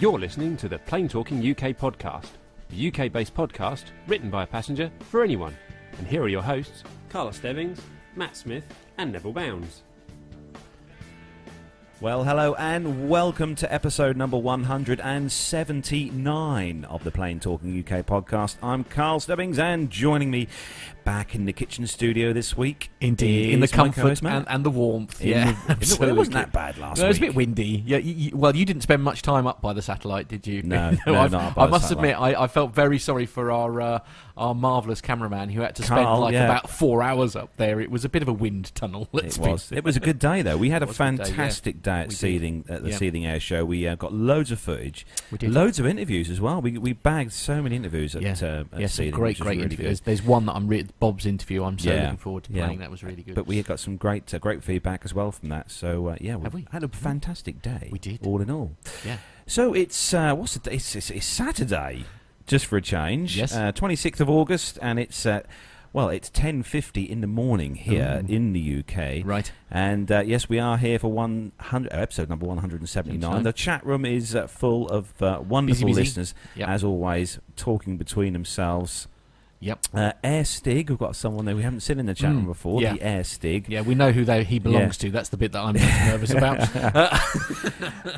You're listening to the Plane Talking UK podcast, the UK based podcast written by a passenger for anyone. And here are your hosts, Carla Stebbings, Matt Smith, and Neville Bounds. Well, hello and welcome to episode number 179 of the Plane Talking UK podcast. I'm Carl Stebbings, and joining me back in the kitchen studio this week, Indeed, in the comfort and, and the warmth. In yeah, the- absolutely. it wasn't that bad last No, it was a bit windy. Yeah, you, you- well, you didn't spend much time up by the satellite, did you? No, no, I've- not up by I must satellite. admit, I, I felt very sorry for our uh, our marvelous cameraman who had to spend Carl, like yeah. about four hours up there. It was a bit of a wind tunnel. Let's It was. It was a good day though. We had a a day, yeah. fantastic day, at We did. Seething at the Yeah. Seething Air Show. We uh, got loads of footage, We did. loads of interviews as well. We we bagged so many interviews at, Yeah. uh, at Yes, Seething, great, great really interviews. good. There's one that I'm re- Bob's interview. I'm so Yeah. looking forward to Yeah. playing. That was really good. But we got some great uh, great feedback as well from that. So uh, yeah, Have we? had a fantastic day. We did. all in all. yeah. So it's uh, what's the day? It's, it's, it's Saturday, just for a change. Yes. twenty sixth of August, and it's uh, well, it's ten fifty in the morning here Ooh. in the UK. Right. And uh, yes, we are here for one hundred episode number one hundred and seventy nine. The chat room is uh, full of uh, wonderful busy. listeners, Yep. as always, talking between themselves. Yep. Uh, Air Stig, we've got someone there we haven't seen in the chat Mm, room before. yeah. The Air Stig. Yeah, we know who they, he belongs to. That's the bit that I'm nervous about.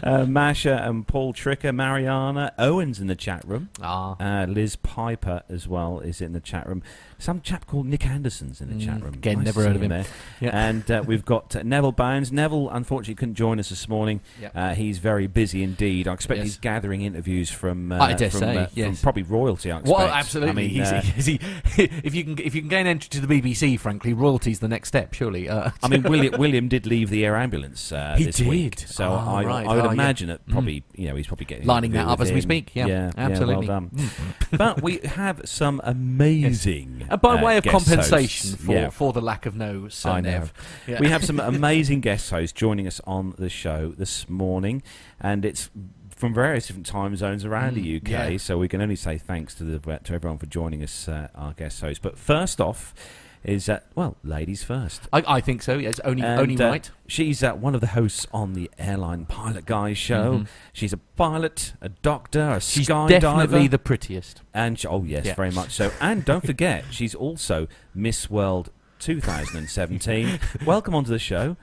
Uh, Masha and Paul Tricker, Mariana, Owen's in the chat room. Ah. Uh, Liz Piper as well is in the chat room. Some chap called Nick Anderson's in the chat Mm, room. again, Nice never heard of him. There. Yeah. And uh, we've got uh, Neville Bounds. Neville, unfortunately, couldn't join us this morning. Yep. Uh, he's very busy indeed. I expect Yes. he's gathering interviews from, uh, I dare from, say, uh, from yes. probably royalty. I expect. Well, absolutely. I mean, He's- uh, he, if you can, if you can gain entry to the BBC, frankly, royalty's the next step, surely. Uh, I mean, William, William did leave the air ambulance uh, He this week, did. so Oh, I, right. I would Oh, yeah. imagine that Mm. probably you know he's probably getting lining that up as we speak. Yeah, yeah, absolutely. Yeah, well done. Mm. but we have some amazing. And by uh, way of compensation hosts. for, yeah. for the lack of no Sir I know. Yeah. we have some amazing guest hosts joining us on the show this morning, and it's from various different time zones around the Mm, UK. yeah. So we can only say thanks to the to everyone for joining us, uh, our guest hosts. But first off, is uh, well, ladies first. I, I think so. Yes, only And, only uh, right. She's uh, one of the hosts on the Airline Pilot Guys show. Mhm. She's a pilot, a doctor, a She's skydiver, definitely the prettiest. and she, oh yes, Yeah. very much so. And don't forget, she's also Miss World 2017. Welcome onto the show,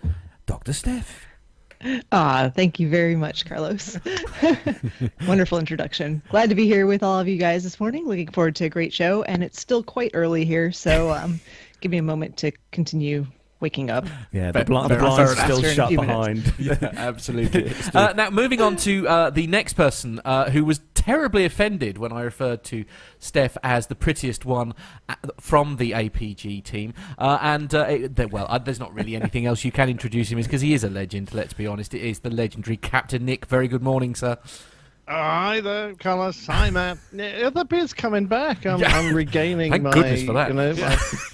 Dr. Steph. Ah, thank you very much, Carlos. Wonderful introduction. Glad to be here with all of you guys this morning. Looking forward to a great show, and it's still quite early here, so um, give me a moment to continue waking up. Yeah, Fair- the, bli- the fair- blind's still enough. shut In a few minutes. behind. Yeah, absolutely. uh, now, moving on to uh, the next person uh, who was terribly offended when I referred to Steph as the prettiest one uh, from the APG team. Uh, and, uh, it, well, uh, there's not really anything else you can introduce him as because he is a legend, let's be honest. It is the legendary Captain Nick. Very good morning, sir. Hi there, Carlos. Hi, Matt. Yeah, the beard's coming back. I'm, Yeah. I'm regaining Thank my, goodness for that. You know,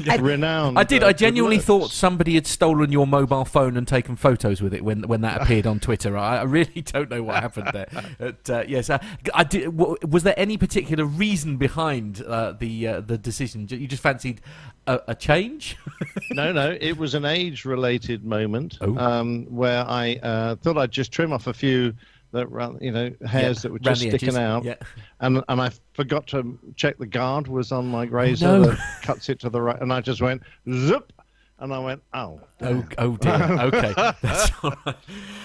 my renown. I did. I genuinely works. thought somebody had stolen your mobile phone and taken photos with it when when that appeared on Twitter. I, I really don't know what happened there. But, uh, yes, uh, I did. W- was there any particular reason behind uh, the uh, the decision? You just fancied a, a change? No, no, it was an age-related moment Oh. um, where I uh, thought I'd just trim off a few that run, you know, hairs Yeah, that were just sticking out, Yeah. and and I forgot to check the guard was on my razor no. that cuts it to the right, and I just went zip, and I went oh. Oh, oh dear. Okay, that's all right.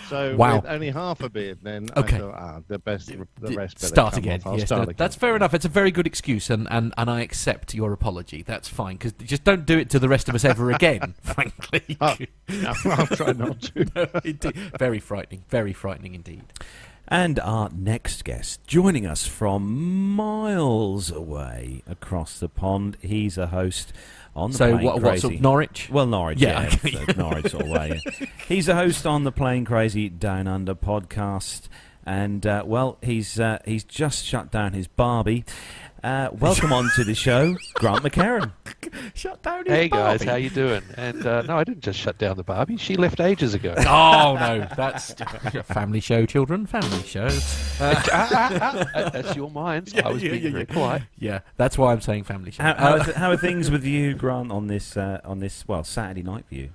So Wow. with only half a beard, then Okay. I thought, ah, the best, the rest. better start again. Yes, start no, again. That's fair enough. It's a very good excuse, and, and, and I accept your apology. That's fine because just don't do it to the rest of us ever again. frankly, Oh, I'll try not to. No, very frightening. Very frightening indeed. And our next guest, joining us from miles away across the pond, he's a host on the So Plane what? What of Norwich? Well, Norwich, Yeah, yeah, so Norwich sort of way. yeah. He's a host on the Plane Crazy Down Under podcast, and uh, well, he's uh, he's just shut down his Barbie. Uh, welcome on to the show, Grant McHerron. Shut down his Hey guys, how you doing? And uh, no, I didn't just shut down the Barbie. She left ages ago. Oh no, that's family show, children. Family show. Uh, That's your minds. I was yeah, being yeah, very yeah. quiet. yeah, that's why I'm saying family show. How, how, Uh, are th- how are things with you, Grant, on this uh, on this well Saturday night for you?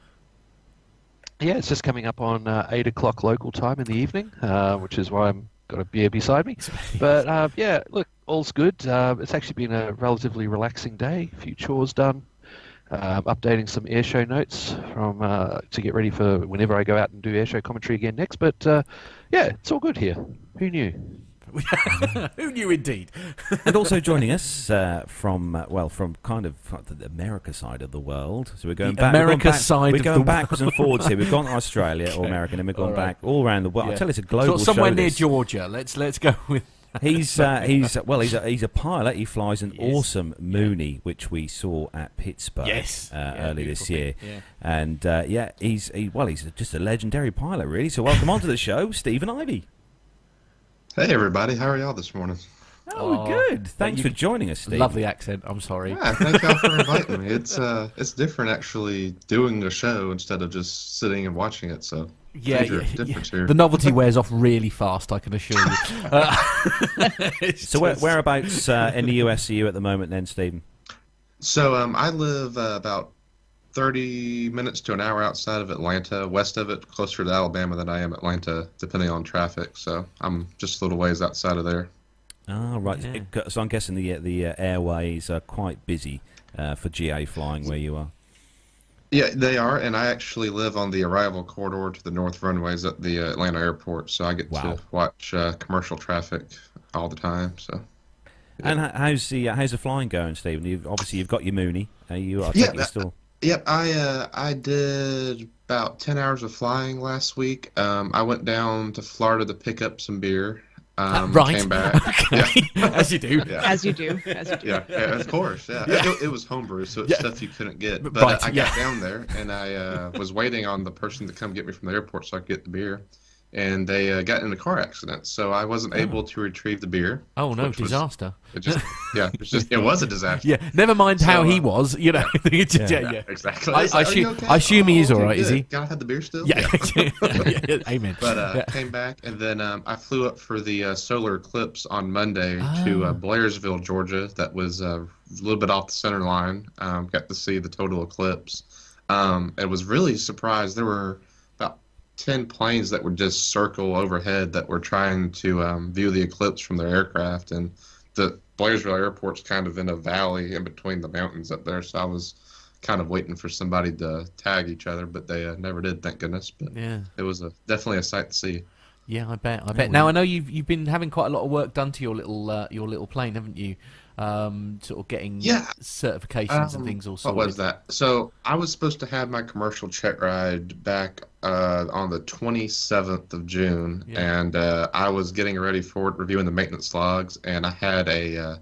Yeah, it's just coming up on uh, eight o'clock local time in the evening, uh, which is why I'm got a beer beside me. But uh, yeah, look, all's good. Uh, it's actually been a relatively relaxing day. A few chores done. Uh, updating some airshow notes from uh, to get ready for whenever I go out and do airshow commentary again next. But uh, yeah, it's all good here. Who knew? Who knew indeed? and also joining us uh, from uh, well, from kind of the America side of the world. So we're going The back. we're America going back, side We're of going the backwards and forwards here. We've gone to Australia or America, and we've gone All right. back all around the world. Yeah. I tell you, it's a global So- somewhere show, near this. Georgia. Let's let's go with. He's uh, he's well he's a, he's a pilot. He flies an Yes. awesome Mooney, which we saw at Pittsburgh Yes. uh, Yeah, early this year. yeah. And uh, yeah, he's he, well he's just a legendary pilot, really. So welcome onto the show, Stephen Ivy. Hey everybody, how are y'all this morning? Oh, Oh, good. Thanks you- for joining us, Steve. Lovely accent. I'm sorry. Yeah, thank y'all for inviting me. It's uh, it's different actually doing the show instead of just sitting and watching it. So Yeah, major yeah, yeah. here. The novelty wears off really fast. I can assure you. Uh, So where, whereabouts uh, in the US are you at the moment, then, Stephen? So um, I live uh, about thirty minutes to an hour outside of Atlanta, west of it, closer to Alabama than I am Atlanta, depending on traffic. So I'm just a little ways outside of there. Ah, right. Yeah. It- So I'm guessing the uh, the uh, airways are quite busy uh, for GA flying where you are. Yeah, they are, and I actually live on the arrival corridor to the north runways at the uh, Atlanta airport, so I get Wow. to watch uh, commercial traffic all the time. So. And how's the uh, how's the flying going, Stephen? You've, obviously, you've got your Mooney. Uh, you are Yeah, taking that- still. Yep, I uh, I did about ten hours of flying last week. Um, I went down to Florida to pick up some beer. Um, right. Came back. Okay. As you do. Yeah. As you do. As you do. Yeah, yeah, of course. Yeah, Yeah. It, it was homebrew, so it's Yeah. stuff you couldn't get. But- But uh, right, I yeah. got down there, and I uh, was waiting on the person to come get me from the airport so I could get the beer. And they uh, got in a car accident, so I wasn't able to retrieve the beer. Oh no, which was- disaster. It just, yeah, it was just, it was a disaster. Yeah, never mind So, how he uh, was. You know, just- yeah, Yeah, yeah. exactly. I- I like, "Are assume- okay?" I assume he is "Oh, all right, is he? Gotta have the beer still. Yeah, yeah, amen. But uh, Yeah. came back, and then um, I flew up for the uh, solar eclipse on Monday to Ah. uh, Blairsville, Georgia. That was uh, a little bit off the center line. Um, got to see the total eclipse. Um, and was really surprised. There were about ten planes that would just circle overhead that were trying to um, view the eclipse from their aircraft, and the Blairsville airport's kind of in a valley in between the mountains up there. So I was kind of waiting for somebody to tag each other, but they uh, never did, thank goodness. But yeah, it was a, definitely a sight to see. yeah, I bet. I bet. Now I know you've you've been having quite a lot of work done to your little uh, your little plane, haven't you? Um, sort of getting Yeah. certifications and Um, things all What was that? So I was supposed to have my commercial check ride back uh, on the 27th of June, Yeah. and uh, I was getting ready for it, reviewing the maintenance logs, and I had a uh,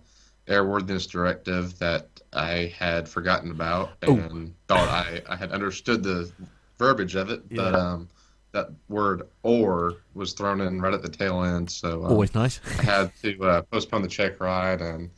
airworthiness directive that I had forgotten about Oh. and thought I, I had understood the verbiage of it, but Yeah. um, that word "or" was thrown in right at the tail end, so um, Always nice. I had to uh, postpone the check ride and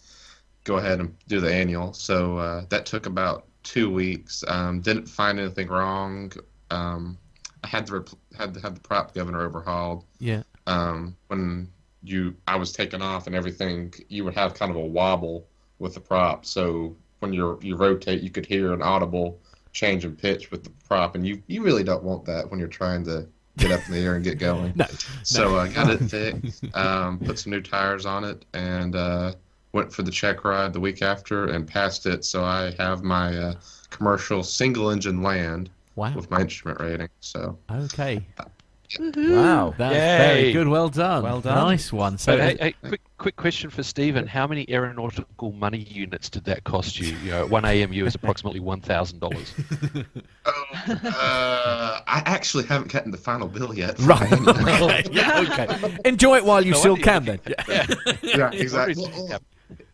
go ahead and do the annual. So uh, that took about two weeks. Um, didn't find anything wrong. Um, I had to repl- had to have the prop governor overhauled. Yeah. Um, when you I was taken off and everything, you would have kind of a wobble with the prop. So when you you rotate, you could hear an audible change in pitch with the prop, and you you really don't want that when you're trying to get up in the air and get going. No. So I got it fixed, um, put some new tires on it, and uh, went for the check ride the week after and passed it. So I have my uh, commercial single engine land Wow. with my instrument rating. So Okay. Wow. That's Yay. very good. Well done. Well done. Nice one. So So, hey, hey, quick, quick question for Stephen: How many aeronautical money units did that cost you? You know, one AMU is approximately one thousand dollars. oh, uh, I actually haven't gotten the final bill yet. Right. okay. Yeah, okay. Enjoy it while you No still can. Then. Yeah. yeah, exactly. Well,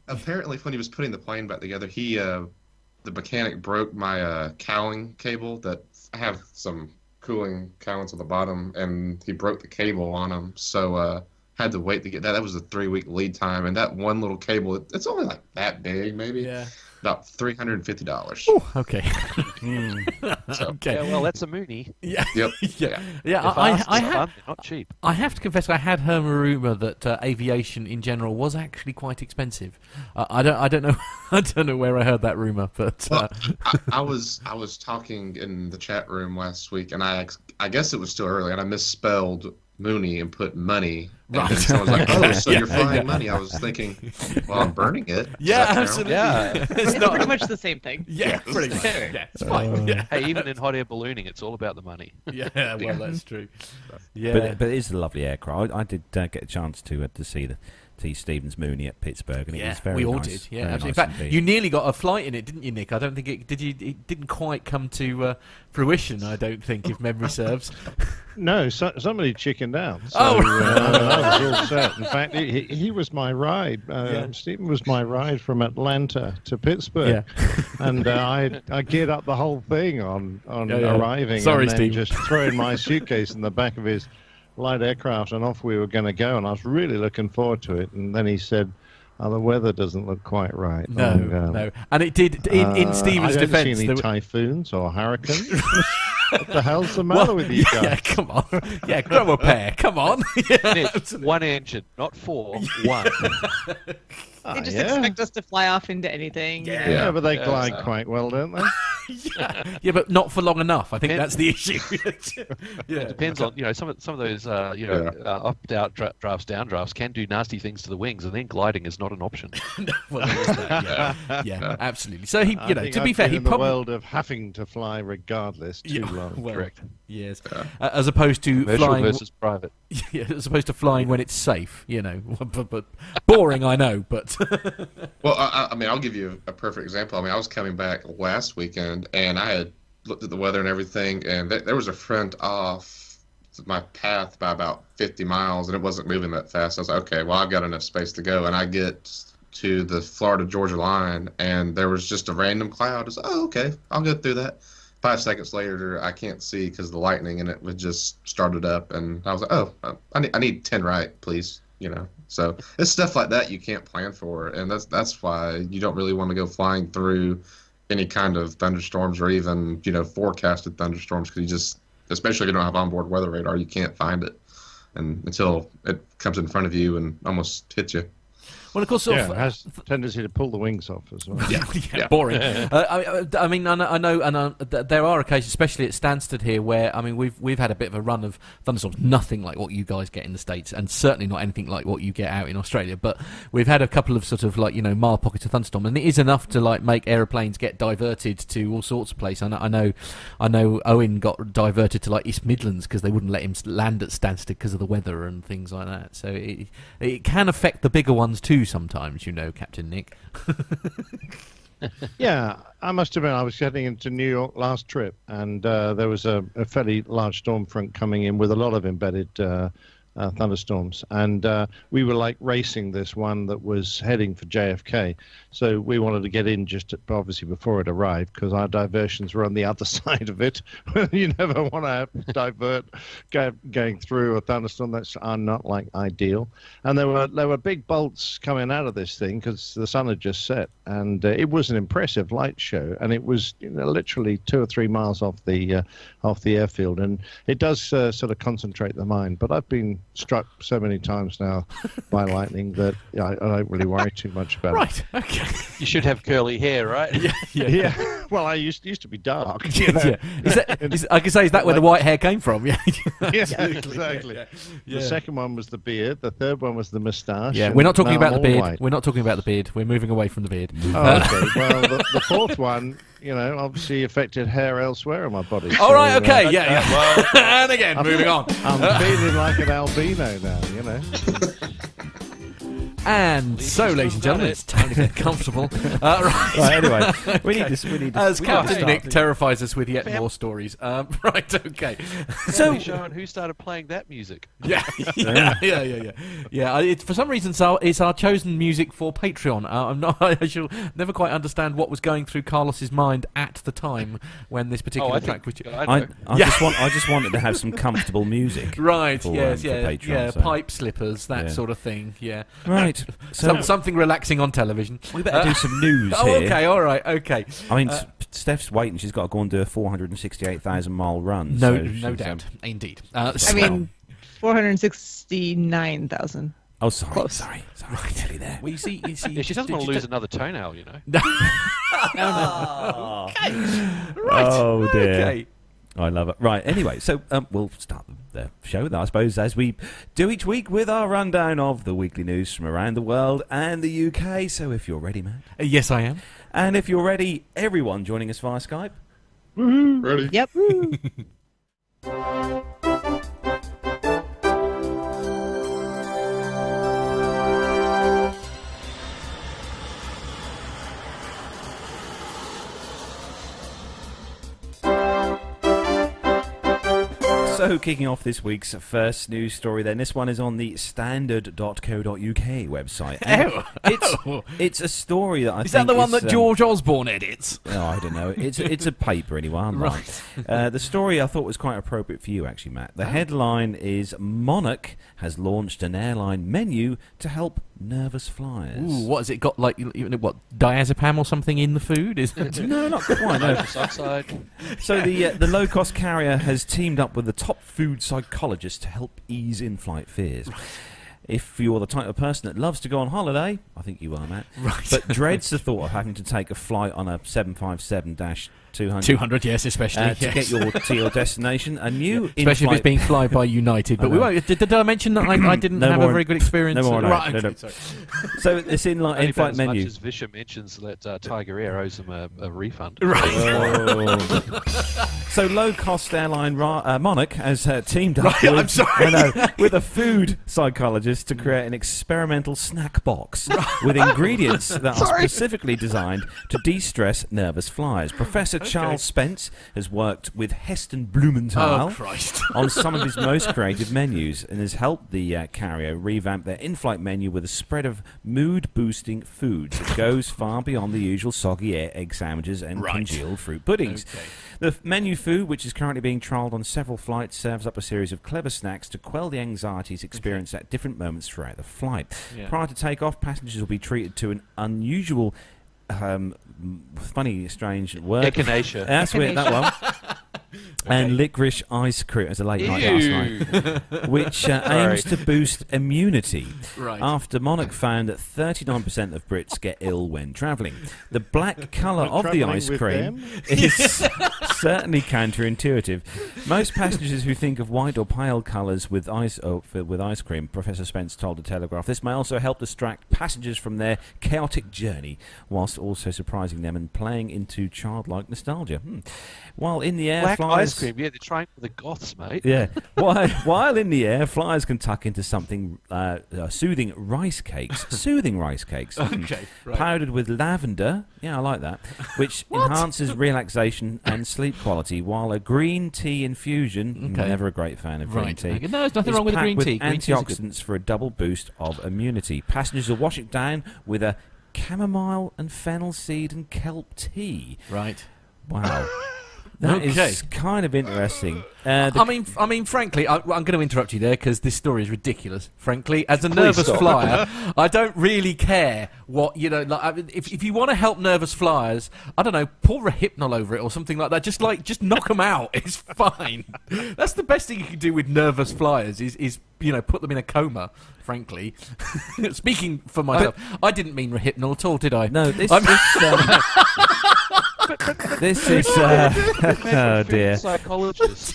apparently, when he was putting the plane back together, he uh, the mechanic broke my uh, cowling cable that I have some cooling cowlings on the bottom, and he broke the cable on them. So uh, had to wait to get that. That was a three week lead time, and that one little cable, it- it's only like that big, maybe Yeah. About three hundred and fifty dollars. Ooh, okay. So, okay. Yeah, well, that's a Mooney. Yeah. Yep. Yeah. Yeah. They're I, fast, I, I, they're ha- fun, they're not cheap. I have to confess, I had heard a rumor that uh, aviation in general was actually quite expensive. Uh, I don't. I don't know. I don't know where I heard that rumor, but uh, I, I was I was talking in the chat room last week, and I I guess it was still early, and I misspelled Mooney and put money. Right. And then someone's like, "Oh, so Yeah, you're flying yeah. money?" I was thinking, "Well, I'm burning it." Yeah, that count? absolutely. Yeah. it's It's not. pretty much the same thing. Yeah, pretty much. Yeah, it's fine. Yeah, Hey, even in hot air ballooning, it's all about the money. yeah. Well, that's true. Yeah. But, but it is a lovely aircraft. I, I did uh, get a chance to uh, to see the T. Stevens Mooney at Pittsburgh, and it yeah, was very we all nice. did. Yeah, absolutely. nice in fact, indeed. you nearly got a flight in it, didn't you, Nick? I don't think it did. You it didn't quite come to uh, fruition. I don't think, if memory serves. No, so, somebody chickened out. So, Oh. uh, I was all set. In fact, he, he- he was my ride. Uh, Yeah. Stephen was my ride from Atlanta to Pittsburgh. yeah. and uh, I I geared up the whole thing on on Yeah, yeah. arriving Sorry, and then Steve. just throwing my suitcase in the back of his light aircraft and off we were going to go. And I was really looking forward to it. And then he said, oh, "The weather doesn't look quite right." No, And, um, no. And it did. In, in uh, Stephen's I don't defence, see there any were- typhoons or hurricanes. what the hell's the matter with you yeah, come on. Yeah, grow a pair. Come on. yeah, Nick, one engine, not four, one. Ah, They just yeah. expect us to fly off into anything. you know. Yeah. Yeah, but they Yeah, glide so- quite well, don't they? yeah, yeah, but not for long enough. I think Depends- that's the issue. yeah. it Depends on you know some of some of those uh, you know uh, up out dra- drafts down drafts can do nasty things to the wings, and then gliding is not an option. Well, there is that, yeah. yeah, absolutely. So he, I you know, to be I've fair, been he in the world of having to fly regardless too Yeah, long. Well, Correct. Yes, uh, as opposed to Commercial flying. versus private. Yeah, as opposed to flying when it's safe. You know, but, but boring. I know, but Well, I, I- I mean, I'll give you a perfect example. I mean, I was coming back last weekend, and I had looked at the weather and everything, and th- there was a front off my path by about 50 miles, and it wasn't moving that fast. I was like, okay, well, I've got enough space to go, and I get to the Florida Georgia line, and there was just a random cloud. I was like, oh, okay, I'll go through that. Five seconds later, I can't see because the lightning, and it was just started up, and I was like, oh, I need, I need 10 right, please, you know. So it's stuff like that you can't plan for, and that's that's why you don't really want to go flying through any kind of thunderstorms or even you know forecasted thunderstorms because you just, especially if you don't have onboard weather radar, you can't find it, and until it comes in front of you and almost hits you. Well, of course, sort Yeah, of, it has a tendency to pull the wings off as well. yeah, yeah, Yeah. boring. uh, I, I mean, I know, I know and uh, there are occasions, especially at Stansted here, where I mean, we've we've had a bit of a run of thunderstorms, nothing like what you guys get in the states, and certainly not anything like what you get out in Australia. But we've had a couple of sort of like you know mile pockets of thunderstorm, and it is enough to like make aeroplanes get diverted to all sorts of places. I know, I know, I know. Owen got diverted to like East Midlands because they wouldn't let him land at Stansted because of the weather and things like that. So it it can affect the bigger ones too sometimes, you know, Captain Nick. Yeah, I must admit, I was heading into New York last trip, and uh, there was a, a fairly large storm front coming in with a lot of embedded uh, uh, thunderstorms, and uh, we were like racing this one that was heading for JFK. So we wanted to get in just obviously before it arrived because our diversions were on the other side of it. you never want to divert go, going through a thunderstorm. That's are not like ideal. And there were there were big bolts coming out of this thing because the sun had just set, and uh, it was an impressive light show. And it was you know, literally two or three miles off the uh, off the airfield, and it does uh, sort of concentrate the mind. But I've been struck so many times now by lightning that yeah, I, I don't really worry too much about it. Right. Okay. You should have curly hair, right? yeah. it. Yeah, well, I used used to be dark. you know. yeah. Is that, is, I can say, is that where the white hair came from? Yeah. Yeah, exactly. Yeah. The second one was the beard. The third one was the moustache. Yeah, we're not talking about the beard. white. We're not talking about the beard. We're moving away from the beard. Oh, okay. well, the, the fourth one, you know, obviously affected hair elsewhere on my body. All so, right. uh, Okay. yeah. yeah. and again, moving on. I'm feeling like an albino now, you know. And so, ladies and gentlemen, it's time to get comfortable. Uh, right. Right, anyway, we need this. We need this. As we Captain start. Nick terrifies us with yet more stories. Um, right. Okay. So, Sean, who started playing that music? Yeah, yeah, yeah, yeah, yeah. yeah I- it, for some reason, it's our, it's our chosen music for Patreon. Uh, I'm not. I shall never quite understand what was going through Carlos's mind at the time when this particular Oh, I track think was. I know. I, I Yeah. just want. I just wanted to have some comfortable music. Right. for, yes. um, for yeah. Patreon, yeah. so- Pipe slippers, that Yeah. sort of thing. Yeah. Right. So Some, something relaxing on television. we better do some news Oh, here. okay. All right. Okay. I mean, Uh, S- Steph's waiting. She's got to go and do a 468,000 mile run. No, so no she's, um, doubt. Indeed. Uh, I so- mean, 469,000. oh, sorry, Close. sorry, sorry. Nearly there. well, you see, you see, Yeah, she doesn't want to lose ta- another toenail, you know. No. Right. Oh dear. Okay. I love it. Right. Anyway, so um, we'll start the show, I suppose, as we do each week with our rundown of the weekly news from around the world and the UK. So if you're ready, Matt. Uh, yes, I am. And if you're ready, everyone joining us via Skype. Ready? Yep. So, kicking off this week's first news story, then this one is on the standard.co.uk website. And Ew. It's, Ew. it's a story that I think. Is that the one is, that um, George Osborne edits? Oh, I don't know. It's it's a paper anyway. Right. Uh, the story I thought was quite appropriate for you, actually, Matt. The headline is Monarch has launched an airline menu to help nervous flyers. Ooh, what has it got? Like you know, what diazepam or something in the food? Is it? no, not quite. No. So the uh, the low cost carrier has teamed up with the top food psychologist to help ease in flight fears. If you're the type of person that loves to go on holiday, I think you are, Matt. Right. But dreads the thought of having to take a flight on a 757 dash 200. 200, yes, especially. Uh, to get your, to your destination. A new yeah. Especially if it's being fly by United. But we won't. Did, did I mention that I, I didn't no have a very good experience? No more. No, right, no, no, So this in like, in flight menu. As Visha mentions that uh, Tiger Air owes him a, a refund. Right. So low cost airline Ra- uh, Monarch has uh, teamed up right, with, I'm sorry. Know, with a food psychologist to create an experimental snack box with ingredients that are specifically designed to de stress nervous flies. Professor Charles Spence has worked with Heston Blumenthal Oh on some of his most creative menus and has helped the uh, carrier revamp their in-flight menu with a spread of mood-boosting foods that goes far beyond the usual soggy egg sandwiches and Right. congealed fruit puddings. Okay. The menu food, which is currently being trialled on several flights, serves up a series of clever snacks to quell the anxieties experienced at different moments throughout the flight. Yeah. Prior to takeoff, passengers will be treated to an unusual, um, funny, strange word. Echinacea. That's weird, that one. And licorice ice cream as a late night last night, which uh, aims to boost immunity. Right. After Monarch found that 39% of Brits get ill when travelling. The black colour of the Travelling ice with cream them? is certainly counterintuitive. Most passengers who think of white or pale colours with ice oh, f- with ice cream, Professor Spence told the Telegraph, this may also help distract passengers from their chaotic journey, whilst also surprising them and playing into childlike nostalgia. Hmm. While in the air, Black flies. ice cream. Yeah, they're trying for the goths, mate. Yeah. While, while in the air, flyers can tuck into something uh, uh, soothing rice cakes. soothing rice cakes. mm, Okay, right. Powdered with lavender. Yeah, I like that. Which enhances relaxation and sleep quality. While a green tea infusion. mm, Okay. Never a great fan of green tea. Okay, No, there's nothing wrong with green with tea. Green teas are good. antioxidants for a double boost of immunity. Passengers will wash it down with a chamomile and fennel seed and kelp tea. Right. Wow. That is Okay. kind of interesting. Uh, I mean, f- I mean, frankly, I, I'm going to interrupt you there because this story is ridiculous. Frankly, as a nervous stop. flyer, I don't really care what you know. Like, I mean, if if you want to help nervous flyers, I don't know, pour a hypnol over it or something like that. Just like, just knock them out. It's fine. That's the best thing you can do with nervous flyers. Is is you know put them in a coma. Frankly, speaking for myself, I didn't mean hypnol at all, did I? No, this, I'm- this, this is. Uh, oh Food dear. Psychologist.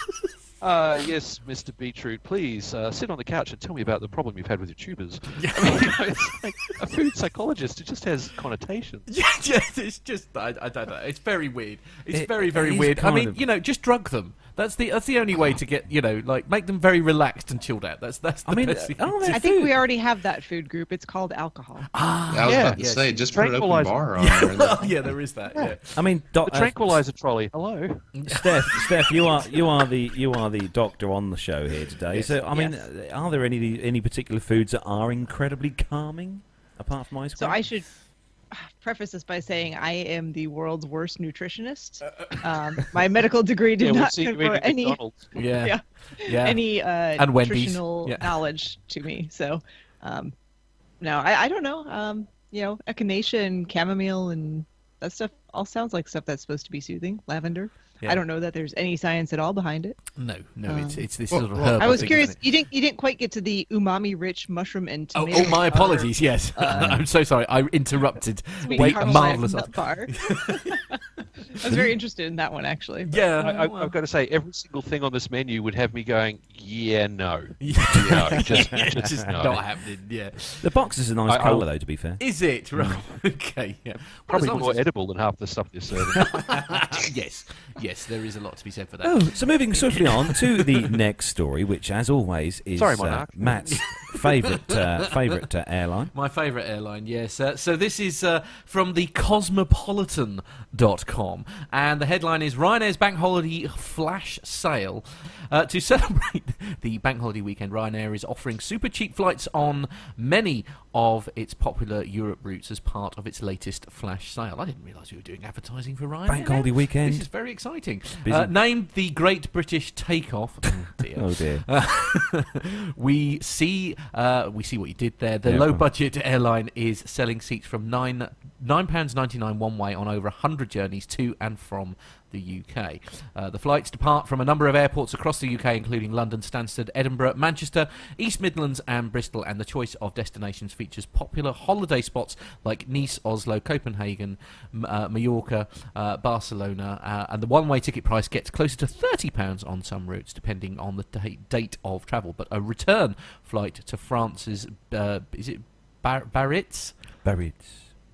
Uh, yes, Mr. Beetroot, please uh, sit on the couch and tell me about the problem you've had with your tubers. I mean, you know, it's like a food psychologist. It just has connotations. Yeah, just, it's just I, I don't know. It's very weird. It's It- very very it is weird. I mean, of- you know, just drug them. That's the that's the only way to get you know like make them very relaxed and chilled out. That's that's the I mean, best thing. oh, I think we already have that food group. It's called alcohol. Ah, I was Yeah. about to Yes. say, just put an open bar on yeah, there. well, yeah, there is that. Yeah. I mean, doc, The uh, tranquilizer trolley. Hello. Steph, Steph, you are you are the you are the doctor on the show here today. Yes. So, I mean, Yes. uh, are there any any particular foods that are incredibly calming apart from ice cream? So cream? I should preface this by saying I am the world's worst nutritionist. Um, my medical degree did yeah, not seen you confer any Yeah. Yeah. Yeah. any uh, And nutritional Yeah. knowledge to me. So, um, no, I, I don't know. Um, you know, echinacea and chamomile and that stuff all sounds like stuff that's supposed to be soothing. Lavender. Yeah. I don't know that there's any science at all behind it. No, no, it's Um, it's this well, sort of herb. I was think, curious. You didn't you didn't quite get to the umami rich mushroom and Oh, tomato. oh, my powder apologies. Yes, uh, I'm so sorry. I interrupted. Wait, caramel marvelous. nut bar. I was very interested in that one actually. but- Yeah. I, I, well. I've got to say, every single thing on this menu would have me going, yeah, no. Yeah. No, just, it's just just no. not happening. Yeah. The box is a nice I- I colour, though, to be fair. Is it right? Okay. Yeah. Probably as more it's- edible than half the stuff they're serving. yes. Yes. There is a lot to be said for that. Oh, so moving swiftly on to the next story, which, as always, is Sorry, uh, Matt's favourite uh, favourite uh, airline. My favourite airline, yes. Uh, so this is uh, from the Cosmopolitan.com, and the headline is Ryanair's Bank Holiday Flash Sale. Uh, to celebrate the Bank Holiday weekend, Ryanair is offering super cheap flights on many of its popular Europe routes as part of its latest flash sale. I didn't realise we were doing advertising for Ryanair. Bank holiday weekend. This is very exciting. Busy. Uh, named the Great British Takeoff. Oh dear. Oh dear. Uh, we see uh, we see what you did there. The Yeah, low budget airline is selling seats from nine nine pounds ninety nine one way on over hundred journeys to and from the UK. Uh, the flights depart from a number of airports across the UK, including London, Stansted, Edinburgh, Manchester, East Midlands, and Bristol. And the choice of destinations features popular holiday spots like Nice, Oslo, Copenhagen, uh, Mallorca, uh, Barcelona, uh, and the one-way ticket price gets closer to thirty pounds on some routes, depending on the da- date of travel. But a return flight to France's uh, is it Bar-? Buried.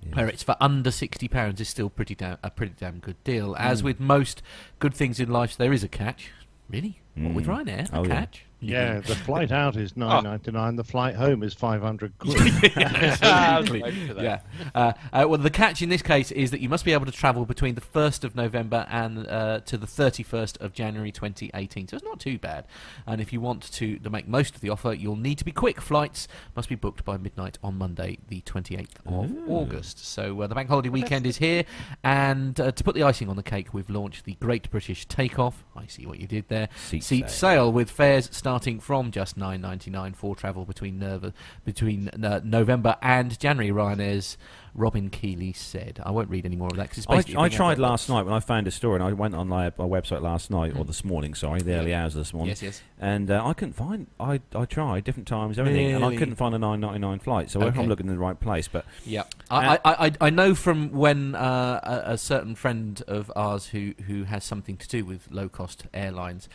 Yeah. where it's for under sixty pounds is still pretty damn a pretty damn good deal. As with most good things in life, there is a catch. Really? What with Mm. Ryanair? A Oh, catch? Yeah, the flight out is nine ninety nine. The flight home is five hundred quid. Absolutely. waiting for that. Yeah. Uh, uh, well, the catch in this case is that you must be able to travel between the 1st of November and uh, to the 31st of January 2018. So it's not too bad. And if you want to, to make most of the offer, you'll need to be quick. Flights must be booked by midnight on Monday, the 28th of August. So uh, the bank holiday weekend is here. And uh, to put the icing on the cake, we've launched the Great British Takeoff. I see what you did there. Seat Seat sale. sale with fares starting from just nine ninety nine for travel between Nerva, between uh, November and January. Ryanair's Robin Kiely said. I won't read any more of that because I. I tried last night when I found a story, and I went on my, my website last night, or this morning, sorry, the early hours of this morning, Yes, yes. and uh, I couldn't find. I I tried different times, everything, and I couldn't find a nine ninety nine flight. So Okay. I'm looking in the right place. But Yeah, I, I, I, I know from when uh, a, a certain friend of ours who, who has something to do with low cost airlines,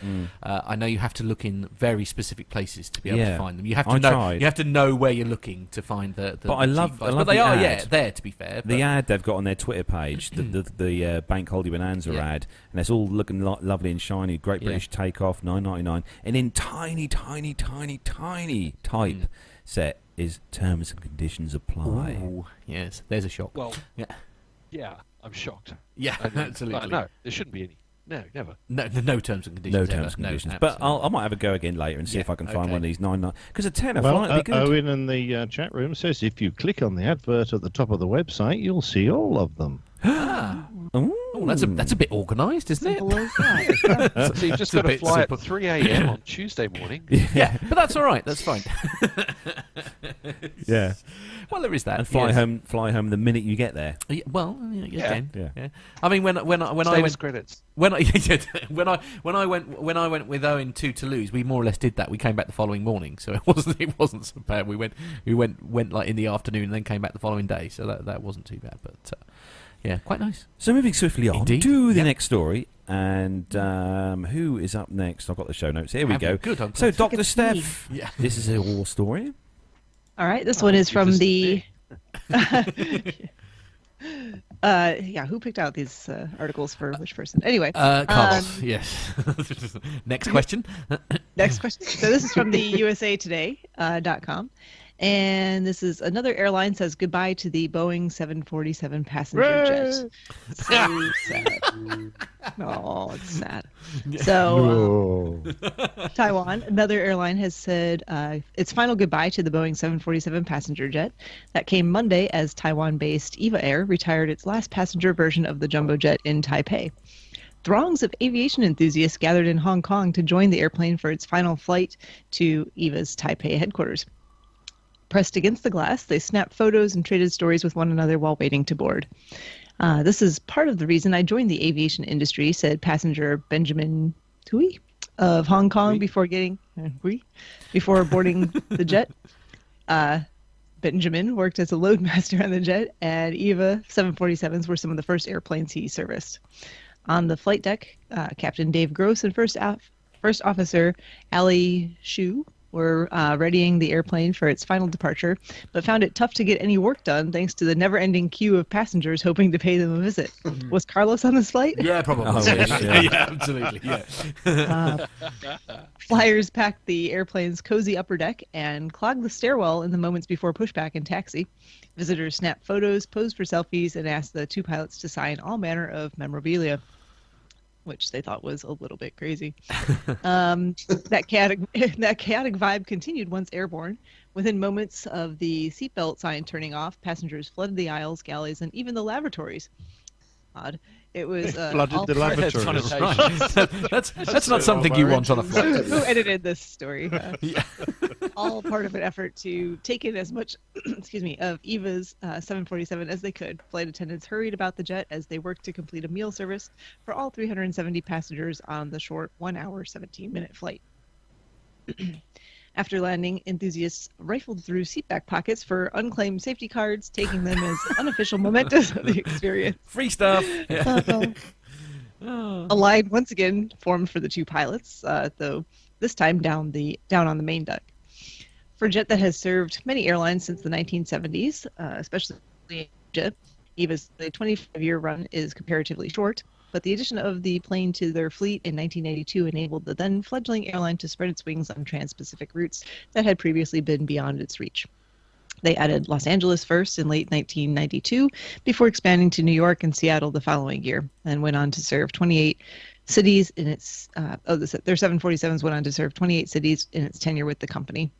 uh, I know you have to look in very specific places to be able Yeah. to find them. You have to I know tried. you have to know where you're looking to find the. the But I love- I love but they the are ad. yeah there to be fair. the ad they've got on their Twitter page, the the, the uh, Bank Holiday Bonanza Yeah. ad, and it's all looking lo- lovely and shiny. Great Yeah. British Takeoff, nine ninety nine, and in tiny, tiny, tiny, tiny type Mm. set is terms and conditions apply. Ooh, yes, there's a shock. Well, Yeah. yeah, I'm shocked. Yeah, I mean, absolutely. no, there shouldn't be any. No, never. No, no, no terms and conditions. No ever. terms and No, conditions, but. I'll, I might have a go again later and see Yeah, if I can find okay. one of these nine nine because a tenner well, flight would be uh, good. Owen in the uh, chat room says if you click on the advert at the top of the website, you'll see all of them. Ooh. oh, that's a that's a bit organised, isn't it? Simple as that. so you've just It's a got to fly simple. at 3 a.m. on Tuesday morning. yeah, but that's all right. That's fine. yeah, well, there is that. and fly yes. home, fly home the minute you get there. Yeah, well, yeah, you Yeah. Yeah. Yeah. I mean, when when when I went credits. when I when I when I went when I went with Owen to Toulouse, we more or less did that. We came back the following morning, so it wasn't it wasn't so bad. We went we went went like in the afternoon and then came back the following day, so that that wasn't too bad. But uh, yeah, quite nice. So moving swiftly on Indeed. to the Yep. next story, and um, who is up next? I've got the show notes. Here we Have go. Good. So. Doctor it's. Steph, Yeah. this is a war story. All right, this Oh, one is from the. uh, yeah, who picked out these uh, articles for which person? Anyway, Uh, Carlos, Um, yes. Next question. next question. So this is from the USA Today uh, dot com, and this is another airline says goodbye to the Boeing 747 passenger jet. So sad. Oh, it's sad. So. Oh. Taiwan, another airline has said uh, its final goodbye to the Boeing 747 passenger jet. That came Monday as Taiwan based EVA Air retired its last passenger version of the jumbo jet in Taipei. Throngs of aviation enthusiasts gathered in Hong Kong to join the airplane for its final flight to EVA's Taipei headquarters. Pressed against the glass, they snapped photos and traded stories with one another while waiting to board. Uh, this is part of the reason I joined the aviation industry, said passenger Benjamin Tui of Hong Kong before getting uh, oui, before boarding the jet. Uh, Benjamin worked as a loadmaster on the jet, and EVA 747s were some of the first airplanes he serviced. On the flight deck, uh, Captain Dave Gross and First, First Officer Ali Shu were uh, readying the airplane for its final departure, but found it tough to get any work done thanks to the never ending queue of passengers hoping to pay them a visit. Mm-hmm. Was Carlos on this flight? Yeah, probably. Oh, yeah. yeah. absolutely. Yeah. Uh, flyers packed the airplane's cozy upper deck and clogged the stairwell in the moments before pushback and taxi. Visitors snapped photos, posed for selfies, and asked the two pilots to sign all manner of memorabilia which they thought was a little bit crazy. um, that chaotic that chaotic vibe continued once airborne. Within moments of the seatbelt sign turning off, passengers flooded the aisles, galleys, and even the lavatories. Odd. It was uh, flooded the lavatories. Right. that's that's not something you want on a flight. Who edited this story? Uh, yeah. all part of an effort to take in as much, excuse me, of Eva's uh, 747 as they could. Flight attendants hurried about the jet as they worked to complete a meal service for all 370 passengers on the short one-hour, 17-minute flight. After landing, enthusiasts rifled through seatback pockets for unclaimed safety cards, taking them as unofficial mementos of the experience. Free stuff. A line once again formed for the two pilots, uh, though this time down the down on the main deck. For a jet that has served many airlines since the 1970s, uh, especially jet, EVA's 25-year run is comparatively short but the addition of the plane to their fleet in 1982 enabled the then fledgling airline to spread its wings on trans Pacific routes that had previously been beyond its reach. They added Los Angeles first in late 1992 before expanding to New York and Seattle the following year, and went on to serve 28 cities in its. Uh, oh, their 747s went on to serve 28 cities in its tenure with the company.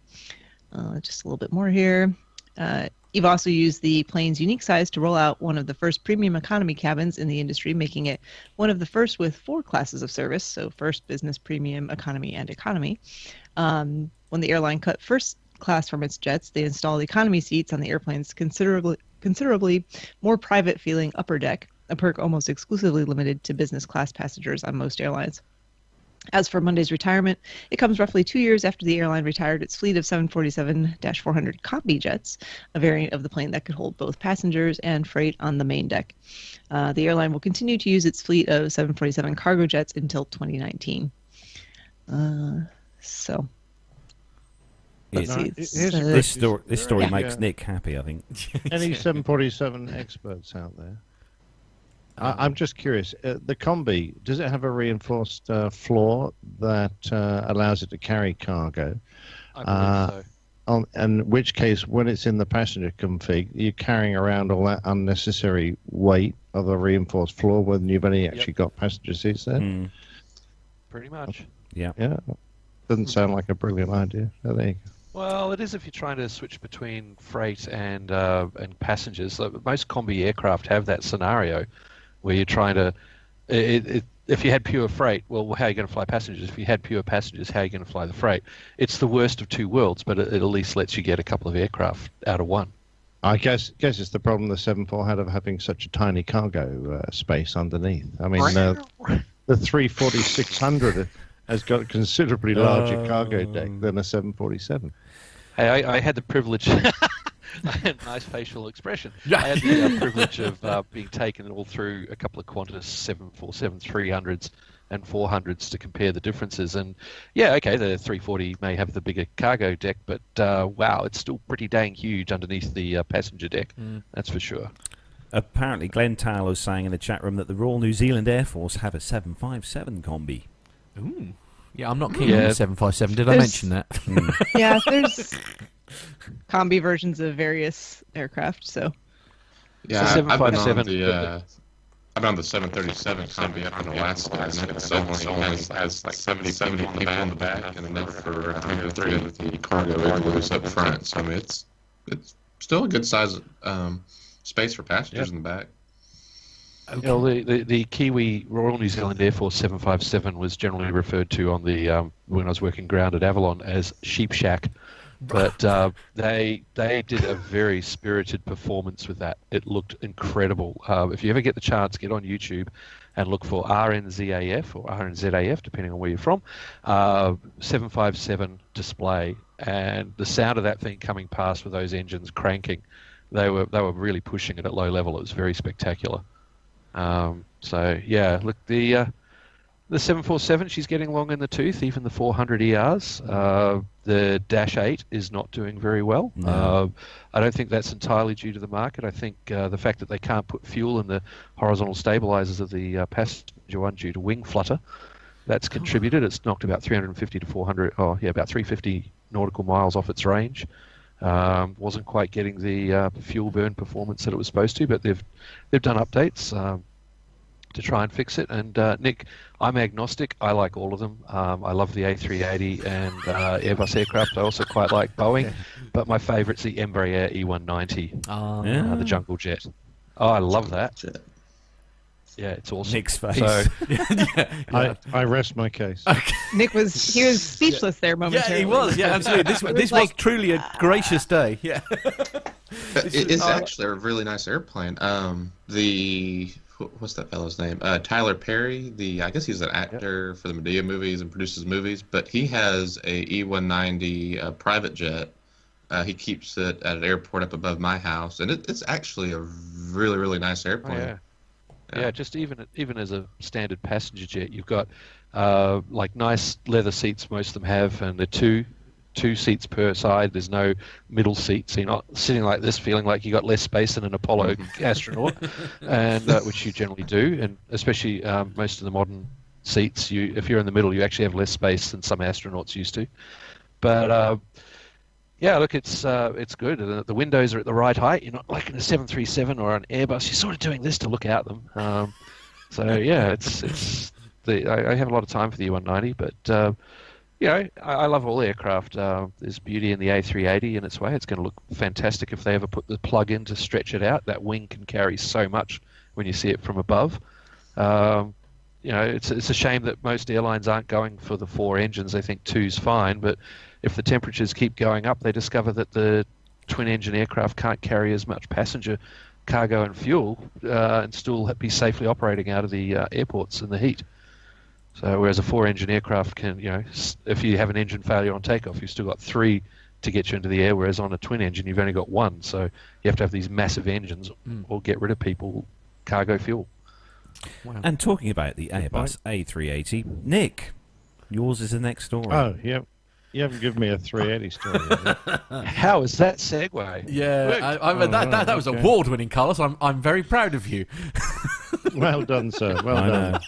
Uh, just a little bit more here. Uh, Eve also used the plane's unique size to roll out one of the first premium economy cabins in the industry, making it one of the first with four classes of service so, first, business, premium, economy, and economy. Um, when the airline cut first class from its jets, they installed economy seats on the airplane's considerably, considerably more private feeling upper deck, a perk almost exclusively limited to business class passengers on most airlines. As for Monday's retirement, it comes roughly two years after the airline retired its fleet of 747 400 Combi jets, a variant of the plane that could hold both passengers and freight on the main deck. Uh, the airline will continue to use its fleet of 747 cargo jets until 2019. Uh, so. this, story, this story yeah. makes Nick happy, I think. Any 747 experts out there? I, am just curious. Uh, the combi does it have a reinforced uh, floor that uh, allows it to carry cargo? I believe uh, so. On, in which case, when it's in the passenger config, you're carrying around all that unnecessary weight of a reinforced floor when you've only actually yep. got passenger seats there. Mm. Pretty much. Yeah. Yeah. Doesn't sound like a brilliant idea. Oh, there you go. Well, it is if you're trying to switch between freight and uh, and passengers. most combi aircraft have that scenario where you're trying to. It, it, if you had pure freight, well, how are you going to fly passengers? If you had pure passengers, how are you going to fly the freight? It's the worst of two worlds, but it, it at least lets you get a couple of aircraft out of one. I guess guess it's the problem the 74 had of having such a tiny cargo uh, space underneath. I mean, uh, the 340 600 has got a considerably larger uh, cargo deck than a 747. Hey, I, I had the privilege. I had a nice facial expression. I had the uh, privilege of uh, being taken all through a couple of Qantas 747 300s and 400s to compare the differences. And yeah, okay, the 340 may have the bigger cargo deck, but uh, wow, it's still pretty dang huge underneath the uh, passenger deck. Mm. That's for sure. Apparently, Glenn Taylor was saying in the chat room that the Royal New Zealand Air Force have a 757 combi. Ooh. Yeah, I'm not keen yeah. on the 757. Did there's, I mention that? yeah, there's combi versions of various aircraft. So yeah, so I've been on the uh, I've been on the 737 combi up in Alaska, and that itself only has, has like 70, 70 people on the back and enough for uh, three or three of the cargo igloos up front. So I mean, it's it's still a good size um, space for passengers yep. in the back. Okay. You know, the, the, the, Kiwi Royal New Zealand Air Force 757 was generally referred to on the um, when I was working ground at Avalon as Sheep Shack but uh, they they did a very spirited performance with that. It looked incredible. Uh, if you ever get the chance, get on YouTube and look for RNZAF or RNZAF, depending on where you're from. Uh, 757 display and the sound of that thing coming past with those engines cranking, they were they were really pushing it at low level. It was very spectacular. Um, so yeah, look the uh, the 747 she's getting long in the tooth. Even the 400 ERs. Uh, the Dash 8 is not doing very well. No. Uh, I don't think that's entirely due to the market. I think uh, the fact that they can't put fuel in the horizontal stabilizers of the uh, passenger one due to wing flutter, that's contributed. It's knocked about 350 to 400. Oh yeah, about 350 nautical miles off its range. Um, wasn't quite getting the uh, fuel burn performance that it was supposed to, but they've they've done updates um, to try and fix it. And uh, Nick, I'm agnostic. I like all of them. Um, I love the A380 and uh, Airbus aircraft. I also quite like Boeing, but my favourite's the Embraer E190, Ah. Yeah. uh, the Jungle Jet. Oh, I love that. Shit. Yeah, it's awesome. Nick's face. So, I, I rest my case. Nick was he was speechless there momentarily. Yeah, momentarily. he was. Yeah, absolutely. This, was this was truly a gracious day. Yeah. It's uh, actually a really nice airplane. Um, the what's that fellow's name? Uh, Tyler Perry. The I guess he's an actor for the Madea movies and produces movies, but he has a E190 uh, private jet. Uh, he keeps it at an airport up above my house, and it, it's actually a really really nice Oh, airplane. yeah. Yeah. yeah, just even even as a standard passenger jet, you've got uh, like nice leather seats. Most of them have, and they're two two seats per side. There's no middle seat, so you're not sitting like this, feeling like you got less space than an Apollo astronaut, and uh, which you generally do. And especially um, most of the modern seats, you if you're in the middle, you actually have less space than some astronauts used to. But uh, yeah, look, it's uh, it's good. The, the windows are at the right height. You're not like in a 737 or an Airbus. You're sort of doing this to look out them. Um, so yeah, it's it's the I, I have a lot of time for the E190, but uh, you know I, I love all aircraft. Uh, there's beauty in the A380 in its way. It's going to look fantastic if they ever put the plug in to stretch it out. That wing can carry so much when you see it from above. Um, you know, it's it's a shame that most airlines aren't going for the four engines. They think two's fine, but if the temperatures keep going up, they discover that the twin engine aircraft can't carry as much passenger cargo and fuel uh, and still be safely operating out of the uh, airports in the heat. So whereas a four engine aircraft can, you know, if you have an engine failure on takeoff, you've still got three to get you into the air, whereas on a twin engine, you've only got one. So you have to have these massive engines or get rid of people cargo fuel. and talking about the Airbus A380, Nick, yours is the next story. Oh, yeah. You haven't given me a 380 story. yet. How is that segue? Yeah, I, I, that, that, that was okay. award winning, Carlos. I'm, I'm very proud of you. well done, sir. Well I done. know.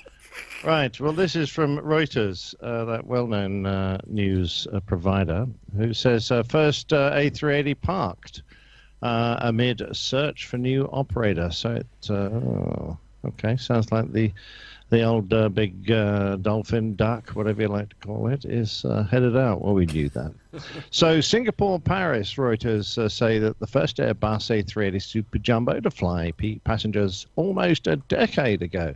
Right. Well, this is from Reuters, uh, that well-known uh, news uh, provider, who says uh, first uh, A380 parked uh, amid search for new operator. So it, uh, oh, okay, sounds like the the old uh, big uh, dolphin duck, whatever you like to call it, is uh, headed out. Well, we knew that. So Singapore, Paris, Reuters uh, say that the first Airbus A380 Super Jumbo to fly passengers almost a decade ago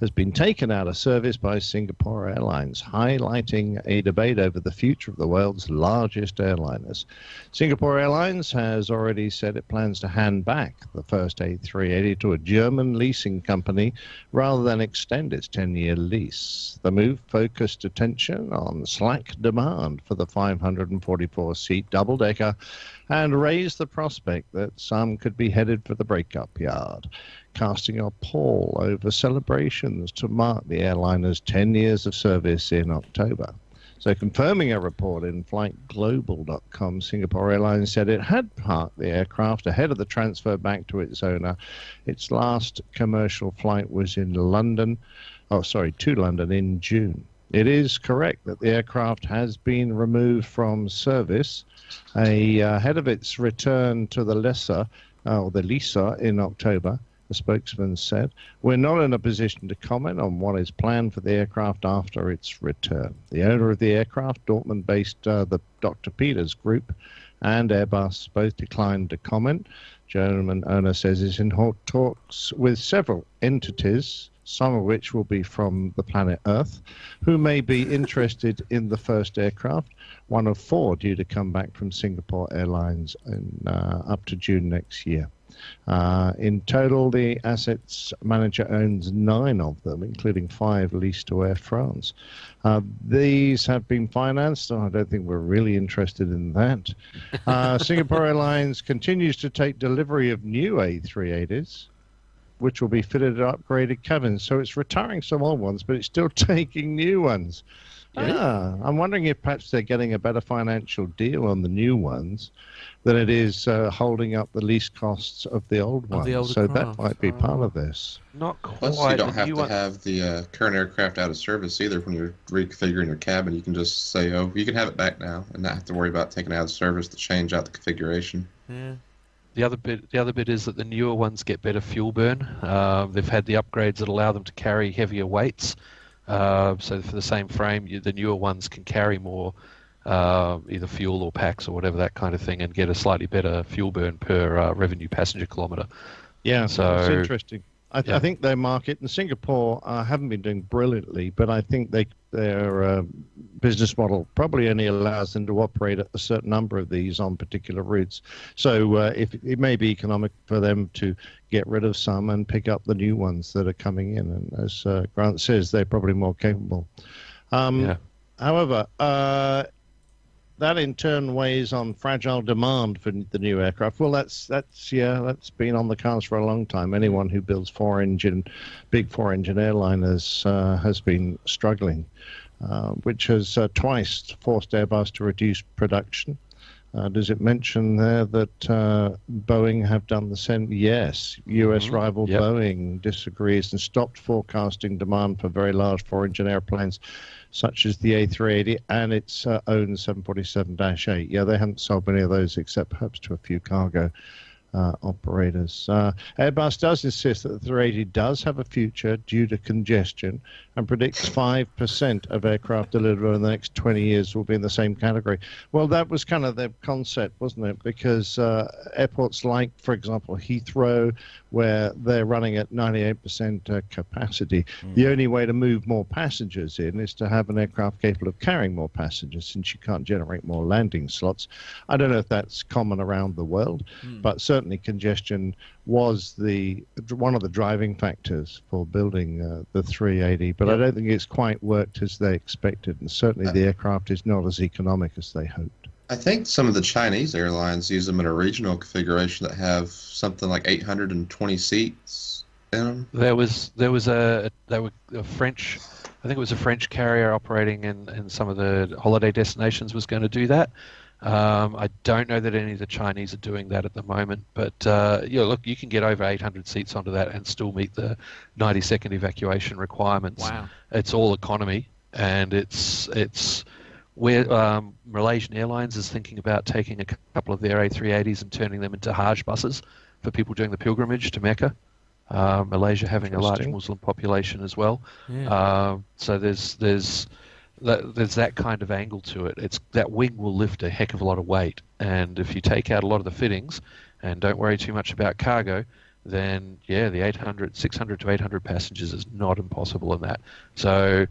has been taken out of service by Singapore Airlines, highlighting a debate over the future of the world's largest airliners. Singapore Airlines has already said it plans to hand back the first A380 to a German leasing company rather than extend its 10 year lease. The move focused attention on slack demand for the 544 seat double decker and raised the prospect that some could be headed for the breakup yard casting a pall over celebrations to mark the airliner's 10 years of service in October. So, confirming a report in FlightGlobal.com, Singapore Airlines said it had parked the aircraft ahead of the transfer back to its owner. Its last commercial flight was in London, oh, sorry, to London in June. It is correct that the aircraft has been removed from service a, uh, ahead of its return to the lessor, uh, or the Lisa, in October the spokesman said. We're not in a position to comment on what is planned for the aircraft after its return. The owner of the aircraft, Dortmund based uh, the Dr. Peters Group, and Airbus both declined to comment. German owner says it's in hot talks with several entities, some of which will be from the planet Earth, who may be interested in the first aircraft, one of four due to come back from Singapore Airlines in, uh, up to June next year. Uh, in total, the assets manager owns nine of them, including five leased to Air France. Uh, these have been financed. Oh, I don't think we're really interested in that. Uh, Singapore Airlines continues to take delivery of new A380s which will be fitted with upgraded cabins. So it's retiring some old ones, but it's still taking new ones. Yeah, I'm wondering if perhaps they're getting a better financial deal on the new ones than it is uh, holding up the lease costs of the old ones. the so craft. that might be part of this. Not quite. Plus, you don't have new to one- have the uh, current aircraft out of service either when you're reconfiguring your cabin. You can just say, oh, you can have it back now and not have to worry about taking it out of service to change out the configuration. Yeah. The other bit, the other bit is that the newer ones get better fuel burn. Um, they've had the upgrades that allow them to carry heavier weights. Uh, so for the same frame, you, the newer ones can carry more, uh, either fuel or packs or whatever that kind of thing, and get a slightly better fuel burn per uh, revenue passenger kilometre. Yeah, So- it's interesting. I, th- Yeah. I think their market in Singapore uh, haven't been doing brilliantly, but I think they their uh, business model probably only allows them to operate a certain number of these on particular routes. So uh, if it may be economic for them to get rid of some and pick up the new ones that are coming in, and as uh, Grant says, they're probably more capable. Um, Yeah. However, uh, that in turn weighs on fragile demand for the new aircraft. Well, that's that's yeah, that's been on the cards for a long time. Anyone who builds four engine, big four engine airliners uh, has been struggling, uh, which has uh, twice forced Airbus to reduce production. Uh, does it mention there that uh, Boeing have done the same? Yes. U.S. rival Yep. Boeing disagrees and stopped forecasting demand for very large four engine airplanes such as the A380 and its uh, own 747-8. Yeah, they haven't sold many of those except perhaps to a few cargo uh, operators. Uh, Airbus does insist that the 380 does have a future due to congestion and predicts 5% of aircraft delivered over the next 20 years will be in the same category. Well, that was kind of their concept, wasn't it? Because uh, airports like, for example, Heathrow, where they're running at 98% uh, capacity, the only way to move more passengers in is to have an aircraft capable of carrying more passengers since you can't generate more landing slots. I don't know if that's common around the world, but certainly congestion was the one of the driving factors for building uh, the 380. But I don't think it's quite worked as they expected, and certainly the uh, aircraft is not as economic as they hoped. I think some of the Chinese airlines use them in a regional configuration that have something like 820 seats in them. There was there was a there were a French, I think it was a French carrier operating in, in some of the holiday destinations was going to do that. Um, I don't know that any of the Chinese are doing that at the moment, but uh, yeah, look, you can get over 800 seats onto that and still meet the 90 second evacuation requirements. Wow. It's all economy, and it's it's where um, Malaysian Airlines is thinking about taking a couple of their A380s and turning them into Hajj buses for people doing the pilgrimage to Mecca. Uh, Malaysia having a large Muslim population as well. Yeah. Uh, so there's there's that, there's that kind of angle to it. It's that wing will lift a heck of a lot of weight, and if you take out a lot of the fittings and don't worry too much about cargo, then yeah, the 800, 600 to 800 passengers is not impossible in that. So.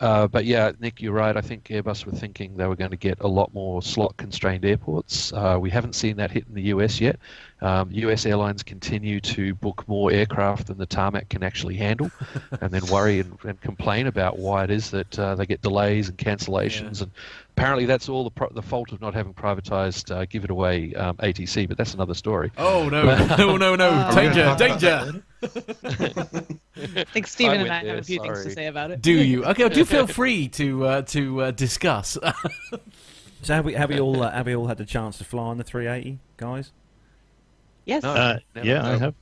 Uh, but yeah, Nick, you're right. I think Airbus were thinking they were going to get a lot more slot-constrained airports. Uh, we haven't seen that hit in the US yet. Um, US airlines continue to book more aircraft than the tarmac can actually handle, and then worry and, and complain about why it is that uh, they get delays and cancellations. And apparently, that's all the, pro- the fault of not having privatized uh, give it away um, ATC. But that's another story. Oh no! no! No! No! Uh, danger! Danger! I think Stephen and went I have a few things to say about it. Do you? Okay. Well, do feel free to uh, to uh, discuss. So have we have we all uh, have we all had the chance to fly on the 380, guys? Yes. No. Uh, never yeah, I have.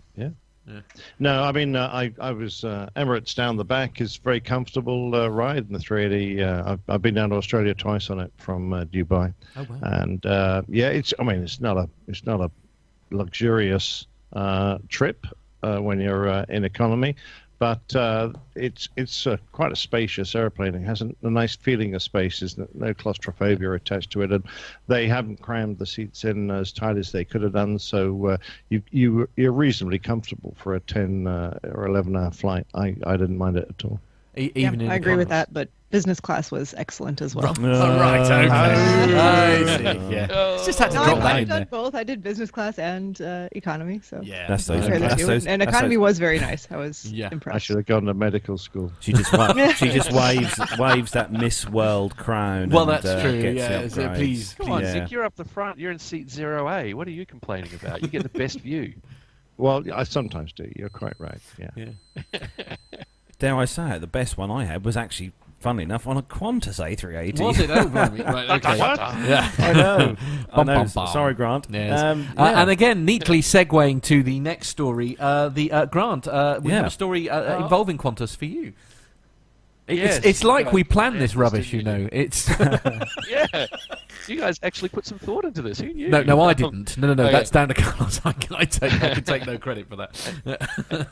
Yeah. No, I mean, uh, I I was uh, Emirates down the back is very comfortable uh, ride in the 380. Uh, I've, I've been down to Australia twice on it from uh, Dubai, oh wow! and uh, yeah, it's. I mean, it's not a it's not a luxurious uh, trip uh, when you're uh, in economy, but uh, it's it's uh, quite a spacious airplane. It has a, a nice feeling of space. There's no, no claustrophobia attached to it, and they haven't crammed the seats in as tight as they could have done. So uh, you you you're reasonably comfortable for a 10 uh, or 11 hour flight. I, I didn't mind it at all. E- Yeah, even in I agree with that, but business class was excellent as well. Oh, right, okay. I see. Yeah. Oh. Just had to No, drop I've, that I've in done there. both. I did business class and uh, economy. So Yeah. That's those. compare the That's those and economy those- was very nice. I was Yeah. I should have gone to medical school. She just wa- she just waves waves that Miss World crown. Well, and, that's uh, true, yeah, the so please, Come on, Yeah. Zick, you're up the front. You're in seat zero A. What are you complaining about? You get the best view. Well, I sometimes do. You're quite right. Yeah. Dare I say it? The best one I had was actually, funnily enough, on a Qantas A380. Was it? Oh, right, right, okay. Yeah. I know. I know. bum, bum. Sorry, Grant. Yes. Um, Uh, and again, neatly segueing to the next story, uh, the uh, Grant, uh, we have a story uh, Oh. involving Qantas for you. Yes. It's, it's like we planned Yes, this rubbish, you know. It's yeah. You guys actually put some thought into this. Who knew? no, no, I didn't. No, no, no. Okay. That's down to Carlos. I can, I take, I can take no credit for that.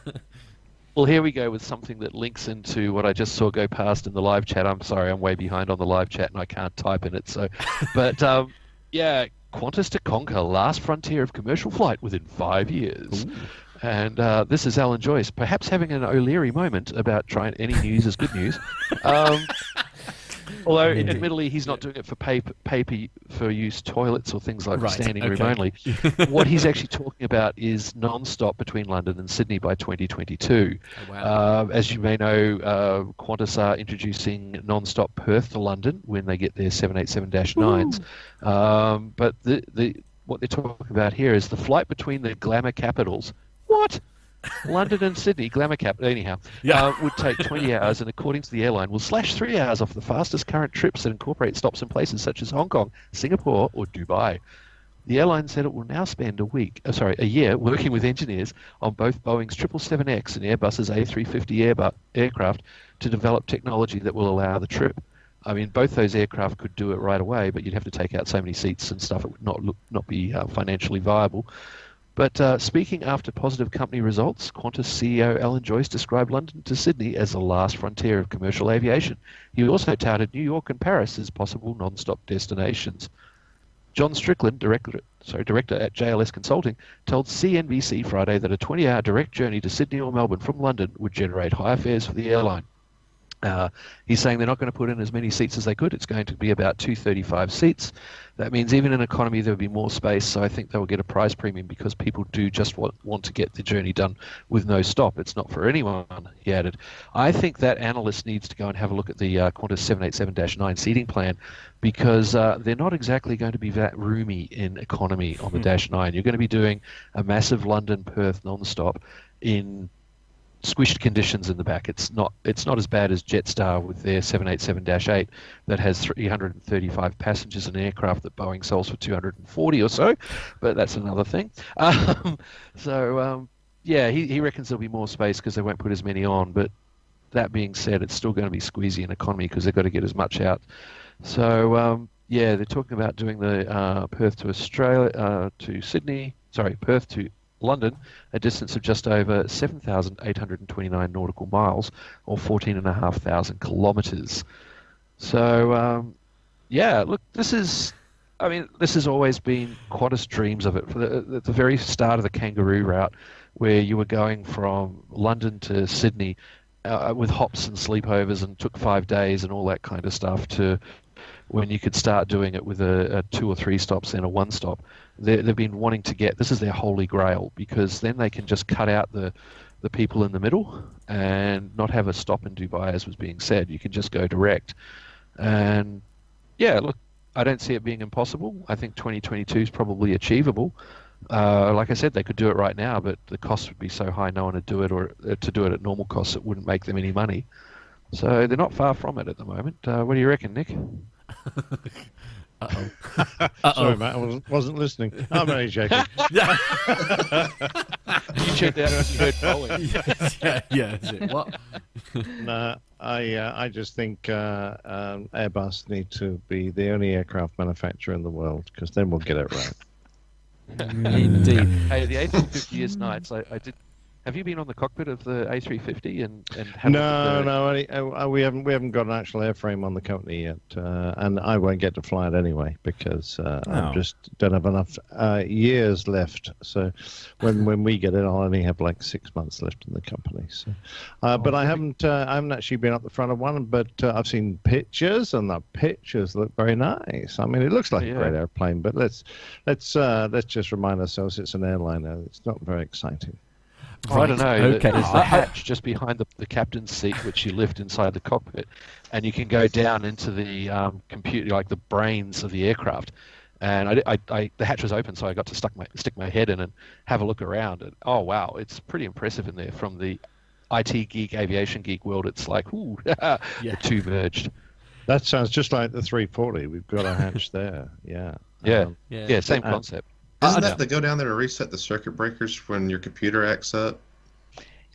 Well, here we go with something that links into what I just saw go past in the live chat. I'm sorry, I'm way behind on the live chat and I can't type in it. So, but um, yeah, Qantas to conquer last frontier of commercial flight within five years. And uh, this is Alan Joyce, perhaps having an O'Leary moment about trying any news is good news. Um, although, Indeed. admittedly, he's not doing it for paper, paper for use toilets or things like Right, standing room okay. only. what he's actually talking about is non-stop between London and Sydney by 2022. wow. Uh, as you may know, uh, Qantas are introducing non-stop Perth to London when they get their 787-9s. Um, but the, the what they're talking about here is the flight between the glamour capitals. What? London and Sydney, glamour cap. Anyhow, Yeah. uh, would take 20 hours, and according to the airline, will slash three hours off the fastest current trips that incorporate stops in places such as Hong Kong, Singapore, or Dubai. The airline said it will now spend a week, uh, sorry, a year working with engineers on both Boeing's 777X and Airbus's A350 airbu- aircraft to develop technology that will allow the trip. I mean, both those aircraft could do it right away, but you'd have to take out so many seats and stuff; it would not look, not be uh, financially viable. But uh, speaking after positive company results, Qantas CEO Alan Joyce described London to Sydney as the last frontier of commercial aviation. He also touted New York and Paris as possible non-stop destinations. John Strickland, director, sorry, director at JLS Consulting, told CNBC Friday that a 20-hour direct journey to Sydney or Melbourne from London would generate higher fares for the airline. Uh, he's saying they're not going to put in as many seats as they could. It's going to be about 235 seats. That means even in economy there will be more space. So I think they will get a price premium because people do just want, want to get the journey done with no stop. It's not for anyone, he added. I think that analyst needs to go and have a look at the uh, Qantas 787-9 seating plan because uh, they're not exactly going to be that roomy in economy on the Dash 9. You're going to be doing a massive London-Perth non-stop in squished conditions in the back. It's not it's not as bad as Jetstar with their 787-8 that has 335 passengers in an aircraft that Boeing sells for 240 or so, but that's another thing. Um, so um, yeah, he, he reckons there'll be more space because they won't put as many on. But that being said, it's still going to be squeezy in economy because they've got to get as much out. So um, yeah, they're talking about doing the uh, Perth to Australia uh, to Sydney. Sorry, Perth to London, a distance of just over 7,829 nautical miles, or 14,500 kilometres. So, um, yeah, look, this is, I mean, this has always been Qantas dreams of it. For the, at the very start of the Kangaroo route, where you were going from London to Sydney uh, with hops and sleepovers and took five days and all that kind of stuff, to when you could start doing it with a, a two or three stops and a one stop. They, they've been wanting to get this is their holy grail because then they can just cut out the the people in the middle and not have a stop in Dubai as was being said. You can just go direct. And yeah, look, I don't see it being impossible. I think 2022 is probably achievable. Uh, like I said, they could do it right now, but the cost would be so high, no one would do it, or uh, to do it at normal costs, it wouldn't make them any money. So they're not far from it at the moment. Uh, what do you reckon, Nick? Uh-oh. Sorry, Uh-oh. Matt, I wasn't, wasn't listening. I'm only joking. you checked out as you heard Colin. yeah, yeah. Is it? What? no, I uh, I just think uh, um, Airbus need to be the only aircraft manufacturer in the world because then we'll get it right. Indeed. Hey, the A350 is nice. I, I did Have you been on the cockpit of the A350 and and had a look at No, the- no, any- uh, we haven't we haven't got an actual airframe on the company yet, uh, and I won't get to fly it anyway because uh, Oh. I just don't have enough uh, years left. So when when we get it, I'll only have like six months left in the company. So, uh, but I haven't uh, I haven't actually been up the front of one, but uh, I've seen pictures, and the pictures look very nice. I mean, it looks like Yeah. a great airplane, but let's let's uh, let's just remind ourselves it's an airliner. It's not very exciting. I don't know. Okay. There's I- the hatch just behind the, the captain's seat, which you lift inside the cockpit, and you can go down into the um, computer, like the brains of the aircraft. And I, I, I, the hatch was open, so I got to stuck my, stick my head in and have a look around. And oh wow, it's pretty impressive in there. From the IT geek, aviation geek world, it's like ooh, the two merged. That sounds just like the 340. We've got a hatch there. Yeah. Yeah, Um, Yeah. yeah, same uh, concept. Isn't I that to go down there to reset the circuit breakers when your computer acts up?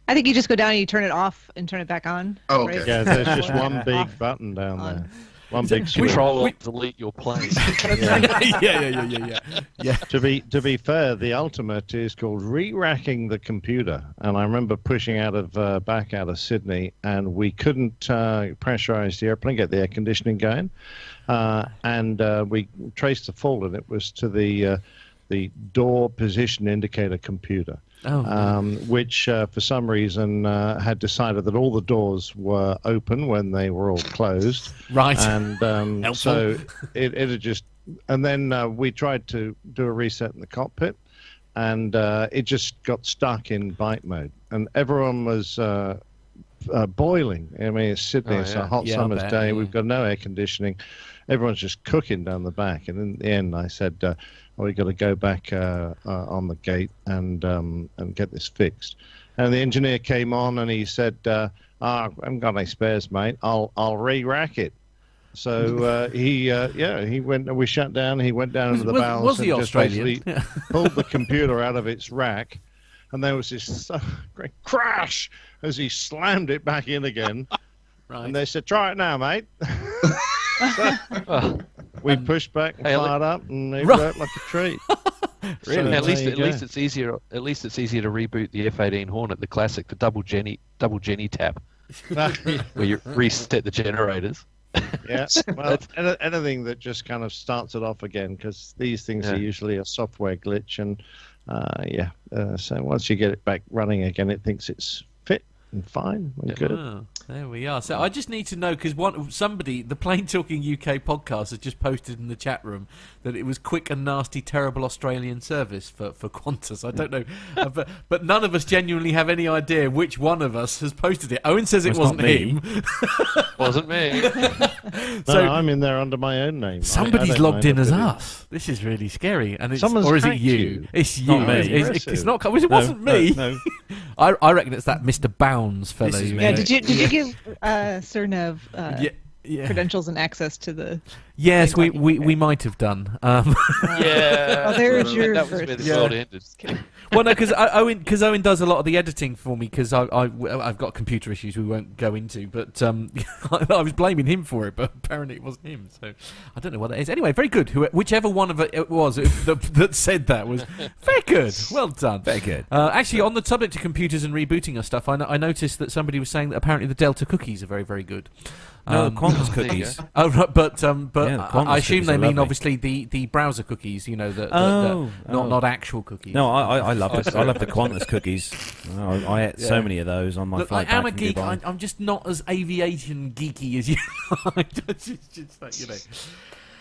I think you just go down and you turn it off and turn it back on. Oh, okay. right? Yeah, there's just one big button down on. there. One big switch. Control we- delete your plane. Yeah. yeah, yeah, yeah, yeah, yeah. yeah. to be to be fair, the ultimate is called re-racking the computer. And I remember pushing out of uh, back out of Sydney, and we couldn't uh, pressurize the airplane, get the air conditioning going, uh, and uh, we traced the fault, and it was to the uh, the door position indicator computer. Oh, um, which uh, for some reason uh, had decided that all the doors were open when they were all closed, right. and um, so it, it had just. And then uh, we tried to do a reset in the cockpit, and uh, it just got stuck in BITE mode, and everyone was. Uh, uh, boiling. I mean, it's Sydney. Oh, it's yeah. a hot Yeah, summer's bet, day. yeah. We've got no air conditioning. Everyone's just cooking down the back. And in the end, I said, uh, well, we've got to go back uh, uh, on the gate and um, and get this fixed. And the engineer came on and he said, uh, ah, I haven't got any spares, mate. I'll I'll re-rack it. So uh, he, uh, yeah, he went. We shut down. He went down was, into the was, bowels was and he just Australian? basically Yeah. pulled the computer out of its rack, and there was this uh, great crash as he slammed it back in again. right. And they said, "Try it now, mate." Oh, We pushed back and Hey, fired up, and it Right. worked like a treat. So Really? at least at go. least it's easier. At least it's easier to reboot the F-18 Hornet, the classic, the double Jenny double Jenny tap, where you reset the generators. yeah. Well, any- anything that just kind of starts it off again, because these things Yeah. are usually a software glitch, and uh, yeah. Uh, so once you get it back running again, it thinks it's fine and good. Oh, there we are. So I just need to know because one somebody, the Plane Talking UK podcast, has just posted in the chat room that it was quick and nasty, terrible Australian service for, for Qantas. I don't know, uh, but but none of us genuinely have any idea which one of us has posted it. Owen says it Well, it's wasn't me. him. Wasn't me. No, so I'm in there under my own name. I- I somebody's logged in as it is. us. This is really scary. And it's Someone's or is it hacked you? you. It's you. Not me. It's, it's, it's not. It wasn't me. No, no. I, I reckon it's that Mr. Bounds fellow. This is you me. Yeah, did you did you give uh, Cernev uh, Yeah. Yeah. credentials and access to the? Yes, we, we, we might have done. Um, yeah. Oh, there's your that was where the first- world Yeah. ended. well, no, because Owen because Owen does a lot of the editing for me because I, I I've got computer issues we won't go into, but um, I was blaming him for it, but apparently it wasn't him. So I don't know what that is. Anyway, very good. Who, whichever one of it, it was it, that, that said that was very good. Well done. Very good. Uh, actually, on the subject of computers and rebooting and stuff, I, I noticed that somebody was saying that apparently the Delta cookies are very, very good. No, Um, Qantas cookies. Oh, right, but um, but Yeah, I, I assume they mean lovely. obviously the, the browser cookies. You know, the, the, the- Oh, not oh. not actual cookies. No, I, I, I love the, I love the Qantas cookies. Oh, I ate so many of those on my Look, flight I am a geek. I'm, I'm just not as aviation geeky as you. are. It's just like, you know.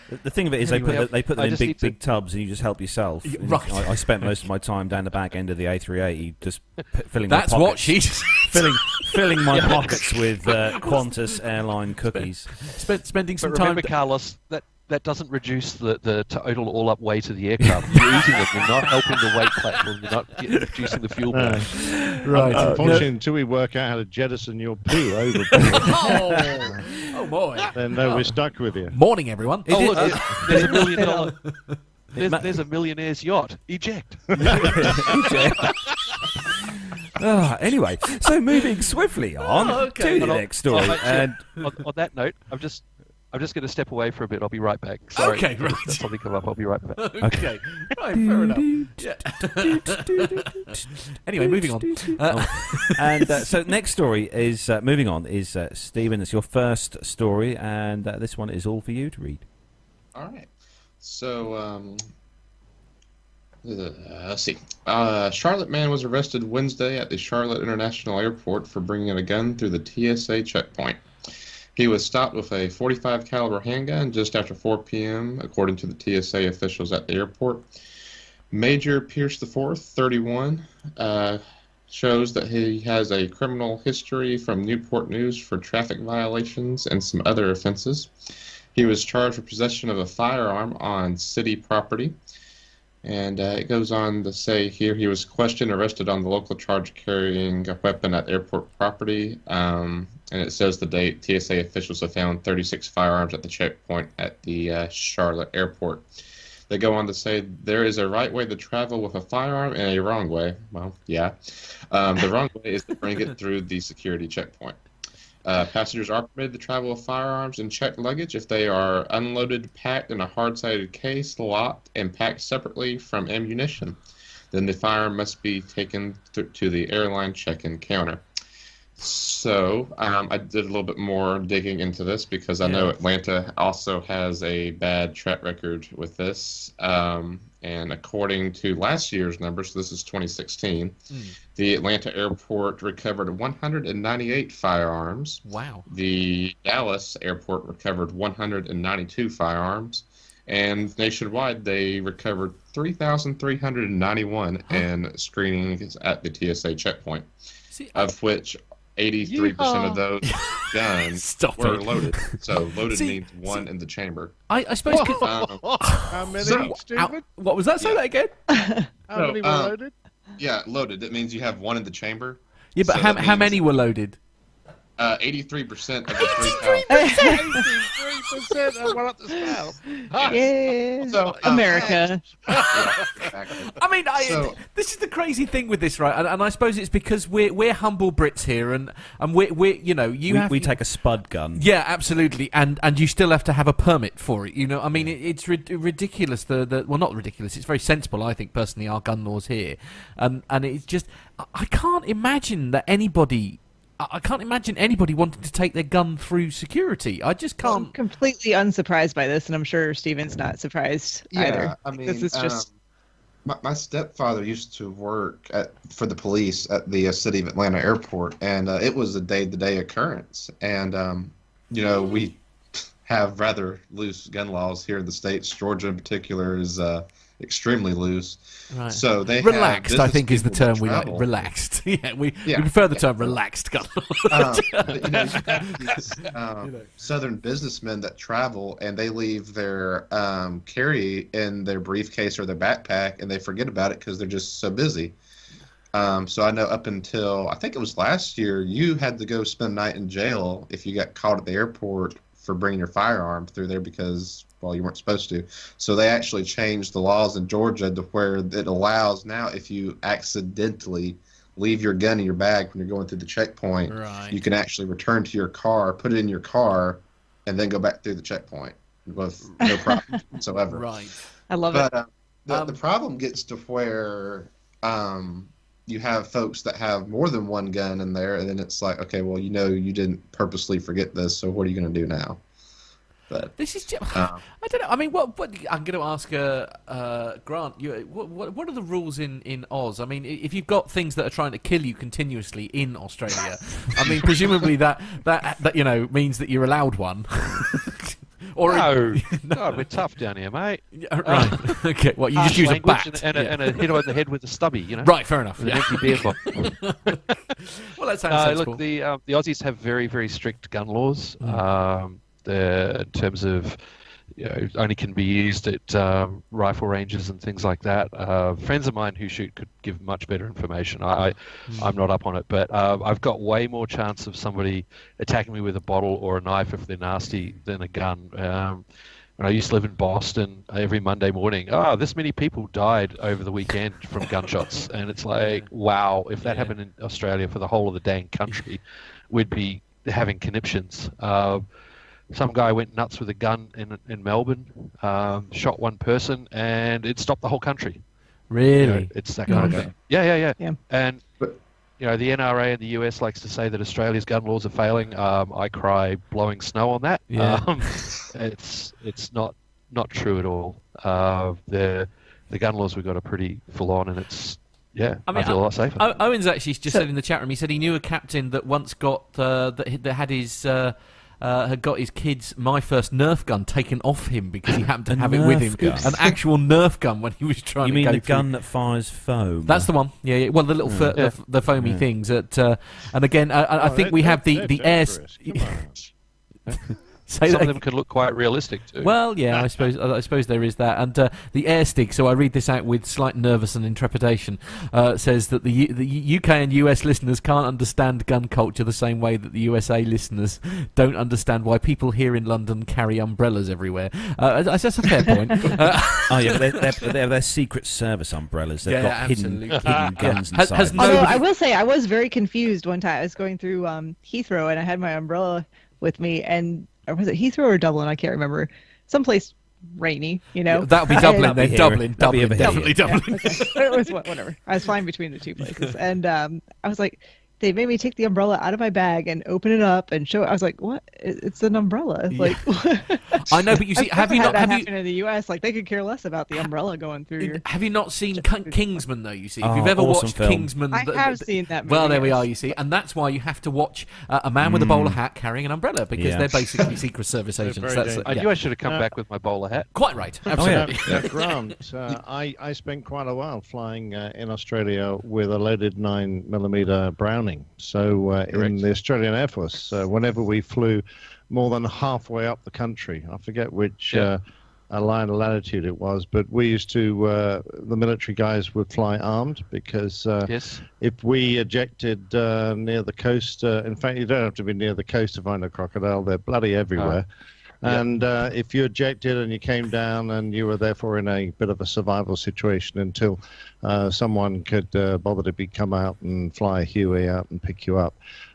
The- The thing of it is, they put the, they put them I in big to- big tubs, and you just help yourself. Right. I, I spent most of my time down the back end of the A380, just p- filling. That's my what pockets, she filling filling my pockets with uh, Qantas airline cookies. spent spending some But time. remember, Carlos, that that doesn't reduce the, the total all up weight of the aircraft. You're eating them. You're not helping the weight platform. You're not get- reducing the fuel No. burn. right. Uh, no- until we work out how to jettison your poo overboard, oh, oh boy. then uh, we're stuck with you. Morning, everyone. Oh, look, is- there's- there's a million dollar. There's, there's a millionaire's yacht. Eject. Ah, anyway, so moving swiftly on Oh, okay. to the on. next story. Oh, and on, on that note, I've just I'm just going to step away for a bit. I'll be right back. Sorry. Okay, right. That's something come up. I'll be right back. okay, right, fair enough. Yeah. anyway, moving on. Uh, and uh, so next story is uh, moving on is uh, Stephen. It's your first story, and uh, this one is all for you to read. All right. So, um, uh, let's see. Uh, Charlotte man was arrested Wednesday at the Charlotte International Airport for bringing a gun through the TSA checkpoint. He was stopped with a 45 caliber handgun just after 4 p.m., according to the TSA officials at the airport. Major Pierce IV, 31, uh, shows that he has a criminal history from Newport News for traffic violations and some other offenses. He was charged with possession of a firearm on city property. And uh, it goes on to say here he was questioned, arrested on the local charge carrying a weapon at airport property. Um, and it says the date TSA officials have found 36 firearms at the checkpoint at the uh, Charlotte airport. They go on to say there is a right way to travel with a firearm and a wrong way. Well, yeah. Um, the wrong way is to bring it through the security checkpoint. Uh, passengers are permitted to travel with firearms and checked luggage if they are unloaded, packed in a hard-sided case, locked, and packed separately from ammunition. Then the firearm must be taken th- to the airline check-in counter. So um, I did a little bit more digging into this because I know Atlanta also has a bad track record with this. Um, and according to last year's numbers, this is 2016, hmm. the Atlanta airport recovered 198 firearms. wow. The Dallas airport recovered 192 firearms. And nationwide, they recovered 3,391 in screenings at the TSA checkpoint, See, of which 83% of those guns Stop were it. loaded. So loaded See- means one in the chamber. I, I suppose. could- Um, How many, So- Stephen? what was that? Say Yeah. that again. How So, many were um, loaded? yeah, loaded. It means you have one in the chamber. Yeah, but So how, how many were loaded? Uh, 83% of the 3,000. 83% I want up the smell. Yeah. So, um, America. yeah, exactly. I mean, I, So- this is the crazy thing with this, right? And, and I suppose it's because we're we're humble Brits here, and and we're we're you know you we, have we take a spud gun. Yeah, absolutely, and and you still have to have a permit for it. You know, I mean, it, it's rid- ridiculous. The, the well, not ridiculous. It's very sensible, I think, personally. Our gun laws here, um, and it's just I, I can't imagine that anybody. I I can't imagine anybody wanting to take their gun through security. I just can't. I'm can't. completely unsurprised by this, and I'm sure Steven's not surprised either. I mean, this is just um, my, my stepfather used to work at for the police at the uh, city of Atlanta airport, and uh, it was a day-to-day occurrence. And um, you know, we have rather loose gun laws here in the states. Georgia, in particular, is uh, extremely loose. Right. So they relaxed, I think, is the term we like. Relaxed. yeah, we, Yeah. we prefer the term relaxed um, you know, these um, southern businessmen that travel and they leave their um, carry in their briefcase or their backpack and they forget about it because they're just so busy. Um, so I know up until I think it was last year, you had to go spend a night in jail if you got caught at the airport for bringing your firearm through there because well you weren't supposed to. So they actually changed the laws in Georgia to where it allows now if you accidentally leave your gun in your bag when you're going through the checkpoint, Right. you can actually return to your car, put it in your car, and then go back through the checkpoint with no problem whatsoever. right. I love But it. uh, the, Um, the problem gets to where um, you have folks that have more than one gun in there, and then it's like, okay, well, you know, you didn't purposely forget this, so what are you going to do now? But This is just, Um, I don't know. I mean, what? what I'm going to ask uh, uh, Grant. You, what, what? What are the rules in, in Oz? I mean, if you've got things that are trying to kill you continuously in Australia, I mean, presumably that, that that you know means that you're allowed one. or No, God, we're tough down here, mate. Yeah, right. okay. What you just use a bat and, and, a, and a hit on the head with a stubby, you know. Right. Fair enough. Yeah. an empty beer bottle. well, that sounds No, sensible. look, the um, the Aussies have very very strict gun laws. Mm. Um, in terms of you know, only can be used at um, rifle ranges and things like that. Uh, friends of mine who shoot could give much better information. I, I I'm not up on it, but uh, I've got way more chance of somebody attacking me with a bottle or a knife if they're nasty than a gun. Um, when I used to live in Boston, every Monday morning, oh, this many people died over the weekend from gunshots, and it's like, wow, if that Yeah. happened in Australia for the whole of the dang country, we'd be having conniptions. Uh, some guy went nuts with a gun in in Melbourne, um, shot one person, and it stopped the whole country. Really? You know, it's that kind of thing. Yeah, yeah, yeah. Yeah. And But- you know, the NRA in the US likes to say that Australia's gun laws are failing. Um, I cry blowing snow on that. Yeah. Um, it's it's not not true at all. Uh, the the gun laws we've got are pretty full on, and it's yeah, I mean, I, feel a lot safer. Owen's actually just So- said in the chat room. He said he knew a captain that once got uh, that, that had his. Uh, uh, had got his kid's my first Nerf gun taken off him because he happened to A have it with him. gun? An actual Nerf gun when he was trying to. You to mean go the through- gun that fires foam? That's the one. Yeah, yeah. Well, the little fo- Yeah. the, the foamy Yeah. things. That, uh, and again, I, I I Oh, think they're- we have the they're the air. dangerous. Come on. Say Some of them can look quite realistic too. Well, yeah, I suppose I suppose there is that, and uh, the air stick. So I read this out with slight nervous and intrepidation. Uh, says that the, U- the UK and US listeners can't understand gun culture the same way that the USA listeners don't understand why people here in London carry umbrellas everywhere. Uh, that's that's a fair point. Uh, Oh yeah, they're, they're, they're, they're Secret Service umbrellas. They've Yeah, got hidden, hidden guns Has- inside. has no- Although Nobody- I will say, I was very confused one time. I was going through um, Heathrow and I had my umbrella with me, and or was it Heathrow or Dublin? I can't remember. Someplace rainy, you know. that'll be And- Dublin then. here. Dublin, Dublin, definitely. Dublin. Yeah, okay. It was whatever. I was flying between the two places, and um, I was like, they made me take the umbrella out of my bag and open it up and show. it. I was like, what? It's an umbrella. Like, I know, but you see, I've you had not? Have you? happen in the U.S. Like, they could care less about the umbrella going through your. Have you not seen K- Kingsman though? You see, if Oh, you've ever awesome watched film. Kingsman, I th- have th- seen that. Movie, Well, there we are. You see, and that's why you have to watch uh, a man with a bowler hat carrying an umbrella because Yeah. they're basically Secret Service agents. very That's, dangerous. I yeah. knew I should have come Uh, back with my bowler hat. Quite right. yeah. Absolutely. Yeah, Grant, uh, I, I spent quite a while flying uh, in Australia with a loaded 9 millimeter Browning. So uh, in the Australian Air Force, uh, whenever we flew more than halfway up the country, I forget which Yeah. uh, line of latitude it was, but we used to, uh, the military guys would fly armed because uh, Yes. if we ejected uh, near the coast, uh, in fact, you don't have to be near the coast to find a crocodile, they're bloody everywhere. Yeah. And uh, if you ejected and you came down and you were therefore in a bit of a survival situation until uh, someone could uh, bother to be come out and fly a Huey out and pick you up.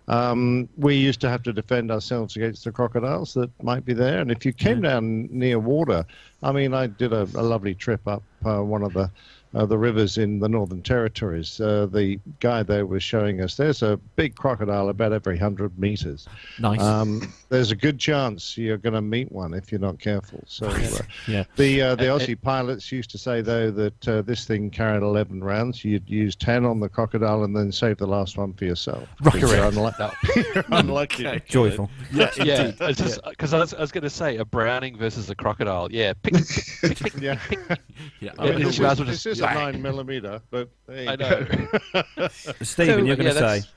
Um, we used to have to defend ourselves against the crocodiles that might be there. And if you came down near water, I mean, I did a, a lovely trip up uh, one of the uh, the rivers in the Northern Territories. Uh, the guy there was showing us there's a big crocodile about every hundred meters. Nice. Um, there's a good chance you're going to meet one if you're not careful. So uh, Yeah. the uh, the Uh, Aussie pilots used to say though that uh, this thing carried 11 rounds. You'd use 10 on the crocodile and then save the last one for yourself. Right. Because You're, unlu- you're unlucky. to kill it. Joyful. Yeah, yeah. It's just because I was, I was going to say a Browning versus a crocodile. Yeah, pick, pick, pick, pick. Yeah. yeah. I mean, Yeah, this, you might is, as well this just is a nine millimeter, but there you I go. know. Stephen, So- you're going to that's- say.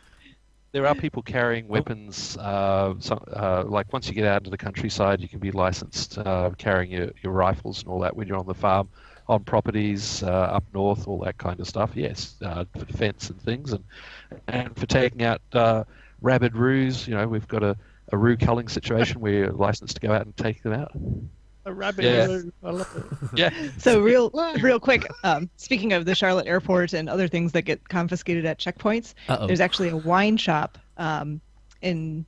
There are people carrying weapons. Uh, some, uh, like once you get out into the countryside, you can be licensed uh, carrying your, your rifles and all that when you're on the farm, on properties uh, up north, all that kind of stuff. Yes, uh, for defence and things, and and for taking out uh, rabid roos. You know, we've got a, a roo culling situation where you're licensed to go out and take them out. A rabbit. Yeah. I love it. Yeah, So real, real quick. Um, speaking of the Charlotte Airport and other things that get confiscated at checkpoints, Uh-oh. there's actually a wine shop um, in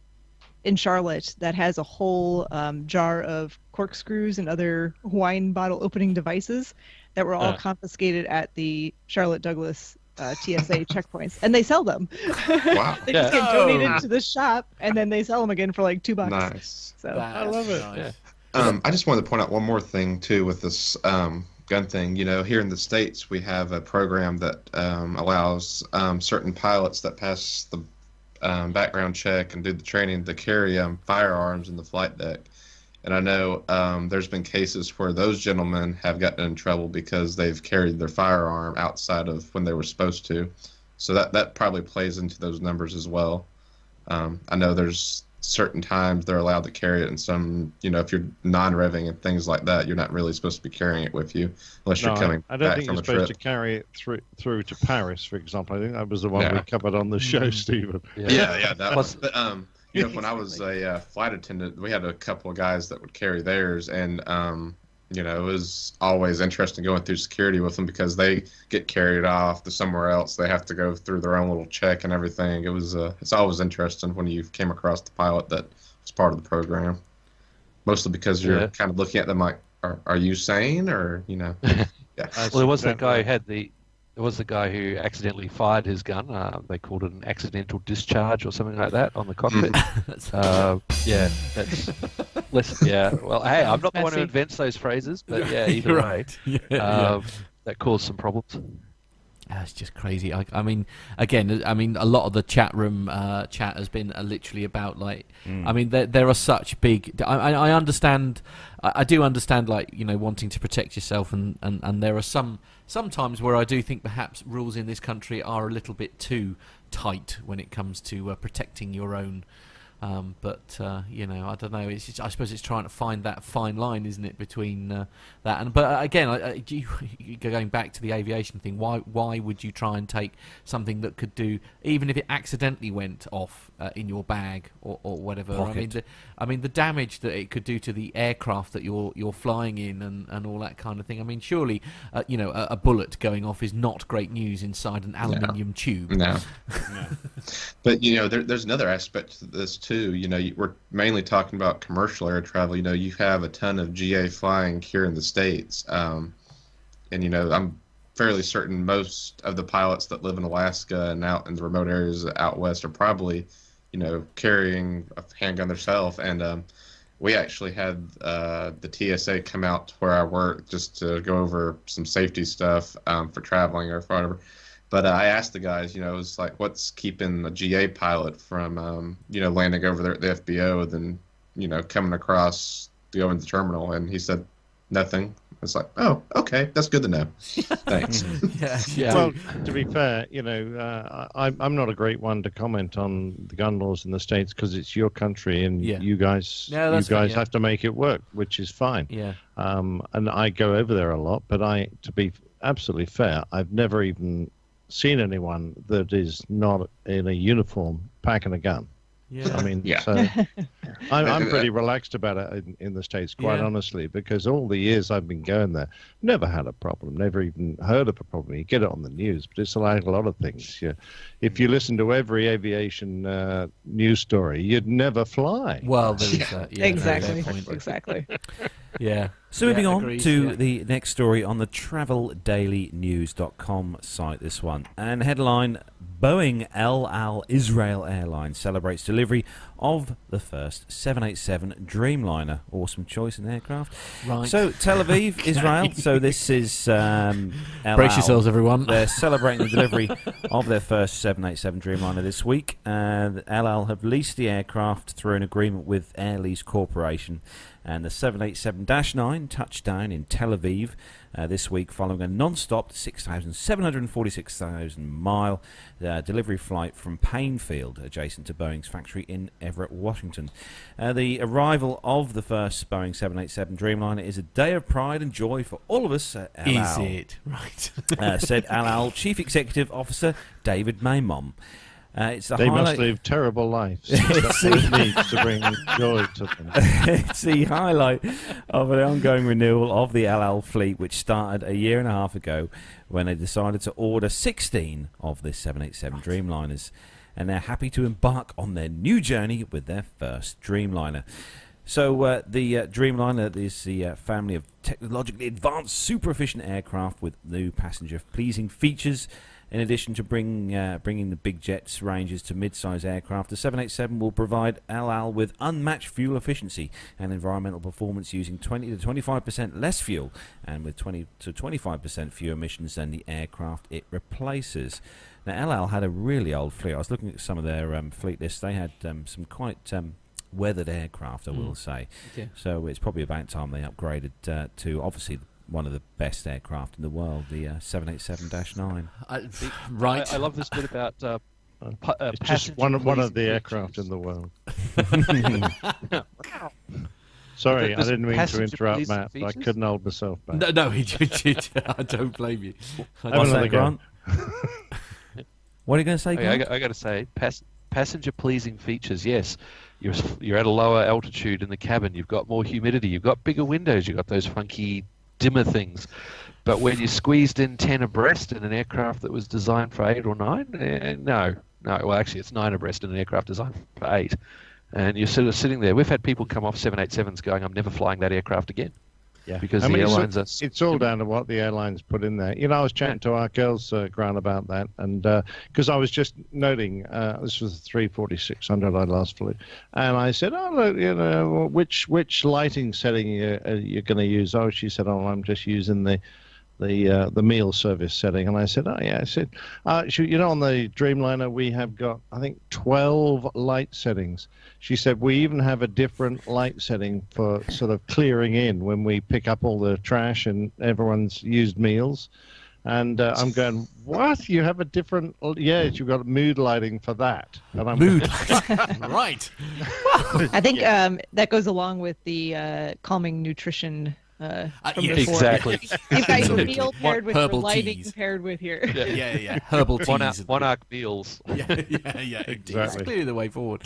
in Charlotte that has a whole um, jar of corkscrews and other wine bottle opening devices that were all Uh. confiscated at the Charlotte Douglas uh, TSA checkpoints, and they sell them. Wow. they just Yeah. get donated to the shop, and then they sell them again for like two bucks. Nice. So I love it. Nice. Yeah. Um, I just wanted to point out one more thing too with this um, gun thing. You know, here in the states, we have a program that um, allows um, certain pilots that pass the um, background check and do the training to carry um, firearms in the flight deck. And I know um, there's been cases where those gentlemen have gotten in trouble because they've carried their firearm outside of when they were supposed to. So that that probably plays into those numbers as well. Um, I know there's certain times they're allowed to carry it, and some, you know, if you're non-revving and things like that, you're not really supposed to be carrying it with you unless No, you're coming I don't back think from you're a supposed trip. to carry it through through to Paris, for example. I think that was the one we covered on the show, Stephen. Yeah, yeah, that was. Plus- But, um, you know, when I was a uh, flight attendant, we had a couple of guys that would carry theirs, and um, you know, it was always interesting going through security with them because they get carried off to somewhere else. They have to go through their own little check and everything. It was, uh, it's always interesting when you came across the pilot that was part of the program. mostly because you're Yeah. kind of looking at them like, are, are you sane or you know? Yeah. Well, there was that exactly guy who had the. There was the guy who accidentally fired his gun. Uh, they called it an accidental discharge or something like that on the cockpit. uh, yeah, that's less. Yeah, well, hey, I'm not the one who Messy. invents those phrases, but yeah, either You're way, right. Yeah, yeah. uh, that caused some problems. That's just crazy. I, I mean, again, I mean, a lot of the chat room uh, chat has been uh, literally about like, I mean, there, there are such big. I, I I understand. I, I do understand, like you know, wanting to protect yourself, and, and, and there are some sometimes where I do think perhaps rules in this country are a little bit too tight when it comes to uh, protecting your own. Um, but uh, you know, I don't know. It's just, I suppose it's trying to find that fine line, isn't it, between uh, that and. But uh, again, I, I, you, going back to the aviation thing, why why would you try and take something that could do, even if it accidentally went off uh, in your bag or, or whatever? I mean, the, I mean, the damage that it could do to the aircraft that you're you're flying in and, and all that kind of thing. I mean, surely, uh, you know, a, a bullet going off is not great news inside an aluminium tube. No. But you know, there, there's another aspect to this too. You know, we're mainly talking about commercial air travel. You know, you have a ton of GA flying here in the states, um, and you know, I'm fairly certain most of the pilots that live in Alaska and out in the remote areas out west are probably, you know, carrying a handgun themselves. And um, we actually had uh, the TSA come out to where I work just to go over some safety stuff um, for traveling or whatever. But uh, I asked the guys, you know, it's like, what's keeping a GA pilot from, um, you know, landing over there at the FBO, and then, you know, coming across to go into the terminal? And he said, nothing. It's like, oh, okay, that's good to know. Thanks. yeah, yeah. Well, to be fair, you know, uh, I, I'm not a great one to comment on the gun laws in the states because it's your country and Yeah. you guys, Yeah, you that's right, guys yeah. have to make it work, which is fine. yeah. Um, and I go over there a lot, but I, to be absolutely fair, I've never even seen anyone that is not in a uniform packing a gun. Yeah. I mean, Yeah. so I'm, I'm pretty relaxed about it in, in the States, quite Yeah. honestly, because all the years I've been going there, never had a problem, never even heard of a problem. You get it on the news, but it's like a lot of things. You, if you listen to every aviation uh, news story, you'd never fly. Well, there is that. Yeah, exactly. fair. Exactly. Yeah. So Yeah, moving on agreed, to yeah. the next story on the traveldailynews.com site, this one. And headline Boeing El Al Israel Airlines celebrates delivery of the first 787 Dreamliner. Awesome choice in aircraft. Right. So, Tel Aviv, Israel. So, this is um, El Brace Al. yourselves, everyone. They're celebrating the delivery of their first 787 Dreamliner this week. And El Al have leased the aircraft through an agreement with Air Lease Corporation. And the 787 9 touched down in Tel Aviv uh, this week following a non stop 6,746,000 mile uh, delivery flight from Paine Field, adjacent to Boeing's factory in Everett, Washington. Uh, the arrival of the first Boeing 787 Dreamliner is a day of pride and joy for all of us at El Is it right? uh, said Al Al Chief Executive Officer David Maimon. Uh, it's the They must live terrible lives. That's what it needs to bring joy to them. it's the highlight of an ongoing renewal of the Al Al fleet, which started a year and a half ago when they decided to order 16 of the 787 Dreamliners. And they're happy to embark on their new journey with their first Dreamliner. So uh, the uh, Dreamliner is the uh, family of technologically advanced, super efficient aircraft with new passenger-pleasing features. In addition to bring, uh, bringing the big jets ranges to mid-size aircraft, the 787 will provide Al Al with unmatched fuel efficiency and environmental performance using 20 to 25% less fuel and with 20 to 25% fewer emissions than the aircraft it replaces. Now, Al Al had a really old fleet. I was looking at some of their um, fleet lists. They had um, some quite um, weathered aircraft, I will Mm. say. Yeah. So it's probably about time they upgraded uh, to obviously one of the best aircraft in the world, the uh, 787-9. Right. I, I love this bit about uh, pa- uh, It's just one, of- one of the passenger-pleasing aircraft in the world. Sorry, I didn't mean to interrupt, Matt, but I couldn't hold myself back. no, no, he did. I don't blame you. I Have What's another that. Grant? what are you going to say, Okay, I, Grant? got, I got to say, pass, passenger pleasing features. Yes, you're you're at a lower altitude in the cabin. You've got more humidity. You've got bigger windows. You've got those funky dimmer things. But when you're squeezed in ten abreast in an aircraft that was designed for eight or nine, eh, no, no. Well, actually, it's nine abreast in an aircraft designed for eight. and you're sort of sitting there. We've had people come off 787s going, "I'm never flying that aircraft again." Yeah. because I the mean, it's, airlines are. it's all down to what the airlines put in there. You know, I was chatting to our girls, uh, Grant, about that, and because I was just noting uh, this was the 34600 I last flew, and I said, "Oh, look, you know, which which lighting setting you, uh, you're going to use?" Oh, she said, "Oh, I'm just using the." The uh, the meal service setting, and I said, "Oh yeah." I said, uh, she, "You know, on the Dreamliner, we have got I think twelve light settings." She said, "We even have a different light setting for sort of clearing in when we pick up all the trash and everyone's used meals." And uh, I'm going, "What? You have a different? Yes, you've got mood lighting for that." And I'm Mood. right. I think um, that goes along with the uh, calming nutrition. Uh, Uh, from yes. before. Exactly. You've got your meal paired with your Herbal lighting teas. paired with your. Yeah, yeah, yeah. Herbal teas. Monarch, and- monarch meals. Yeah, yeah, yeah. Indeed. It's Exactly. clearly the way forward.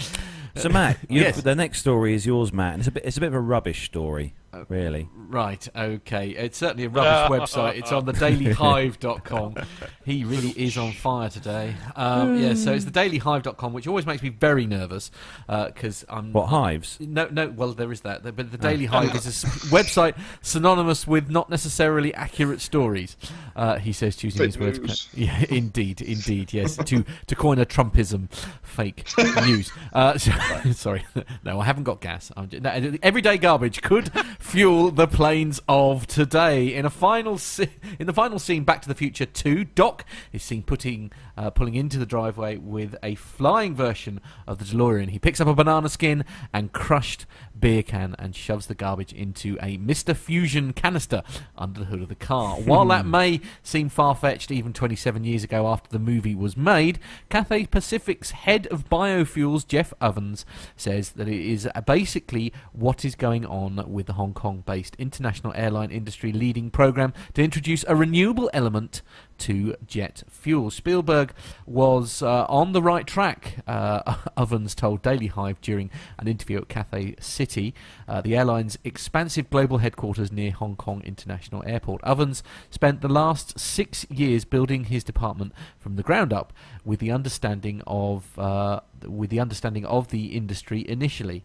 So Matt, Yes. the next story is yours, Matt, and it's a bit it's a bit of a rubbish story, really. Right, okay. It's certainly a rubbish website. It's on the dailyhive.com. He really is on fire today. Um, yeah, so it's the dailyhive.com, which always makes me very nervous because I'm. What hives? No, no. Well, there is that, but the Daily Hive is a website synonymous with not necessarily accurate stories. Uh, he says, choosing Fake his words. news. Yeah, indeed, indeed. Yes, to to coin a Trumpism, fake news. Uh, so- sorry, no, I haven't got gas. I'm just, no, everyday garbage could fuel the planes of today. In a final, se- in the final scene, Back to the Future Two, Doc is seen putting uh, pulling into the driveway with a flying version of the DeLorean. He picks up a banana skin and crushed beer can and shoves the garbage into a Mr. Fusion canister under the hood of the car. While that may seem far fetched even 27 years ago after the movie was made, Cathay Pacific's head of biofuels, Jeff Ovens, says that it is basically what is going on with the Hong Kong based international airline industry leading program to introduce a renewable element to jet fuel. Spielberg was uh, on the right track, uh, Ovens told Daily Hive during an interview at Cathay City, uh, the airline's expansive global headquarters near Hong Kong International Airport. Ovens spent the last six years building his department from the ground up with the understanding of uh, with the understanding of the industry initially.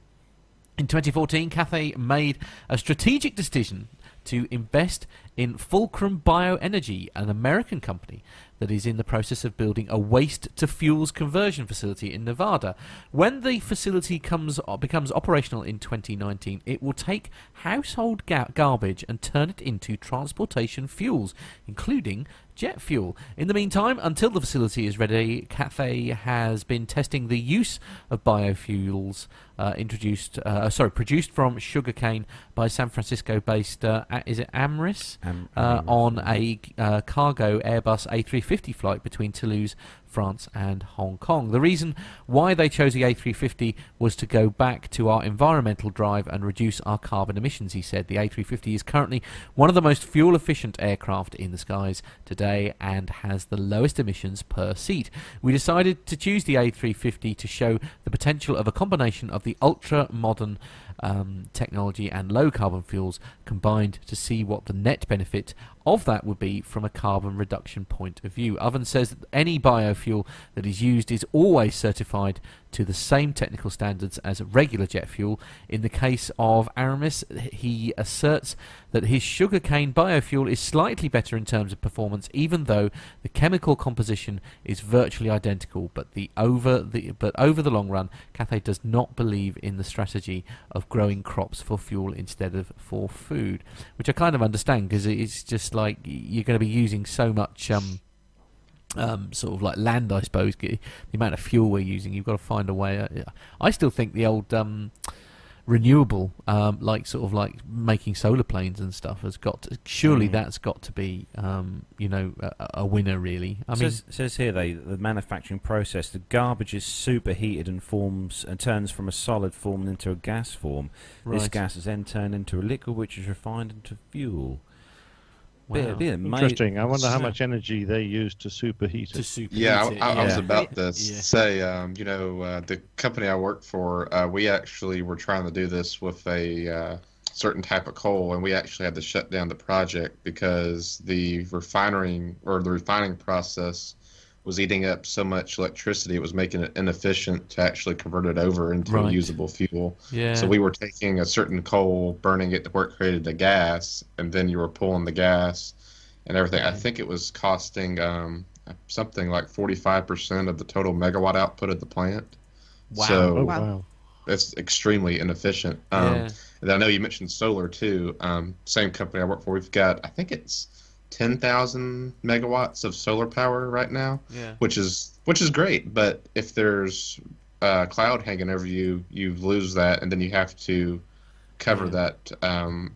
In 2014, Cathay made a strategic decision to invest in Fulcrum Bioenergy, an American company that is in the process of building a waste to fuels conversion facility in Nevada. When the facility comes becomes operational in 2019, it will take household ga- garbage and turn it into transportation fuels, including jet fuel. In the meantime, until the facility is ready, Cathay has been testing the use of biofuels uh, introduced, uh, sorry, produced from sugarcane by San Francisco-based, uh, is it Amyris, Am- uh, on a uh, cargo Airbus A350 flight between Toulouse, France, and Hong Kong. The reason why they chose the A350 was to go back to our environmental drive and reduce our carbon emissions. He said the A350 is currently one of the most fuel-efficient aircraft in the skies today and has the lowest emissions per seat. We decided to choose the A350 to show the potential of a combination of the ultra-modern um, technology and low carbon fuels combined to see what the net benefit of that would be from a carbon reduction point of view. Oven says that any biofuel that is used is always certified to the same technical standards as regular jet fuel. In the case of Amyris, he asserts that his sugarcane biofuel is slightly better in terms of performance, even though the chemical composition is virtually identical. But the over the but over the long run, Cathay does not believe in the strategy of growing crops for fuel instead of for food, which I kind of understand because it's just like you're going to be using so much. Um, um, sort of like land, I suppose. The amount of fuel we're using, you've got to find a way. uh, I still think the old um, renewable, um, like sort of like making solar planes and stuff, has got. To, surely Mm. that's got to be, um, you know, a, a winner. Really, I It mean, says, says here they the manufacturing process the garbage is superheated and forms and turns from a solid form into a gas form. This gas is then turned into a liquid which is refined into fuel. Bit- Wow. bit ama- Interesting. I wonder how much energy they use to superheat to it. superheat Yeah, I, it, I, I was about to Yeah. say, um, you know, uh, the company I work for, uh, we actually were trying to do this with a uh, certain type of coal, and we actually had to shut down the project because the refining or the refining process was eating up so much electricity, it was making it inefficient to actually convert it over into Right. usable fuel. Yeah. So we were taking a certain coal, burning it to where it created the gas, and then you were pulling the gas and everything. I think it was costing um, something like 45% of the total megawatt output of the plant. Wow. So Oh, Wow. wow. it's extremely inefficient. Um, Yeah. And I know you mentioned solar too. Um, same company I work for, we've got I think it's ten thousand megawatts of solar power right now, Yeah. which is which is great. But if there's a cloud hanging over you, you lose that, and then you have to cover Yeah. that um,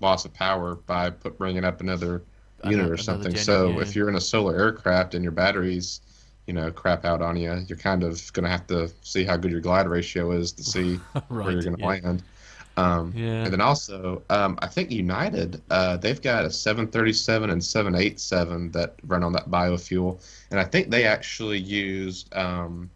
loss of power by put, bringing up another unit another or something. gen- so yeah. if you're in a solar aircraft and your batteries, you know, crap out on you, you're kind of going to have to see how good your glide ratio is to see where you're going to land. Um, Yeah. And then also, um, I think United, uh, they've got a 737 and 787 that run on that biofuel, and I think they actually used um,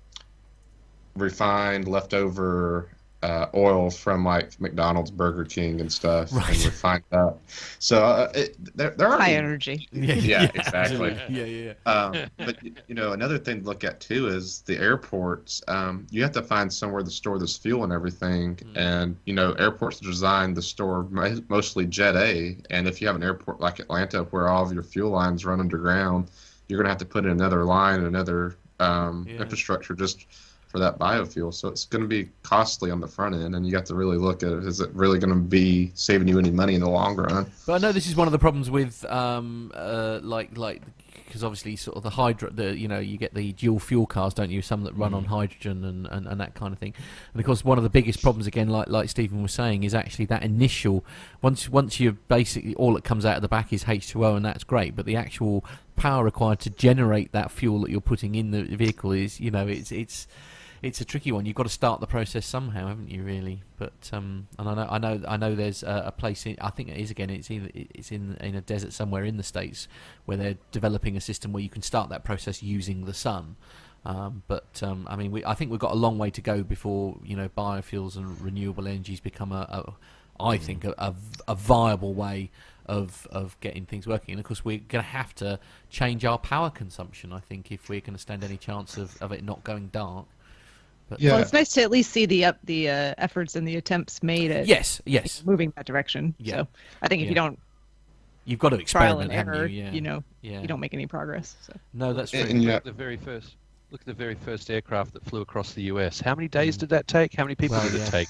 refined leftover uh, oil from like McDonald's, Burger King, and stuff, Right. and refined that. So uh, it, there, there are High energy. Yeah, Yeah, exactly. absolutely. Yeah, yeah, um, but you know, another thing to look at too is the airports. Um, you have to find somewhere to store this fuel and everything. And you know, airports are designed to store mostly Jet A. And if you have an airport like Atlanta, where all of your fuel lines run underground, you're going to have to put in another line, another um, Yeah. infrastructure just for that biofuel. So it's going to be costly on the front end, and you got to really look at it. Is it really going to be saving you any money in the long run? But I know this is one of the problems with, um, uh, like, like, because obviously, sort of the hydro, the you know, you get the dual fuel cars, don't you? Some that run on hydrogen and, and, and that kind of thing. And of course, one of the biggest problems, again, like like Stephen was saying, is actually that initial. Once once you're basically all that comes out of the back is H2O, and that's great. But the actual power required to generate that fuel that you're putting in the vehicle is, you know, it's it's it's a tricky one. You've got to start the process somehow, haven't you? Really, but um, and I know, I know, I know. There's a, a place. In, I think it is again. It's either it's in in a desert somewhere in the states where they're developing a system where you can start that process using the sun. Um, but um, I mean, we, I think we've got a long way to go before you know biofuels and renewable energies become a, a I think a, a, a viable way of of getting things working. And of course, we're going to have to change our power consumption. I think if we're going to stand any chance of, of it not going dark. But Yeah. Well, it's nice to at least see the up the uh, efforts and the attempts made at yes, yes, moving that direction. Yeah. So I think if Yeah. you don't you've got to trial experiment, and error, you? Yeah, you know, yeah. you don't make any progress. So No, that's true. And- and Look yeah, at the very first. Look at the very first aircraft that flew across the U.S. How many days did that take? How many people Mm. Well, did yeah. it take?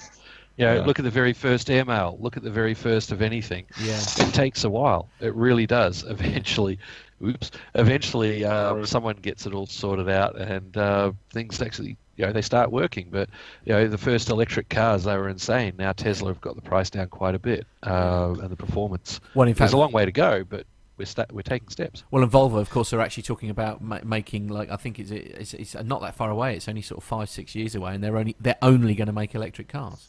You know, Yeah. look at the very first airmail. Look at the very first of anything. yeah, It takes a while. It really does. Eventually, oops. Eventually, uh, someone gets it all sorted out, and uh, things actually, you know, they start working. But you know, the first electric cars, they were insane. Now Tesla have got the price down quite a bit, uh, and the performance. Well, in fact, There's a long way to go, but we're sta- we're taking steps. Well, and Volvo, of course, are actually talking about ma- making like I think it's, it's it's not that far away. It's only sort of five six years away, and they're only they're only going to make electric cars.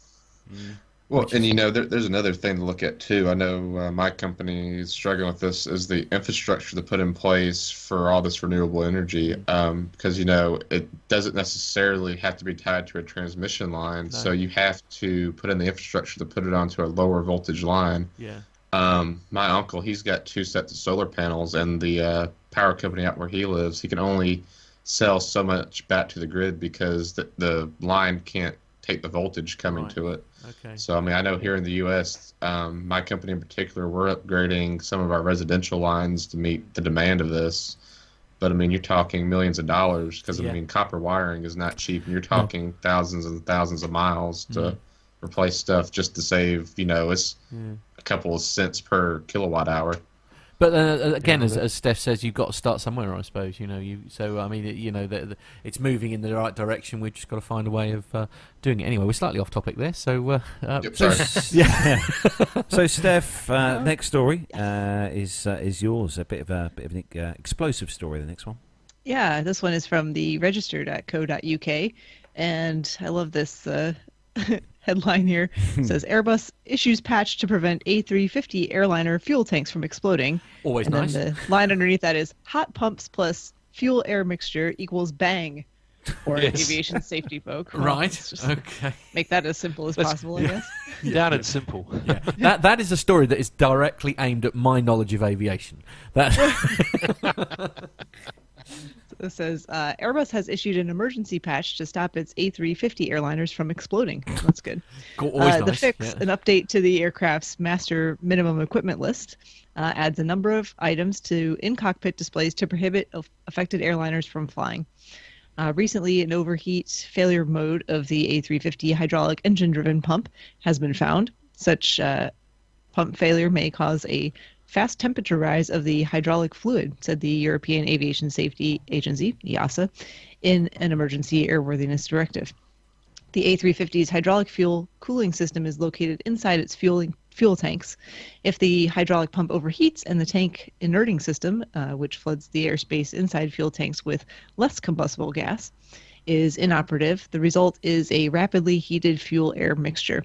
Well, and you know, there, there's another thing to look at too. I know uh, my company is struggling with this is the infrastructure to put in place for all this renewable energy. Um, because you know, it doesn't necessarily have to be tied to a transmission line, so you have to put in the infrastructure to put it onto a lower voltage line. Yeah, Um, my uncle, he's got two sets of solar panels, and the uh, power company out where he lives, he can only sell so much back to the grid because the, the line can't take the voltage coming Right. to it. Okay. So, I mean, I know here in the U.S., um, my company in particular, we're upgrading some of our residential lines to meet the demand of this. But I mean, you're talking millions of dollars because Yeah. I mean, copper wiring is not cheap, and you're talking thousands and thousands of miles to Mm. replace stuff just to save. You know, it's a couple of cents per kilowatt hour. But uh, again, as, as Steph says, you've got to start somewhere, I suppose. You know, you so I mean, it, you know, the, the, it's moving in the right direction. We've just got to find a way of uh, doing it. Anyway, we're slightly off topic there, so uh, uh, Yep, So, sorry. yeah. so, Steph, uh, next story uh, is uh, is yours. A bit of a bit of an uh, explosive story. The next one. yeah, this one is from the register.co.uk, and I love this uh, headline here. Says Airbus issues patch to prevent A350 airliner fuel tanks from exploding. always and nice. then the line underneath that is hot pumps plus fuel air mixture equals bang. Or Yes. aviation safety folk. Well, right. just Okay. make that as simple as Let's- possible, I guess. Down and simple. Yeah. that that is a story that is directly aimed at my knowledge of aviation. That It says uh, Airbus has issued an emergency patch to stop its A350 airliners from exploding. That's good. Cool, Uh, nice. The fix, yeah. an update to the aircraft's master minimum equipment list, uh, adds a number of items to in cockpit displays to prohibit affected airliners from flying. Uh, recently, an overheat failure mode of the A350 hydraulic engine driven pump has been found. Such uh, pump failure may cause a fast temperature rise of the hydraulic fluid, said the European Aviation Safety Agency, EASA, in an emergency airworthiness directive. The A350's hydraulic fuel cooling system is located inside its fueling, fuel tanks. If the hydraulic pump overheats and the tank inerting system, uh, which floods the airspace inside fuel tanks with less combustible gas, is inoperative, the result is a rapidly heated fuel air mixture.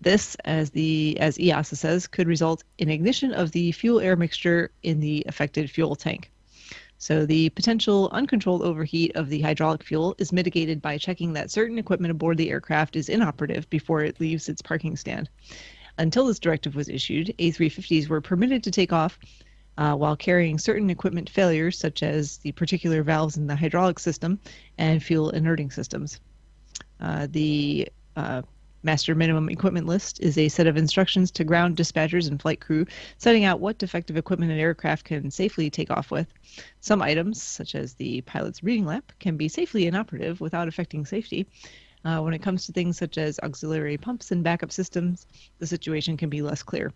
This, as the as EASA says, could result in ignition of the fuel air mixture in the affected fuel tank. So the potential uncontrolled overheat of the hydraulic fuel is mitigated by checking that certain equipment aboard the aircraft is inoperative before it leaves its parking stand. Until this directive was issued, A350s were permitted to take off uh, while carrying certain equipment failures, such as the particular valves in the hydraulic system and fuel inerting systems. Uh, the uh, Master Minimum Equipment List is a set of instructions to ground dispatchers and flight crew setting out what defective equipment an aircraft can safely take off with. Some items, such as the pilot's reading lamp, can be safely inoperative without affecting safety. Uh, when it comes to things such as auxiliary pumps and backup systems, the situation can be less clear.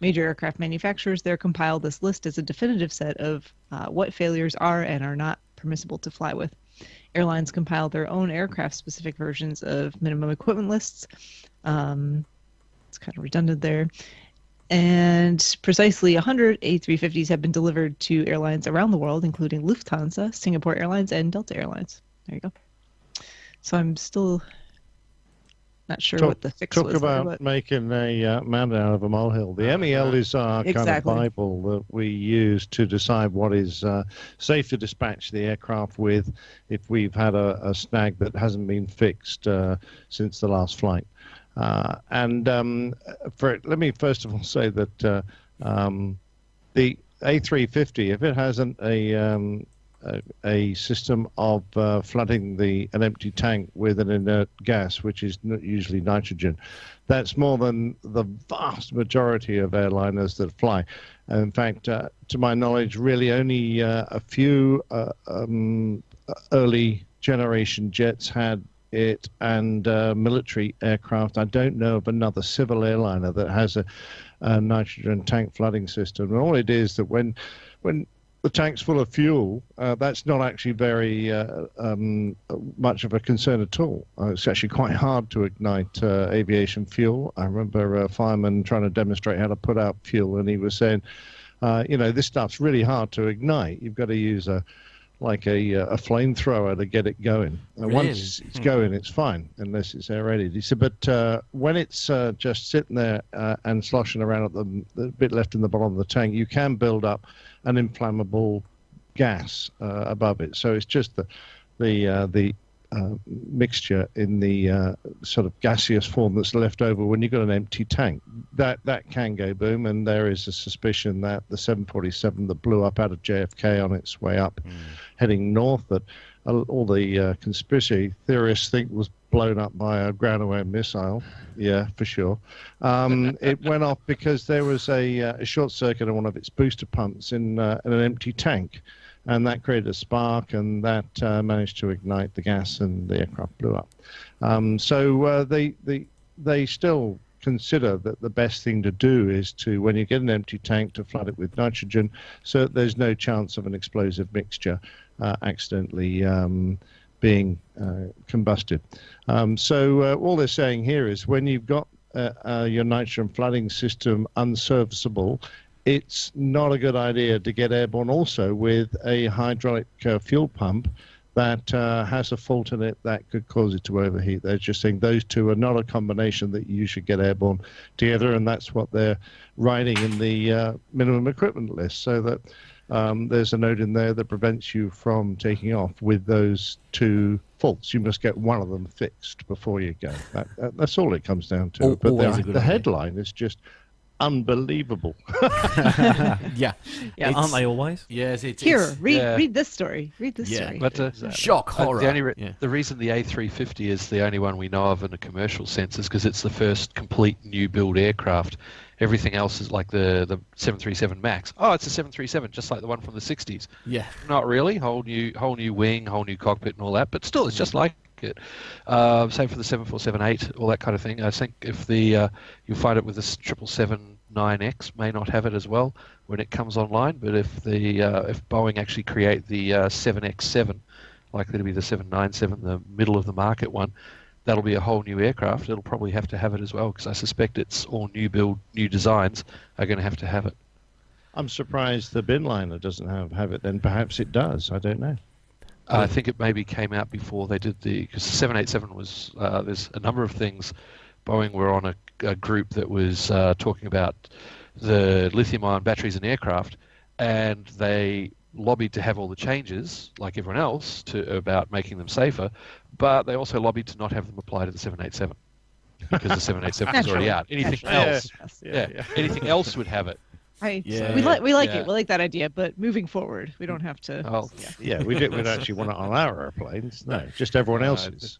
Major aircraft manufacturers there compile this list as a definitive set of uh, what failures are and are not permissible to fly with. Airlines compile their own aircraft specific versions of minimum equipment lists. Um, it's kind of redundant there. And precisely 100 A350s have been delivered to airlines around the world, including Lufthansa, Singapore Airlines, and Delta Airlines. There you go. So I'm still not sure Talk- what the fix Talk was. there, about but- making a uh, mountain out of a molehill. The MEL is our kind of bible that we use to decide what is uh, safe to dispatch the aircraft with if we've had a, a snag that hasn't been fixed uh, since the last flight. Uh, and um, for let me first of all say that uh, um, the A350, if it hasn't a um, a, system of uh, flooding the an empty tank with an inert gas, which is usually nitrogen. That's more than the vast majority of airliners that fly. And in fact, uh, to my knowledge, really only uh, a few uh, um, early generation jets had it and uh, military aircraft. I don't know of another civil airliner that has a, a nitrogen tank flooding system. And all it is that when when the tank's full of fuel, uh, that's not actually very uh, um, much of a concern at all. Uh, it's actually quite hard to ignite uh, aviation fuel. I remember a fireman trying to demonstrate how to put out fuel, and he was saying, uh, you know, this stuff's really hard to ignite. You've got to use a like a, uh, a flamethrower to get it going. And Really? Once it's going, it's fine, unless it's ready. He said, but uh, when it's uh, just sitting there uh, and sloshing around at the, the bit left in the bottom of the tank, you can build up an inflammable gas uh, above it. So it's just the the uh, the uh, mixture in the uh, sort of gaseous form that's left over when you've got an empty tank. That that can go boom, and there is a suspicion that the 747 that blew up out of JFK on its way up, heading north, that all the uh, conspiracy theorists think was blown up by a ground-away missile. Yeah, for sure. Um, it went off because there was a, uh, a short circuit in one of its booster pumps in, uh, in an empty tank and that created a spark, and that uh, managed to ignite the gas, and the aircraft blew up. Um, so uh, they they they still consider that the best thing to do is to, when you get an empty tank, to flood it with nitrogen, so that there's no chance of an explosive mixture uh, accidentally. Um, being uh, combusted. Um, so uh, all they're saying here is when you've got uh, uh, your nitrogen flooding system unserviceable, it's not a good idea to get airborne also with a hydraulic uh, fuel pump that uh, has a fault in it that could cause it to overheat. They're just saying those two are not a combination that you should get airborne together, and that's what they're writing in the uh, minimum equipment list, so that um, there's a note in there that prevents you from taking off with those two faults. You must get one of them fixed before you go. That, that, that's all it comes down to. Al- but the, the headline is just unbelievable. yeah. Yeah. Aren't they always? Yes, it's Here, it's- read yeah. read this story. Read this Yeah. story. But uh, shock uh, horror. the, only re- yeah. the reason the A350 is the only one we know of in a commercial sense is because it's the first complete new build aircraft. Everything else is like the, the 737 Max. Oh, it's a 737, just like the one from the 60s. yeah. Not really. Whole new whole new wing, whole new cockpit, and all that. But still, it's just like it. Uh, same for the 747-8, all that kind of thing. I think if the uh, you'll find it with the 777-9X may not have it as well when it comes online. But if the uh, if Boeing actually create the uh, 7X7, likely to be the 797, the middle of the market one, that'll be a whole new aircraft. It'll probably have to have it as well because I suspect it's all new build, new designs are going to have to have it. I'm surprised the bin liner doesn't have, have it then. Perhaps it does. I don't know. I think it maybe came out before they did the because the 787 was uh, there's a number of things. Boeing were on a, a group that was uh, talking about the lithium-ion batteries in aircraft, and they lobbied to have all the changes like everyone else to about making them safer, but they also lobbied to not have them apply to the 787 because the 787 is already out. Anything Naturally. else, Yes. yeah, anything else would have it. I, Yeah. we like we like Yeah. it. We like that idea, but moving forward, we don't have to. Oh, yeah. Yeah, we don't, we don't actually want it on our airplanes. No, just everyone No, else's.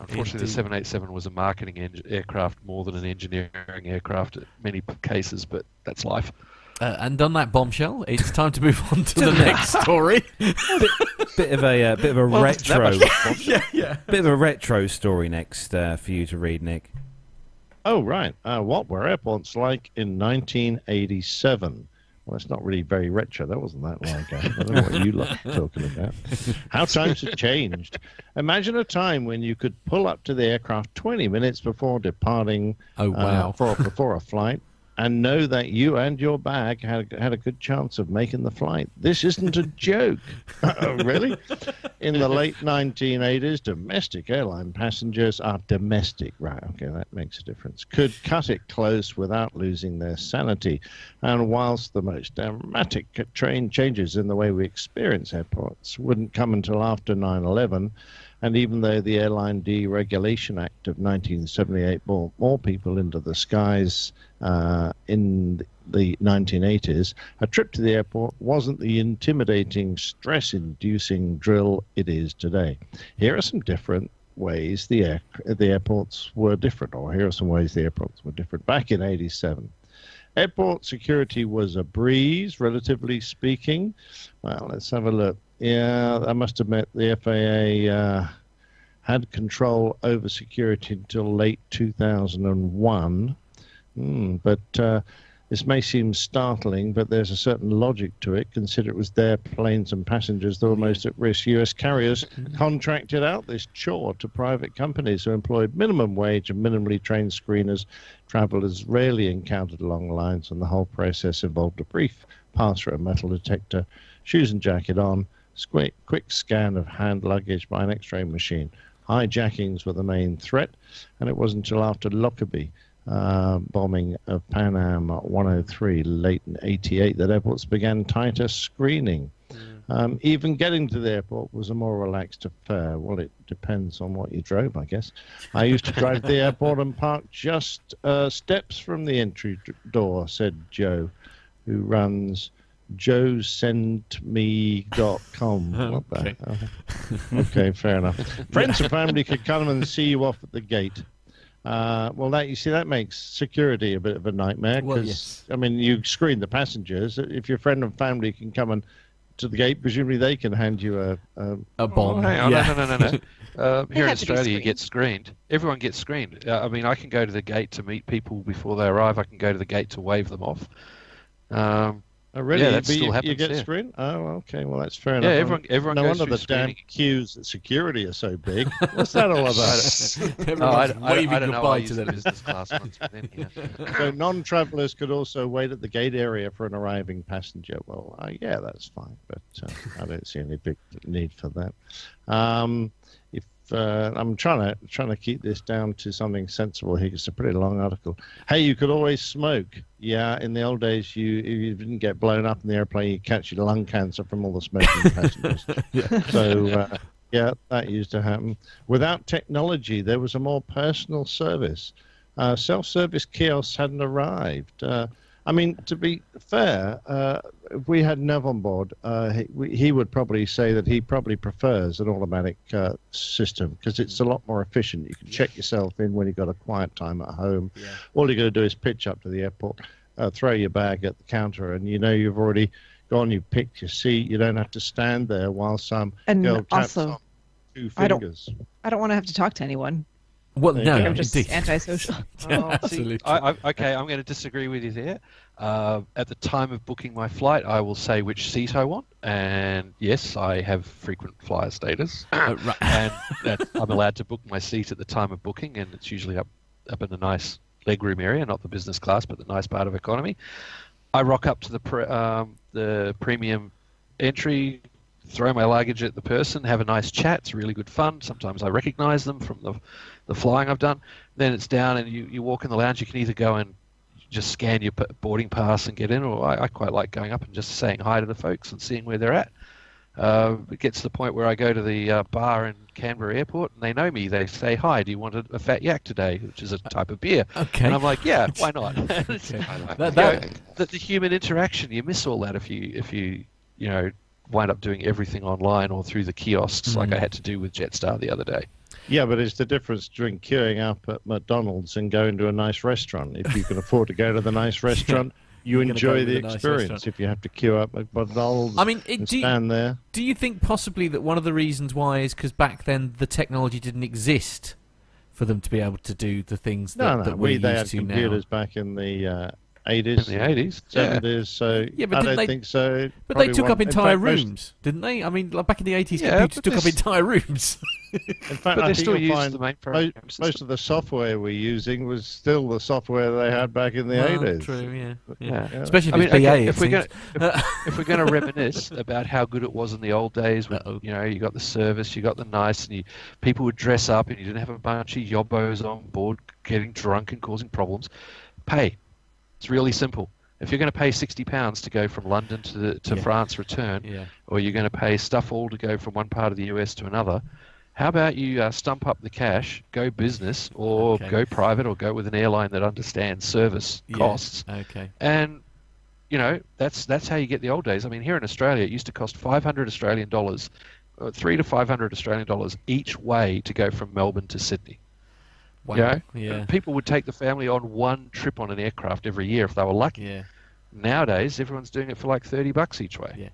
Unfortunately, Indeed. the 787 was a marketing eng- aircraft more than an engineering aircraft in many cases, but that's life. Uh, and on that bombshell, it's time to move on to the next story. Bit of a uh, bit of a Well, retro, much- yeah, yeah. bit of a retro story next uh, for you to read, Nick. Oh, right. Uh, what were airports like in 1987? Well, it's not really very retro. That wasn't that long ago. I don't know what you lot are talking about. How times have changed. Imagine a time when you could pull up to the aircraft 20 minutes before departing Oh, uh, wow. for, before a flight and know that you and your bag had, had a good chance of making the flight. This isn't a joke. Really? In the late 1980s, domestic airline passengers are domestic, right? Okay, that makes a difference. Could cut it close without losing their sanity. And whilst the most dramatic train changes in the way we experience airports wouldn't come until after 9 11, and even though the Airline Deregulation Act of 1978 brought more people into the skies uh, in the 1980s, a trip to the airport wasn't the intimidating, stress inducing drill it is today. Here are some different ways the, air, the airports were different, or here are some ways the airports were different. Back in 87, airport security was a breeze, relatively speaking. Well, let's have a look. Yeah, I must admit the FAA uh, had control over security until late 2001. Hmm, but uh, this may seem startling, but there's a certain logic to it. Consider it was their planes and passengers that were most at risk. U.S. carriers contracted out this chore to private companies who employed minimum wage and minimally trained screeners. Travelers rarely encountered along the lines, and the whole process involved a brief pass through a metal detector, shoes and jacket on, quick, quick scan of hand luggage by an x-ray machine. Hijackings were the main threat, and it wasn't until after Lockerbie uh, bombing of Pan Am 103 late in 88 that airports began tighter screening. Um, even getting to the airport was a more relaxed affair. Well, it depends on what you drove, I guess. I used to drive to the airport and park just uh, steps from the entry d- door, said Joe, who runs joesentme.com. Okay. okay, fair enough. Friends and family could come and see you off at the gate. Uh, well, that you see, that makes security a bit of a nightmare. Well, 'cause, yes. I mean, you screen the passengers. If your friend and family can come and to the gate, presumably they can hand you a. a A bomb. Oh, hang on, yeah. no, no, no, no. no. Uh, here in have to be Australia, you get screened. Everyone gets screened. Uh, I mean, I can go to the gate to meet people before they arrive. I can go to the gate to wave them off. Um, oh, really? Yeah, that But still you, you get yeah. screened? Oh, okay. Well, that's fair enough. yeah, everyone, everyone no goes wonder through the damn queues at security are so big. What's that all about? No, Everyone's I, I, waving I don't goodbye use to the business class ones, but then, yeah. so non-travelers could also wait at the gate area for an arriving passenger. Well, uh, yeah, that's fine, but uh, I don't see any big need for that. Um, if uh, I'm trying to trying to keep this down to something sensible here. it's a pretty long article. Hey, you could always smoke. Yeah, in the old days, you if you didn't get blown up in the airplane, you catch your lung cancer from all the smoking passengers. So. Uh, yeah, that used to happen. Without technology, there was a more personal service. uh, self-service kiosks hadn't arrived. Uh, I mean, to be fair, uh, if we had Nev on board, uh, he, we, he, would probably say that he probably prefers an automatic uh, system because it's a lot more efficient. You can check yourself in when you've got a quiet time at home. Yeah. All you got to do is pitch up to the airport, uh, throw your bag at the counter, and you know you've already gone. You picked your seat. You don't have to stand there while some and girl taps also, on two fingers. I don't, I don't want to have to talk to anyone. Well, no, I'm just indeed. antisocial. yeah, oh, absolutely. I, I, okay, I'm going to disagree with you there. Uh, at the time of booking my flight, I will say which seat I want, and yes, I have frequent flyer status, uh, and I'm allowed to book my seat at the time of booking, and it's usually up up in the nice legroom area, not the business class, but the nice part of economy. I rock up to the pre, um, the premium entry, throw my luggage at the person, have a nice chat. It's really good fun. Sometimes I recognise them from the the flying I've done. Then it's down, and you, you walk in the lounge. You can either go and just scan your boarding pass and get in, or I, I quite like going up and just saying hi to the folks and seeing where they're at. Uh, it gets to the point where I go to the uh, bar in Canberra Airport and they know me. They say, "Hi, do you want a, a fat yak today?" Which is a type of beer. Okay. And I'm like, "Yeah, why not?" that, that, the, the human interaction, you miss all that if you if you you know wind up doing everything online or through the kiosks mm. like I had to do with Jetstar the other day. Yeah, but it's the difference between queuing up at McDonald's and going to a nice restaurant. If you can afford to go to the nice restaurant, you enjoy the experience. Nice if you have to queue up at McDonald's, I mean, it, do stand you, there. Do you think possibly that one of the reasons why is because back then the technology didn't exist for them to be able to do the things that, no, no, that we, used they had computers now? back in the uh, 80s. In the 80s? 70s, yeah. so yeah, but I don't they, think so. But they took up entire fact, rooms, most, didn't they? I mean, like back in the 80s, yeah, computers took up entire rooms. in fact, but I they still use the main most, most, of the software we're using was still the software they had back in the well, 80s. True, yeah. yeah. yeah. Especially if I mean, BA, okay, if, we're gonna, if, if, we're going to reminisce about how good it was in the old days when, Uh-oh. you know, you got the service, you got the nice, and you, people would dress up and you didn't have a bunch of yobbos on board getting drunk and causing problems, pay. It's really simple if you're going to pay sixty pounds to go from London to to yeah. France return, yeah. or you're going to pay stuff all to go from one part of the US to another, how about you uh, stump up the cash, go business, or okay. go private, or go with an airline that understands service yeah. costs? Okay. And you know that's that's how you get the old days. I mean, here in Australia, it used to cost 500 Australian dollars, uh, three to 500 Australian dollars each way to go from Melbourne to Sydney. Wow. You know? Yeah. People would take the family on one trip on an aircraft every year if they were lucky. Yeah. Nowadays, everyone's doing it for like 30 bucks each way. Yeah.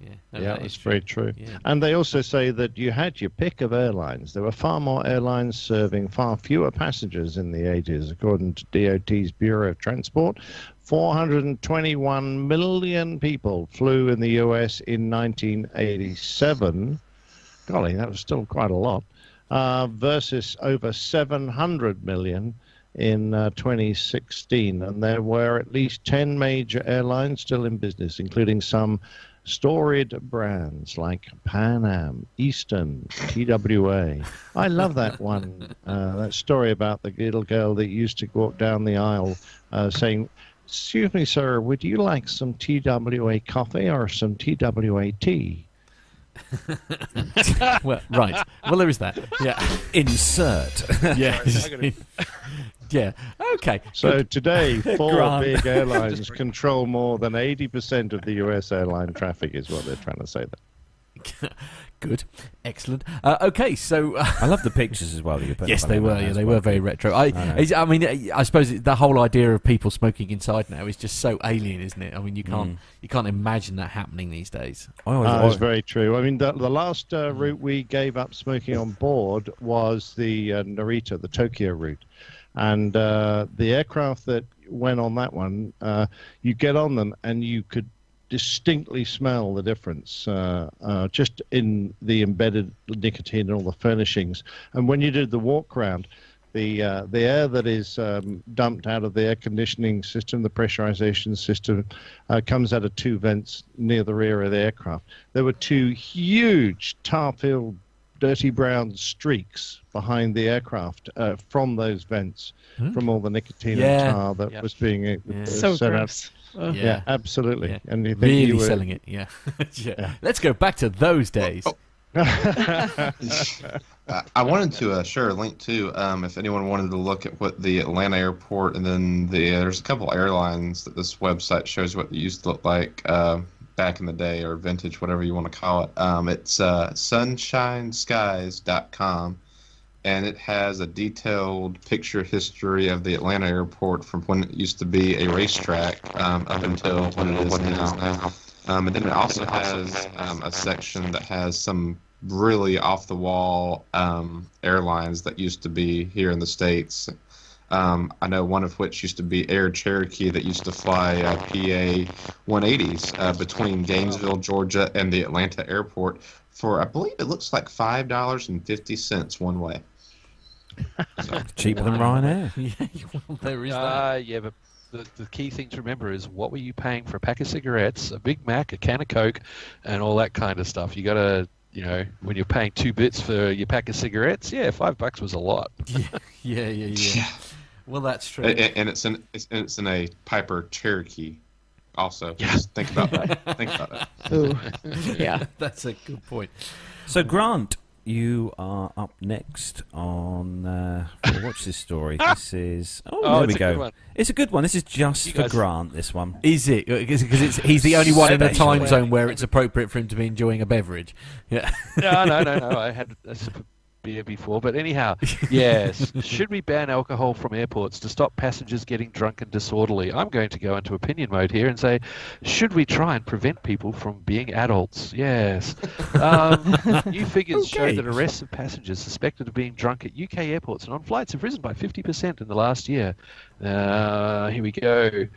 Yeah, no, yeah, that's very true. Yeah. And they also say that you had your pick of airlines. There were far more airlines serving far fewer passengers in the 80s, according to DOT's Bureau of Transport. 421 million people flew in the US in 1987. Golly, that was still quite a lot uh, versus over 700 million in uh, 2016. And there were at least 10 major airlines still in business, including some storied brands like Pan Am, Eastern, TWA. I love that one, uh, that story about the little girl that used to walk down the aisle uh, saying, Excuse me, sir, would you like some TWA coffee or some TWA tea? well, right. Well, there is that. Yeah. Insert. yeah. yeah. Okay. So Good. today, four Grant. big airlines control more than 80% of the U.S. airline traffic, is what they're trying to say there. Good, excellent. Uh, okay, so uh, I love the pictures as well. That you put yes, they were. Yeah, they well. were very retro. I, I, I, mean, I suppose the whole idea of people smoking inside now is just so alien, isn't it? I mean, you can't mm. you can't imagine that happening these days. Oh, that's very true. I mean, the, the last uh, route we gave up smoking on board was the uh, Narita, the Tokyo route, and uh, the aircraft that went on that one, uh, you get on them and you could distinctly smell the difference uh, uh, just in the embedded nicotine and all the furnishings. And when you did the walk around, the uh, the air that is um, dumped out of the air conditioning system, the pressurization system, uh, comes out of two vents near the rear of the aircraft. There were two huge tar-filled, dirty brown streaks behind the aircraft uh, from those vents, hmm? from all the nicotine yeah. and tar that yep. was being uh, yeah. so gross. Out. Uh, yeah. yeah. absolutely. Yeah. And you really you were... selling it. Yeah. yeah. Let's go back to those days. Oh. I wanted to uh, share a link too. Um, if anyone wanted to look at what the Atlanta airport and then the there's a couple airlines that this website shows what they used to look like uh, back in the day or vintage, whatever you want to call it. Um, it's uh, sunshineskies.com and it has a detailed picture history of the Atlanta airport from when it used to be a racetrack um, up until when it is now. Um, and then it also has um, a section that has some really off the wall um, airlines that used to be here in the States. Um, I know one of which used to be Air Cherokee that used to fly uh, PA 180s uh, between Gainesville, Georgia, and the Atlanta airport for, I believe it looks like $5.50 one way. So, Cheaper than Ryanair. yeah, well, there is that. Uh, yeah, but the, the key thing to remember is what were you paying for a pack of cigarettes, a Big Mac, a can of Coke, and all that kind of stuff. You got to, you know, when you're paying two bits for your pack of cigarettes, yeah, five bucks was a lot. yeah, yeah, yeah, yeah. Well, that's true. And, and it's in it's, it's in a Piper Cherokee. Also, yeah. just think about that. think about that. Ooh. yeah, that's a good point. So Grant, you are up next on. Uh, watch this story. This is. Oh, Oh, there we go. It's a good one. This is just You for guys- Grant. This one. Is it? Because it's, he's the only one in a Special. time zone where it's appropriate for him to be enjoying a beverage. Yeah. no, no, no, no. I had a sip of beer before, but anyhow, yes. Should we ban alcohol from airports to stop passengers getting drunk and disorderly? I'm going to go into opinion mode here and say, should we try and prevent people from being adults? Yes. Um, new figures show that arrests of passengers suspected of being drunk at UK airports and on flights have risen by 50% in the last year. Uh, here we go.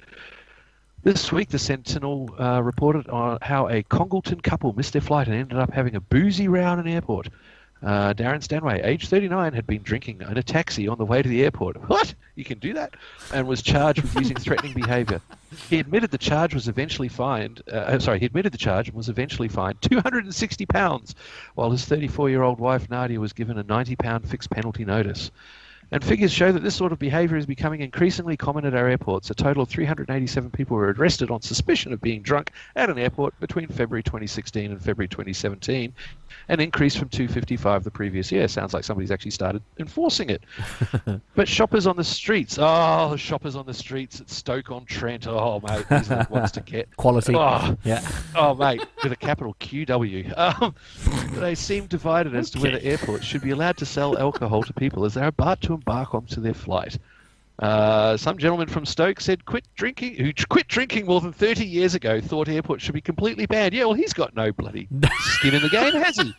This week, the Sentinel uh, reported on how a Congleton couple missed their flight and ended up having a boozy row in an airport. Uh, Darren Stanway, age 39, had been drinking in a taxi on the way to the airport. What? You can do that? And was charged with using threatening behaviour. He admitted the charge was eventually fined. Uh, sorry, he admitted the charge and was eventually fined 260 pounds, while his 34-year-old wife Nadia was given a 90-pound fixed penalty notice. And figures show that this sort of behaviour is becoming increasingly common at our airports. A total of 387 people were arrested on suspicion of being drunk at an airport between February 2016 and February 2017, an increase from 255 the previous year. Sounds like somebody's actually started enforcing it. but shoppers on the streets, oh, shoppers on the streets at Stoke on Trent, oh mate, these are the ones to get. Quality. Oh, Yeah. Oh, mate, with a capital QW. Um, they seem divided as to whether airports should be allowed to sell alcohol to people as they're about to embark onto their flight. Uh, some gentleman from Stoke said, "Quit drinking." Who quit drinking more than thirty years ago thought airports should be completely banned. Yeah, well, he's got no bloody skin in the game, has he?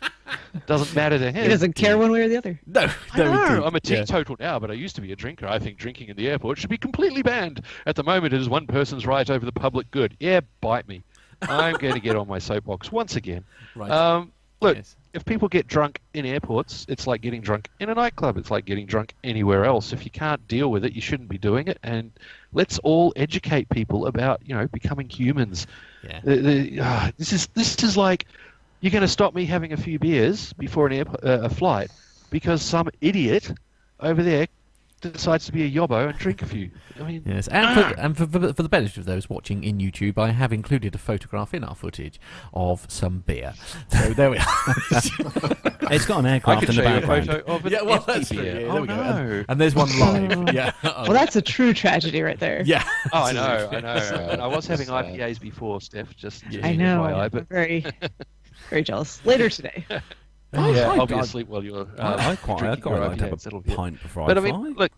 Doesn't matter to him. he doesn't care one way or the other. No, I know. I'm a Yeah. teetotal now, but I used to be a drinker. I think drinking in the airport should be completely banned. At the moment, it is one person's right over the public good. Yeah, bite me. I'm going to get on my soapbox once again. Right. Um, look, Yes. If people get drunk in airports, it's like getting drunk in a nightclub. It's like getting drunk anywhere else. If you can't deal with it, you shouldn't be doing it. And let's all educate people about, you know, becoming humans. Yeah. The, the, ah, this is this is like you're going to stop me having a few beers before an air, uh, a flight because some idiot over there decides to be a yobbo and drink a few. I mean, Yes, and, for, ah! and for, for, for the benefit of those watching in YouTube, I have included a photograph in our footage of some beer. So there we are. It's got an I aircraft could in show the you a background. photo of an yeah, well, empty that's true. beer. Yeah, oh there we oh, go. no! And, and there's one live. yeah. Well, that's a true tragedy right there. yeah. Oh, I know, I know. And uh, I was having IPAs uh, before, Steph. Just Yeah. I know. I FYI, but I'm very, very jealous. Later today. Oh, yeah, I- I'll be I- asleep while you're. I, Uh, I quite, I quite like to have a pint before But I I fly. mean, look.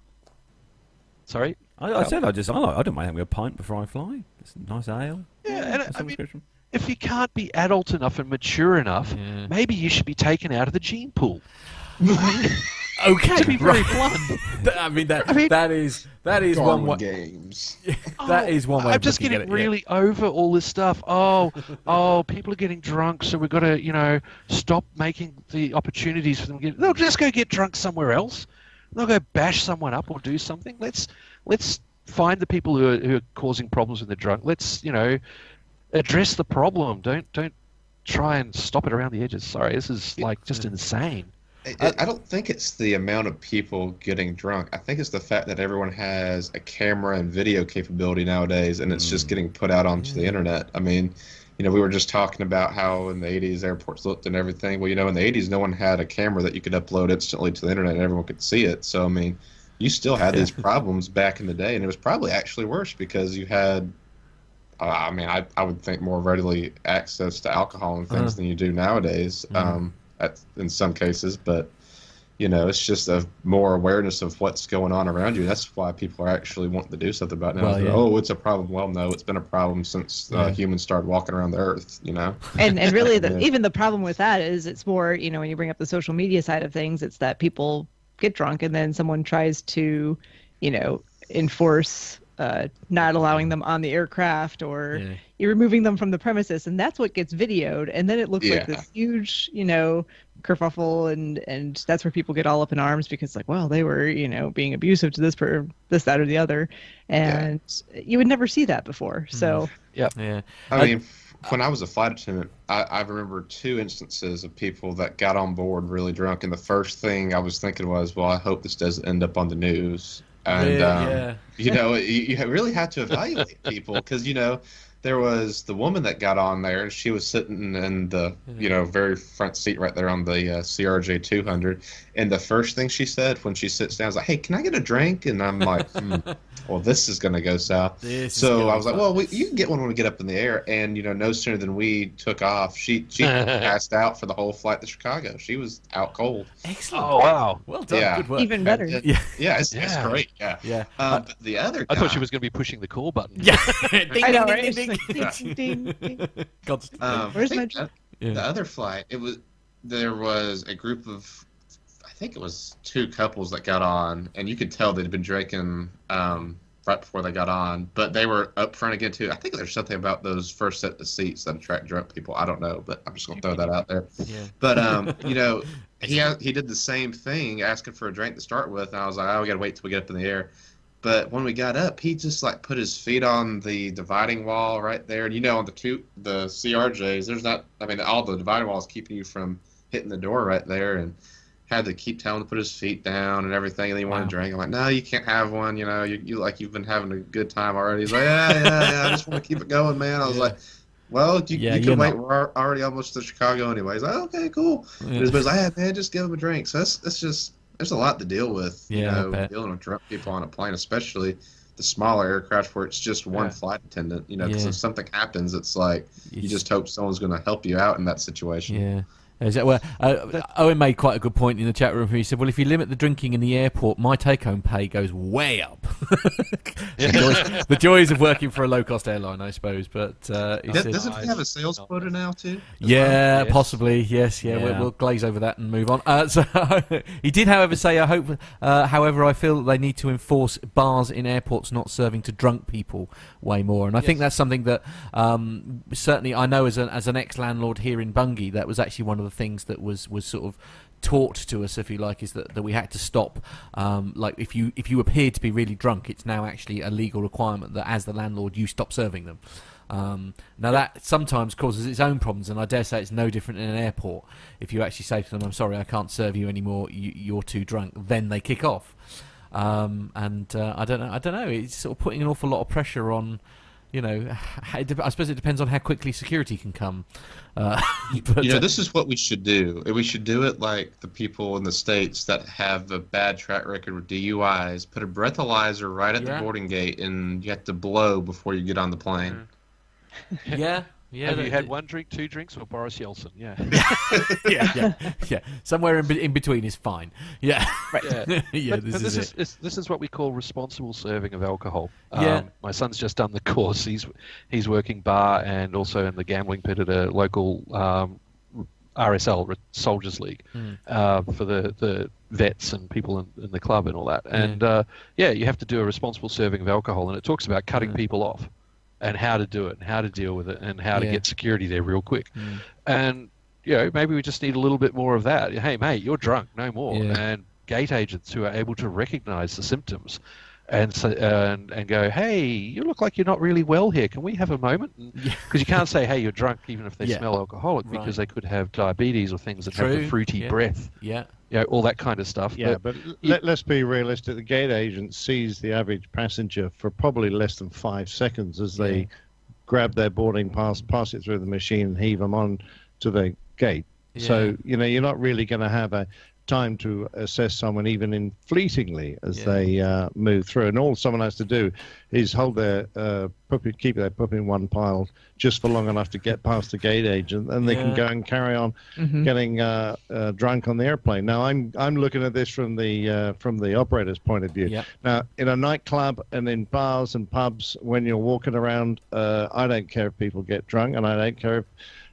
Sorry. I, I said I just I, like, I don't mind having a pint before I fly. It's a nice ale. Yeah, and I mean, if you can't be adult enough and mature enough, Yeah. maybe you should be taken out of the gene pool. Okay. to be very right. blunt. I mean that I mean- that is that is one way. games. Oh, that is one way. I'm of just getting at it, yeah. really over all this stuff. Oh, oh, people are getting drunk, so we've got to, you know, stop making the opportunities for them. to Get, they'll just go get drunk somewhere else. They'll go bash someone up or do something. Let's let's find the people who are, who are causing problems when they're drunk. Let's, you know, address the problem. Don't don't try and stop it around the edges. Sorry, this is like just insane. I, I don't think it's the amount of people getting drunk. I think it's the fact that everyone has a camera and video capability nowadays, and it's just getting put out onto the internet. I mean, you know, we were just talking about how in the 80s airports looked and everything. Well, you know, in the 80s, no one had a camera that you could upload instantly to the internet and everyone could see it. So, I mean, you still had these problems back in the day, and it was probably actually worse because you had, uh, I mean, I, I would think more readily access to alcohol and things Uh-huh. than you do nowadays um, at, in some cases. But, you know, it's just a more awareness of what's going on around you. That's why people are actually wanting to do something about it now. Well, yeah. Oh, it's a problem. Well, no, it's been a problem since uh, Yeah. humans started walking around the earth, you know? and and really the, Yeah. even the problem with that is it's more you know when you bring up the social media side of things it's that people get drunk and then someone tries to you know enforce uh, not allowing them on the aircraft or Yeah. You're removing them from the premises and that's what gets videoed. And then it looks like this huge you know kerfuffle and and that's where people get all up in arms because like well they were you know being abusive to this per this that or the other. And you would never see that before. So Yeah. I I- mean, f- when I was a flight attendant, I, I remember two instances of people that got on board really drunk, and the first thing I was thinking was, "Well, I hope this doesn't end up on the news." And yeah, um, yeah. you know, you, you really have to evaluate people because you know there was the woman that got on there, and she was sitting in the you know very front seat right there on the uh, CRJ 200, and the first thing she said when she sits down is like, "Hey, can I get a drink?" And I'm like, hmm, "Well, this is gonna go south." This So I was like, "Well, we, you can get one when we get up in the air." And you know, no sooner than we took off, she she passed out for the whole flight to Chicago. She was out cold. Excellent. Oh wow! Well done. Yeah. Good work. even better And- Yeah. Yeah, it's, it's Yeah. great. Yeah. Yeah. Um, but the other, I thought she was going to be pushing the call button. Yeah. I know, right? ding, It's ding, like, ding, ding, ding. Um, Where's my think drink? Yeah. The other flight, it was there was a group of, I think it was two couples that got on, and you could tell they'd been drinking um, right before they got on, but they were up front again too. I think there's something about those first set of seats that attract drunk people. I don't know, but I'm just gonna throw that out there. yeah. But um, you know, he he did the same thing, asking for a drink to start with, and I was like, oh, we gotta wait till we get up in the air. But when we got up, he just like put his feet on the dividing wall right there, and you know, on the two the CRJs, there's not. I mean, all the dividing walls keeping you from hitting the door right there, and had to keep telling him to put his feet down and everything, and he wanted Wow. a drink. I'm like, no, you can't have one. You know, you, you like you've been having a good time already. He's like, yeah, yeah, yeah. I just want to keep it going, man. I was Yeah. like. Well, you, Yeah, you can wait. not. We're already almost to Chicago anyway. He's like, okay, cool. Yeah. Like, hey, man, just give him a drink. So that's that's just there's a lot to deal with. Yeah, you know, dealing with drunk people on a plane, especially the smaller aircraft where it's just one Yeah. flight attendant. You know, 'cause Yeah. if something happens, it's like you just hope someone's going to help you out in that situation. Yeah. Is that where uh, Owen made quite a good point in the chat room. He said, "Well, if you limit the drinking in the airport, my take-home pay goes way up." the, joys, the joys of working for a low-cost airline, I suppose. But uh, he Does- said, Doesn't he have a sales quota now too? as Yeah, Yes. possibly. Yes, yeah. We'll, we'll glaze over that and move on. Uh, so he did, however, say, "I hope." Uh, however, I feel that they need to enforce bars in airports not serving to drunk people way more, and I think that's something that um, certainly I know as an as an ex landlord here in Bungay, that was actually one of the things that was was sort of taught to us, if you like, is that, that we had to stop. Um, like if you if you appear to be really drunk, it's now actually a legal requirement that as the landlord you stop serving them. Um, now that sometimes causes its own problems, and I dare say it's no different in an airport. If you actually say to them, "I'm sorry, I can't serve you anymore. You, you're too drunk," then they kick off. Um, and uh, I don't know. I don't know. It's sort of putting an awful lot of pressure on. You know, how, it dep- I suppose it depends on how quickly security can come. Uh, but, you know, uh, this is what we should do. We should do it like the people in the states that have a bad track record with DUIs. Put a breathalyzer right at Yeah. the boarding gate, and you have to blow before you get on the plane. yeah, yeah. Have you that- had one drink, two drinks, or Boris Yeltsin? Yeah. yeah, yeah, yeah. Somewhere in, be- in between is fine. Yeah, Yeah. yeah. But- This but is, this it. is this is what we call responsible serving of alcohol. Yeah. Um, my son's just done the course. He's he's working bar and also in the gambling pit at a local um, RSL Soldiers League Mm. uh, for the, the vets and people in, in the club and all that. And uh, yeah, you have to do a responsible serving of alcohol, and it talks about cutting Mm. people off and how to do it and how to deal with it and how to Yeah. get security there real quick. Mm. And you know, maybe we just need a little bit more of that. Hey, mate, you're drunk, no more. Yeah. And gate agents who are able to recognise the symptoms and so, and and go, hey, you look like you're not really well here. Can we have a moment? Yeah. Because you can't say, hey, you're drunk, even if they Yeah. smell alcoholic, Right. because they could have diabetes or things that have the fruity yeah. breath Yeah, you know, all that kind of stuff. Yeah, but, but let, us be realistic. The gate agent sees the average passenger for probably less than five seconds as they yeah. grab their boarding pass, pass it through the machine, and heave them on to the gate. Yeah. So you know you're not really going to have a time to assess someone even in fleetingly as yeah. they uh, move through. And all someone has to do is hold their uh, puppy, keep their puppy in one pile just for long enough to get past the gate agent, and they yeah. can go and carry on mm-hmm. getting uh, uh, drunk on the airplane. Now, I'm I'm looking at this from the uh, from the operator's point of view. Now, in a nightclub and in bars and pubs, when you're walking around, uh, I don't care if people get drunk, and I don't care if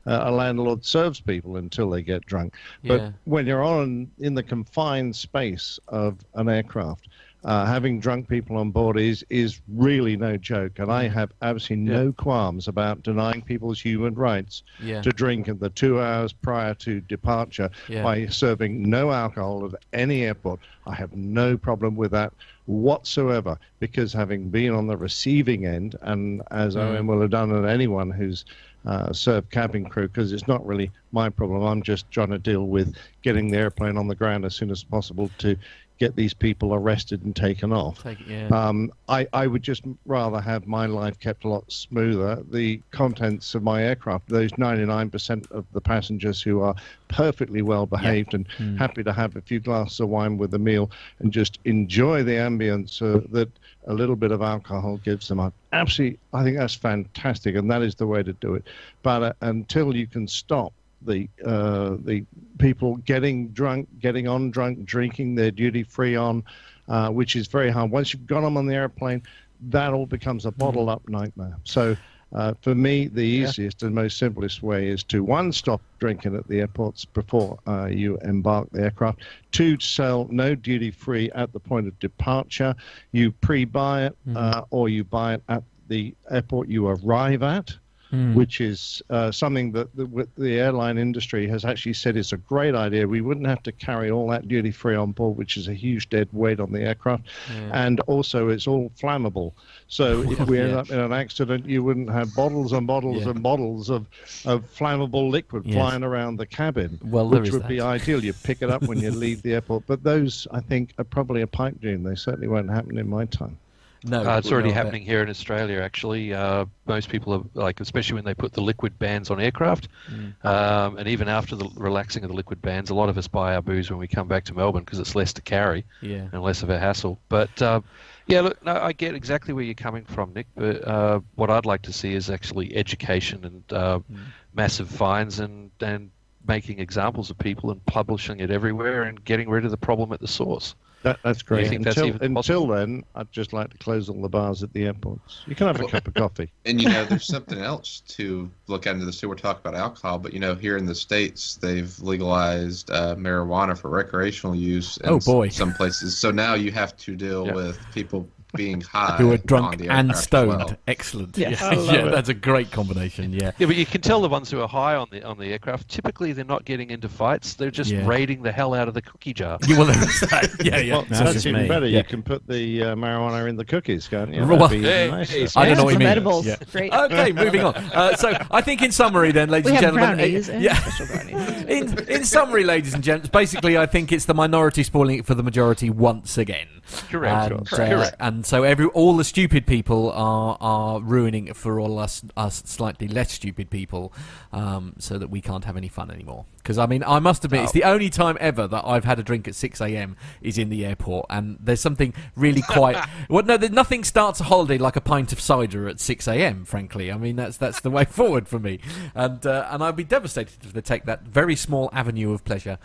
uh, a landlord serves people until they get drunk. But yeah. when you're on in the confined space of an aircraft, uh, having drunk people on board is is really no joke, and I mm. have absolutely yeah. no qualms about denying people's human rights yeah. to drink in the two hours prior to departure yeah. by serving no alcohol at any airport. I have no problem with that whatsoever because having been on the receiving end, and as mm. Owen will have done, and anyone who's uh, serve cabin crew because it's not really my problem. I'm just trying to deal with getting the airplane on the ground as soon as possible to get these people arrested and taken off. Take, yeah. um, I, I would just rather have my life kept a lot smoother. The contents of my aircraft, those 99% of the passengers who are perfectly well behaved yeah. and mm. happy to have a few glasses of wine with the meal and just enjoy the ambience uh, that a little bit of alcohol gives them. I absolutely, I think that's fantastic, and that is the way to do it. But uh, until you can stop the uh, the people getting drunk, getting on drunk, drinking their duty free on, uh, which is very hard. Once you've got them on the airplane, that all becomes a bottled up nightmare. So uh, for me, the easiest yeah. and most simplest way is to one, stop drinking at the airports before uh, you embark the aircraft. Two, sell no duty free at the point of departure. You pre buy it mm-hmm. uh, or you buy it at the airport you arrive at mm. which is uh, something that the, the, airline industry has actually said is a great idea. We wouldn't have to carry all that duty free on board, which is a huge dead weight on the aircraft, yeah. and also it's all flammable. So if we yeah. end up in an accident, you wouldn't have bottles and bottles yeah. and bottles of, of flammable liquid yes. flying around the cabin, well, which would that. be ideal. You pick it up when you leave the airport. But those, I think, are probably a pipe dream. They certainly won't happen in my time. No, uh, it's already happening here in Australia. Actually, uh, most people are like, especially when they put the liquid bans on aircraft, mm. um, and even after the relaxing of the liquid bans, a lot of us buy our booze when we come back to Melbourne because it's less to carry yeah. and less of a hassle. But uh, yeah, look, no, I get exactly where you're coming from, Nick. But uh, what I'd like to see is actually education and uh, mm. massive fines and and making examples of people and publishing it everywhere and getting rid of the problem at the source. That, that's great. Until, until then, I'd just like to close all the bars at the airports. You can have a cup of coffee. And you know, there's something else to look into this too. We're talking about alcohol, but you know, here in the states, they've legalized uh, marijuana for recreational use. In oh boy! Some places. So now you have to deal yeah. with people being high who are drunk and stoned. Well. Excellent. Yes. Yeah, yeah that's a great combination. Yeah. Yeah, but you can tell the ones who are high on the on the aircraft. Typically, they're not getting into fights. They're just yeah. raiding the hell out of the cookie jar. Yeah, well, yeah, yeah. Well, that's even me. better. Yeah. You can put the uh, marijuana in the cookies, can't you? Well, hey, I don't know what you mean. Yeah. Great. Okay, moving on. Uh, so I think in summary, then, ladies we and gentlemen, brownies uh, yeah. in in summary, ladies and gents, basically, I think it's the minority spoiling it for the majority once again. Correct. And, uh, Correct. and so every all the stupid people are are ruining it for all us us slightly less stupid people, um, so that we can't have any fun anymore. Because I mean, I must admit, oh. it's the only time ever that I've had a drink at six a.m. is in the airport, and there's something really quite. well, no, nothing starts a holiday like a pint of cider at six a.m. Frankly, I mean that's that's the way forward for me, and uh, and I'd be devastated if they take that very small avenue of pleasure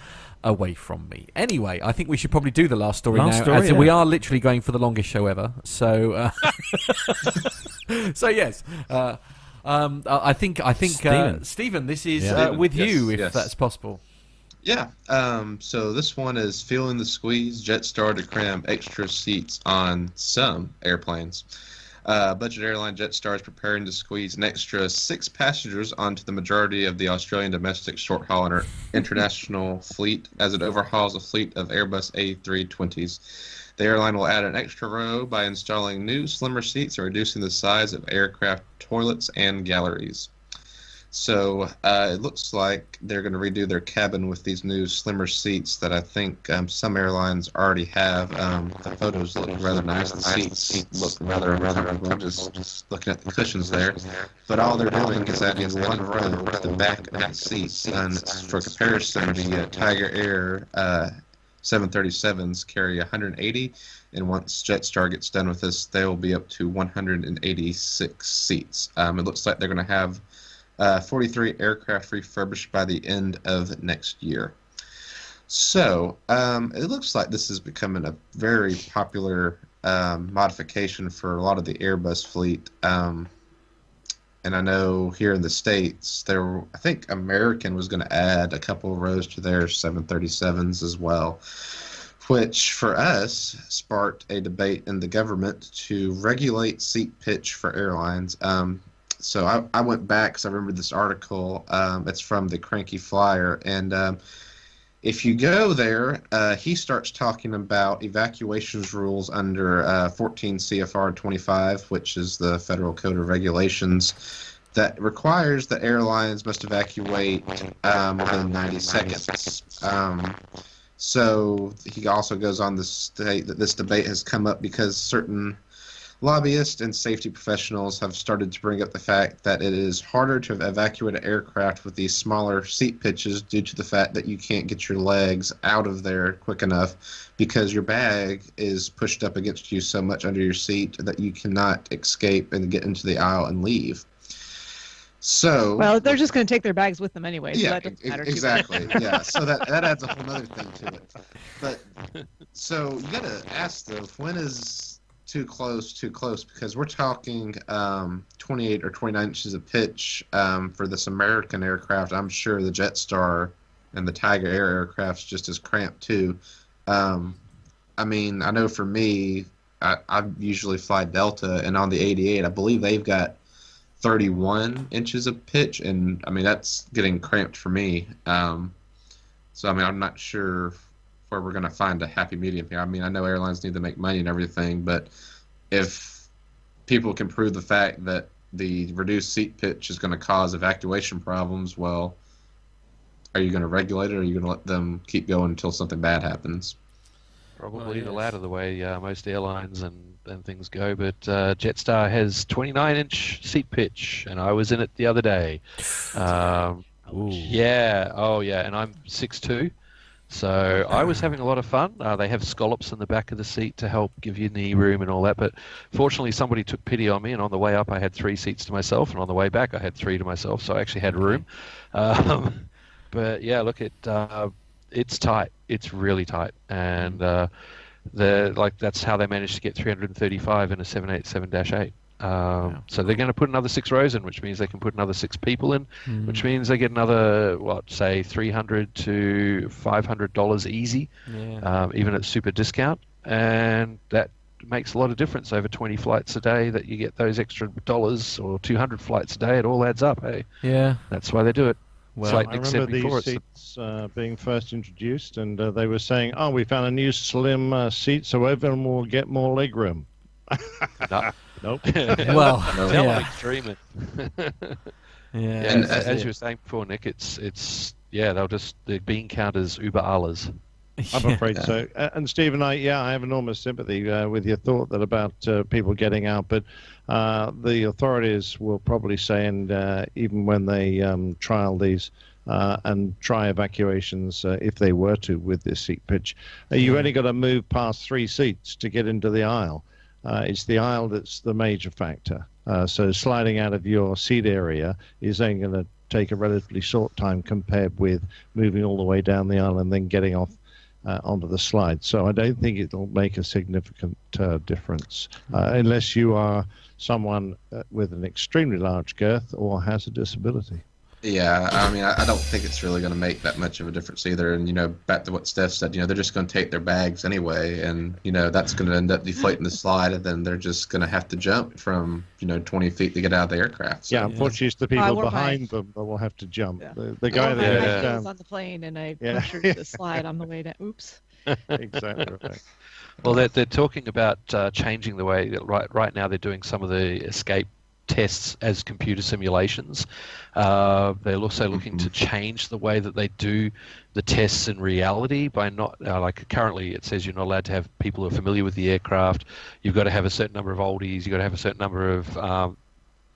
away from me. Anyway, I think we should probably do the last story last now, story, as yeah. we are literally going for the longest show ever. So, uh, so yes. Uh, um, I think I think uh, Stephen, this is yeah. Uh, with yes, you, if yes. that's possible. Yeah. Um, so this one is feeling the squeeze. Jetstar to cram extra seats on some airplanes. Uh, budget airline Jetstar is preparing to squeeze an extra six passengers onto the majority of the Australian domestic short haul inter- international fleet as it overhauls a fleet of Airbus A320s. The airline will add an extra row by installing new, slimmer seats and reducing the size of aircraft toilets and galleries. So uh, it looks like they're going to redo their cabin with these new slimmer seats that I think um, some airlines already have. Um, the photos look rather nice. The seats look rather rather gorgeous. Just looking at the cushions there, but all they're doing is adding one row at the back of the seats. And for comparison, the uh, Tiger Air uh, 737s carry 180, and once Jetstar gets done with this, they will be up to 186 seats. Um, it looks like they're going to have uh, 43 aircraft refurbished by the end of next year. So um, it looks like this is becoming a very popular um, modification for a lot of the Airbus fleet. Um, and I know here in the states, there I think American was going to add a couple of rows to their 737s as well, which for us sparked a debate in the government to regulate seat pitch for airlines. Um, so I, I went back because I remember this article. Um, it's from the Cranky Flier, and um, if you go there, uh, he starts talking about evacuations rules under uh, 14 CFR 25, which is the Federal Code of Regulations that requires that airlines must evacuate um, within 90 seconds. Um, so he also goes on to state that this debate has come up because certain Lobbyists and safety professionals have started to bring up the fact that it is harder to evacuate an aircraft with these smaller seat pitches due to the fact that you can't get your legs out of there quick enough because your bag is pushed up against you so much under your seat that you cannot escape and get into the aisle and leave. So well, they're just going to take their bags with them anyway. So yeah, exactly. yeah, so that that adds a whole other thing to it. But so you got to ask though, when is too close, too close, because we're talking um, 28 or 29 inches of pitch um, for this American aircraft. I'm sure the Jetstar and the Tiger Air aircraft's just as cramped too. Um, I mean, I know for me, I, I usually fly Delta, and on the 88, I believe they've got 31 inches of pitch, and I mean that's getting cramped for me. Um, so I mean, I'm not sure where we're going to find a happy medium here. I mean, I know airlines need to make money and everything, but if people can prove the fact that the reduced seat pitch is going to cause evacuation problems, well, are you going to regulate it or are you going to let them keep going until something bad happens? Probably yes. the latter, the way uh, most airlines and, and things go. But uh, Jetstar has 29 inch seat pitch, and I was in it the other day. Um, yeah, oh yeah, and I'm 6'2", so I was having a lot of fun. Uh, they have scallops in the back of the seat to help give you knee room and all that. But fortunately, somebody took pity on me, and on the way up, I had three seats to myself, and on the way back, I had three to myself. So I actually had room. Um, but yeah, look, it uh, it's tight. It's really tight, and uh, the like that's how they managed to get 335 in a 787-8. Um, yeah. So they're going to put another six rows in, which means they can put another six people in, mm. which means they get another what, say, three hundred to five hundred dollars easy, yeah. um, even at super discount, and that makes a lot of difference over 20 flights a day that you get those extra dollars or 200 flights a day it all adds up hey yeah that's why they do it well, like I remember these seats uh, being first introduced, and uh, they were saying, "Oh, we found a new slim uh, seat, so everyone will get more legroom." no, Nope. well, no. yeah. dreaming. yeah, yeah and, as, as you were saying before, Nick, it's it's yeah, they'll just the bean counters uber alles. I'm afraid yeah. so. And Stephen, I yeah, I have enormous sympathy uh, with your thought that about uh, people getting out, but uh, the authorities will probably say, and uh, even when they um, trial these. Uh, and try evacuations uh, if they were to with this seat pitch. you've only got to move past three seats to get into the aisle. Uh, it's the aisle that's the major factor. Uh, so sliding out of your seat area is only going to take a relatively short time compared with moving all the way down the aisle and then getting off uh, onto the slide. So I don't think it'll make a significant uh, difference uh, unless you are someone uh, with an extremely large girth or has a disability. Yeah, I mean, I, don't think it's really going to make that much of a difference either. And you know, back to what Steph said, you know, they're just going to take their bags anyway, and you know, that's going to end up deflating the slide, and then they're just going to have to jump from you know 20 feet to get out of the aircraft. So, yeah, unfortunately, it's the people behind my... them that will have to jump. Yeah. The, the guy that yeah. down. on the plane, and I yeah. pressured the slide on the way down. Oops. exactly right. Well, they're, they're talking about uh, changing the way. Right, right now, they're doing some of the escape tests as computer simulations. Uh, they're also looking to Mm-hmm. change the way that they do the tests in reality by not uh, like currently it says you're not allowed to have people who are familiar with the aircraft. You've got to have a certain number of oldies. You've got to have a certain number of um,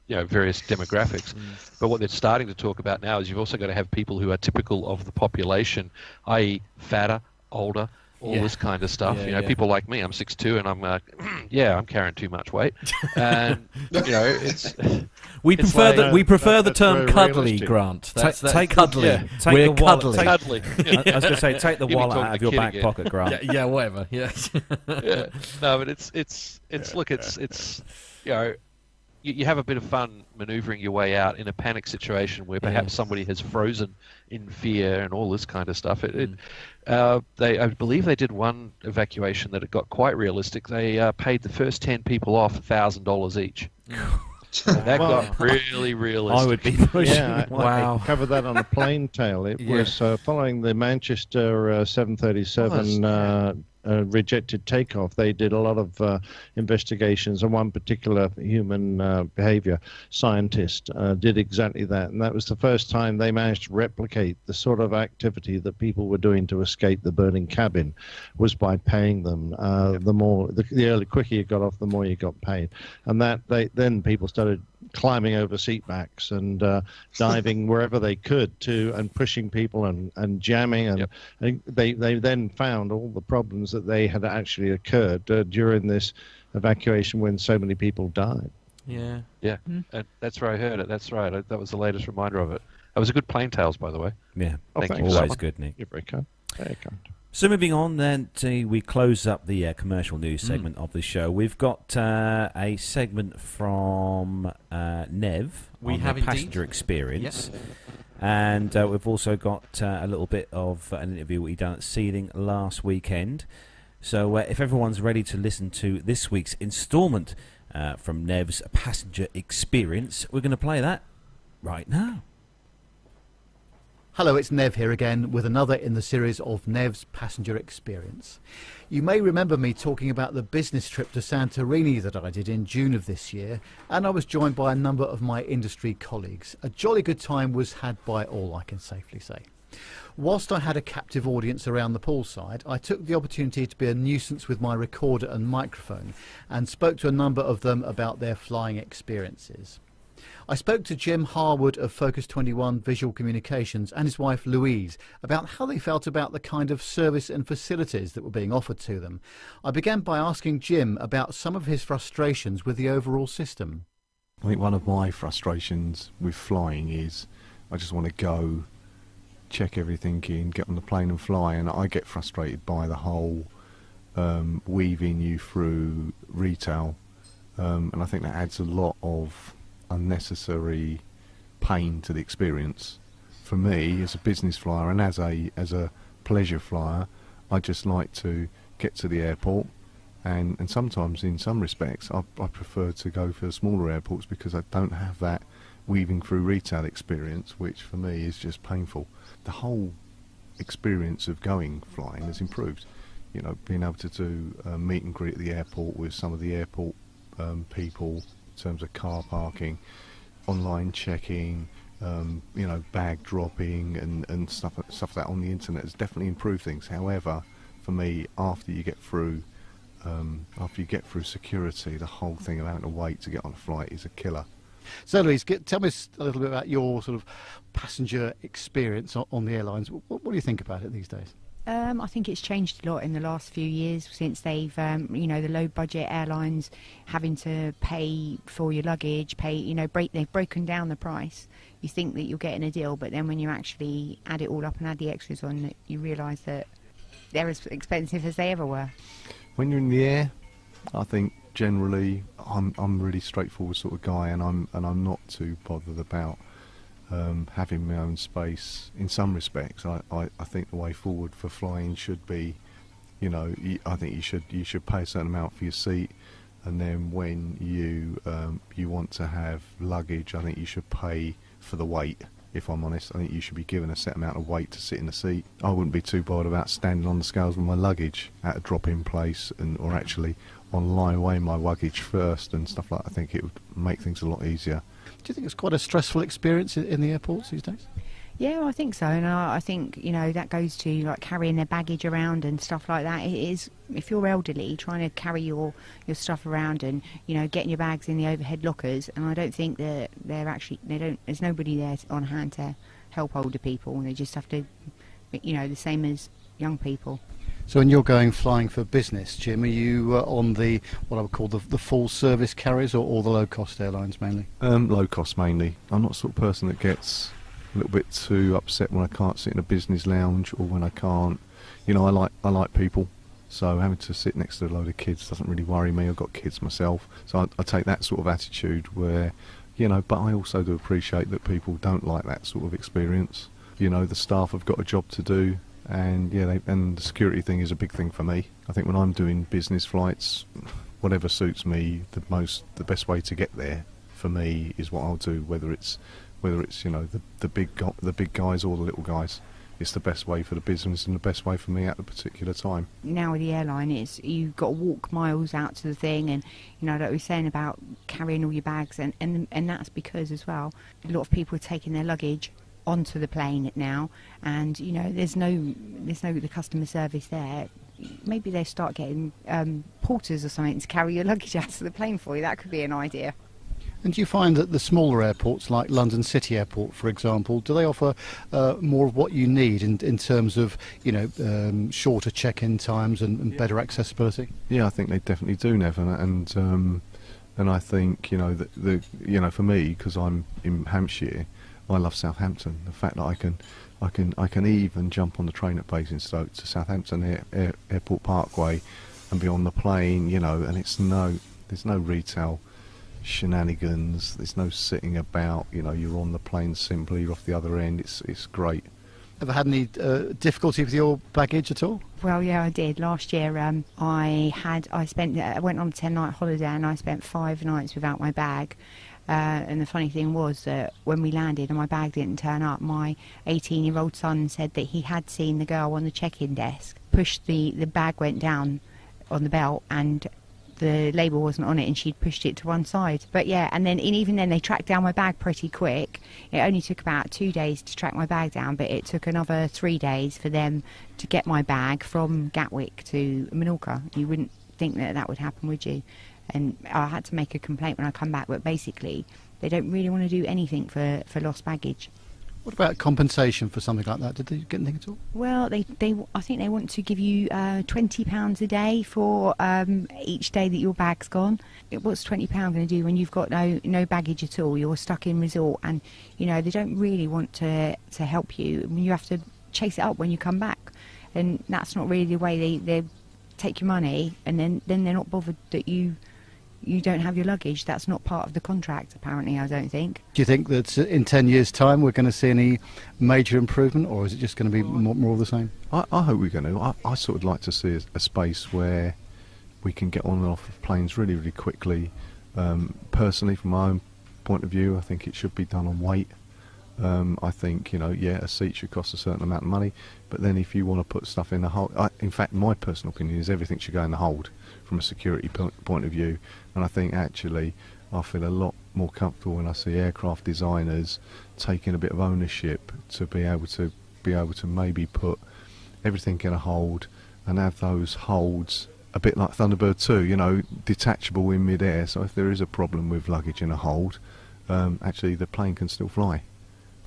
you know various demographics. But what they're starting to talk about now is you've also got to have people who are typical of the population, i.e., fatter, older, all Yeah. this kind of stuff. Yeah, you know, yeah. people like me. I'm 6'2", and I'm uh, yeah, I'm carrying too much weight, and you know, it's We It's prefer like- the, we prefer that- the term cuddly, realistic. Grant. That's, Ta- that's take- cuddly. yeah. Take We're the wallet- cuddly. take- cuddly. I, I was going to say, take the You'll wallet out of your back again. pocket, Grant. yeah, yeah, whatever. Yes. yeah. No, but it's it's it's look, it's it's you know, you, you have a bit of fun maneuvering your way out in a panic situation where perhaps Yes. somebody has frozen in fear and all this kind of stuff. It, it uh, they I believe they did one evacuation that it got quite realistic. They uh, paid the first ten people off thousand dollars each. And that Well- got really realistic. I would be pushing. Yeah, I, Wow. I covered that on a plane tail. It Yeah. was uh, following the Manchester uh, 737 uh, rejected takeoff. They did a lot of uh, investigations, and one particular human uh, behavior scientist uh, did exactly that. And that was the first time they managed to replicate the sort of activity that people were doing to escape the burning cabin, was by paying them. Uh, The more, the, the early quicker you got off, the more you got paid, and that they then people started climbing over seat backs and uh, diving wherever they could to and pushing people and, and jamming and, Yep. and they they then found all the problems that they had actually occurred uh, during this evacuation when so many people died. yeah. Yeah, uh, that's where I heard it. That's right. I, that was the latest reminder of it. That was a good plane tales, by the way. Yeah, Oh, Thank you thanks. so always much. good, Nick. You're very kind. Very kind. So moving on, then to, we close up the uh, commercial news segment of the show. We've got uh, a segment from uh, Nev We on have passenger experience, and uh, we've also got uh, a little bit of an interview we done at Seething last weekend. So uh, if everyone's ready to listen to this week's instalment uh, from Nev's passenger experience, we're going to play that right now. Hello, it's Nev here again with another in the series of Nev's Passenger Experience. You may remember me talking about the business trip to Santorini that I did in June of this year, and I was joined by a number of my industry colleagues. A jolly good time was had by all, I can safely say. Whilst I had a captive audience around the poolside, I took the opportunity to be a nuisance with my recorder and microphone and spoke to a number of them about their flying experiences. I spoke to Jim Harwood of Focus 21 Visual Communications and his wife Louise about how they felt about the kind of service and facilities that were being offered to them. I began by asking Jim about some of his frustrations with the overall system. I think one of my frustrations with flying is I just want to go, check everything in, get on the plane and fly, and I get frustrated by the whole um, weaving you through retail, um, and I think that adds a lot of unnecessary pain to the experience. For me, as a business flyer and as a as a pleasure flyer, I just like to get to the airport, and and sometimes in some respects I, I prefer to go for smaller airports because I don't have that weaving through retail experience, which for me is just painful. The whole experience of going flying has improved. You know, being able to do a meet and greet at the airport with some of the airport um, people terms of car parking, online checking, um, you know, bag dropping and, and stuff stuff like that on the internet has definitely improved things. However, for me, after you get through um, after you get through security, the whole thing of having to wait to get on a flight is a killer. So, Louise, get, tell me a little bit about your sort of passenger experience on, on the airlines. What, what do you think about it these days? Um, I think it's changed a lot in the last few years since they've, um, you know, the low budget airlines having to pay for your luggage, pay, you know, break, they've broken down the price. You think that you're getting a deal, but then when you actually add it all up and add the extras on, you realise that they're as expensive as they ever were. When you're in the air, I think generally I'm I'm really straightforward sort of guy, and I'm and I'm not too bothered about um, having my own space. In some respects, I, I, I think the way forward for flying should be, you know, I think you should you should pay a certain amount for your seat, and then when you um, you want to have luggage, I think you should pay for the weight. if I'm honest. I think you should be given a set amount of weight to sit in the seat. I wouldn't be too bothered about standing on the scales with my luggage at a drop-in place and or actually on weighing my luggage first and stuff like that. I think it would make things a lot easier. Do you think it's quite a stressful experience in the airports these days? Yeah, I think so, and I, think you know that goes to like carrying their baggage around and stuff like that. It is if you're elderly, trying to carry your your stuff around and you know getting your bags in the overhead lockers, and I don't think that they're actually they don't. There's nobody there on hand to help older people, and they just have to, you know, the same as young people. So when you're going flying for business, Jim, are you uh, on the what I would call the, the full service carriers or all the low cost airlines mainly? Um, low cost mainly. I'm not the sort of person that gets a little bit too upset when I can't sit in a business lounge or when I can't. You know, I like I like people, so having to sit next to a load of kids doesn't really worry me. I've got kids myself, so I, I take that sort of attitude where, you know, but I also do appreciate that people don't like that sort of experience. You know, the staff have got a job to do, and yeah, they, and the security thing is a big thing for me. I think when I'm doing business flights, whatever suits me the most, the best way to get there for me is what I'll do, whether it's whether it's you know the the big the big guys or the little guys. It's the best way for the business and the best way for me at the particular time. Now with the airline, it's you've got to walk miles out to the thing, and you know we were saying about carrying all your bags, and and and that's because as well a lot of people are taking their luggage onto the plane now, and you know there's no there's no the customer service there. Maybe they start getting um, porters or something to carry your luggage out to the plane for you. That could be an idea. And do you find that the smaller airports, like London City Airport, for example, do they offer uh, more of what you need in, in terms of, you know, um, shorter check-in times and, and, better accessibility? Yeah, I think they definitely do, Nevin, and um, and I think you know the, the you know for me because I'm in Hampshire, I love Southampton. The fact that I can I can I can even jump on the train at Basingstoke to Southampton Air, Air, Airport Parkway and be on the plane, you know, and it's no there's no retail shenanigans. There's no sitting about. You know, you're on the plane simply. You're off the other end. It's it's great. Ever had any uh, difficulty with your baggage at all? Well, yeah, I did. Last year, um, I had I spent I went on a ten night holiday and I spent five nights without my bag. Uh, and the funny thing was that when we landed and my bag didn't turn up, my 18 year old son said that he had seen the girl on the check in desk push the, the bag went down on the belt and the label wasn't on it and she'd pushed it to one side. But yeah, and then and even then they tracked down my bag pretty quick. It only took about two days to track my bag down, but it took another three days for them to get my bag from Gatwick to Menorca. You wouldn't think that that would happen, would you? And I had to make a complaint when I come back, but basically they don't really want to do anything for, for lost baggage. What about compensation for something like that? Did they get anything at all? Well, they, they I think they want to give you uh, twenty pounds a day for um, each day that your bag's gone. What's twenty pound going to do when you've got no no baggage at all? You're stuck in resort, and you know they don't really want to to help you. you have to chase it up when you come back, and that's not really the way they they take your money, and then then they're not bothered that you you don't have your luggage. That's not part of the contract, apparently, I don't think. Do you think that in 10 years' time we're going to see any major improvement, or is it just going to be more, more of the same? I, I, hope we're going to. I, I sort of like to see a, a, space where we can get on and off of planes really, really quickly. Um, personally, from my own point of view, I think it should be done on weight. Um, I think you know, yeah, a seat should cost a certain amount of money, but then if you want to put stuff in the hold, I, in fact, my personal opinion is everything should go in the hold from a security point of view. And I think actually I feel a lot more comfortable when I see aircraft designers taking a bit of ownership to be able to be able to maybe put everything in a hold and have those holds a bit like Thunderbird 2, you know, detachable in midair. So if there is a problem with luggage in a hold, um, actually the plane can still fly.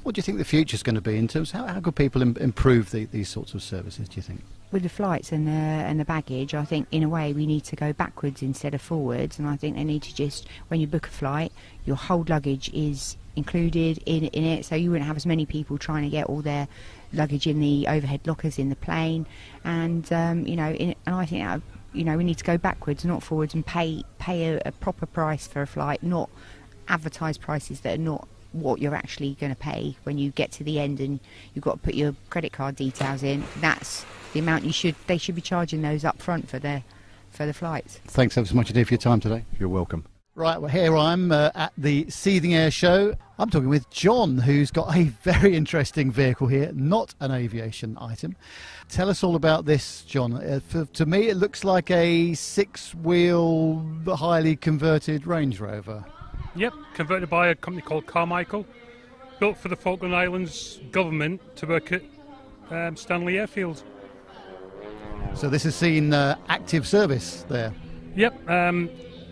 What do you think the future is going to be in terms of how, how could people Im- improve the, these sorts of services, do you think? With the flights and the and the baggage, I think in a way we need to go backwards instead of forwards. And I think they need to just when you book a flight, your whole luggage is included in in it, so you wouldn't have as many people trying to get all their luggage in the overhead lockers in the plane. And um, you know, in, and I think that, you know we need to go backwards, not forwards, and pay pay a, a proper price for a flight, not advertise prices that are not what you're actually going to pay when you get to the end and you've got to put your credit card details in. That's the amount you should they should be charging those up front for their for the flights. Thanks ever so much indeed for your time today. You're welcome. Right, well, here I'm uh, at the Seething Air Show. I'm talking with John, who's got a very interesting vehicle here, not an aviation item. Tell us all about this, John. Uh, for, to me, it looks like a six wheel, highly converted Range Rover. Yep, converted by a company called Carmichael, built for the Falkland Islands government to work at um, Stanley Airfield. So, this has seen uh, active service there. Yep, um,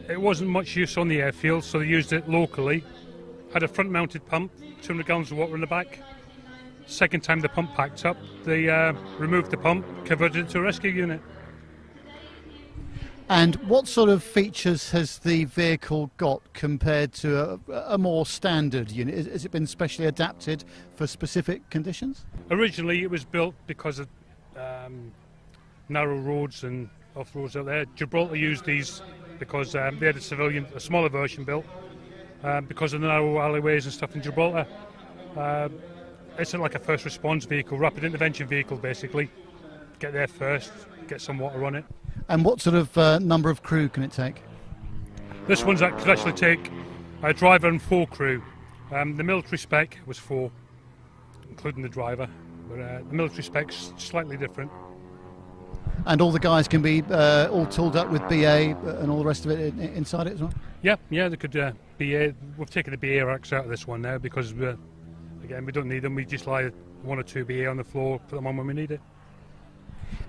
it wasn't much use on the airfield, so they used it locally. Had a front mounted pump, 200 gallons of water in the back. Second time the pump packed up, they uh, removed the pump, converted it to a rescue unit. And what sort of features has the vehicle got compared to a, a more standard unit? Has, it been specially adapted for specific conditions? Originally, it was built because of um, narrow roads and off roads out there. Gibraltar used these because um, they had a civilian, a smaller version built um, because of the narrow alleyways and stuff in Gibraltar. Uh, it's like a first response vehicle, rapid intervention vehicle, basically. Get there first, get some water on it. And what sort of uh, number of crew can it take? This one's that could actually take a driver and four crew. Um, the military spec was four, including the driver, but uh, the military spec's slightly different and all the guys can be uh, all tooled up with BA and all the rest of it inside it as well. Yeah, yeah, they could uh, BA. We've taken the BA racks out of this one now because again we don't need them. We just lie one or two BA on the floor, put them on when we need it.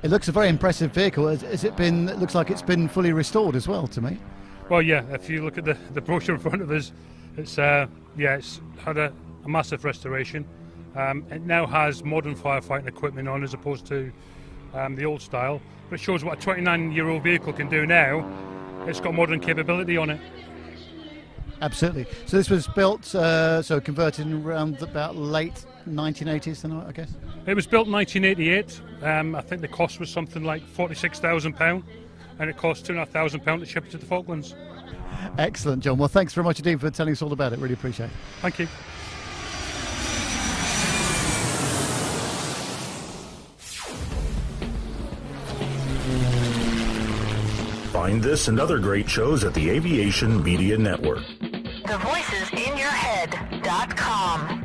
It looks a very impressive vehicle. Has, has it been? It looks like it's been fully restored as well to me. Well, yeah. If you look at the, the brochure in front of us, it's uh, yeah, it's had a, a massive restoration. Um, it now has modern firefighting equipment on as opposed to um, the old style, but it shows what a 29 year old vehicle can do now. It's got modern capability on it. Absolutely. So this was built, uh, so converted around about late 1980s, then I guess. It was built in 1988. Um, I think the cost was something like 46,000 pound, and it cost two and a half thousand pound to ship it to the Falklands. Excellent, John. Well, thanks very much indeed for telling us all about it. Really appreciate it. Thank you. Find this and other great shows at the Aviation Media Network. The voicesinyourhead.com.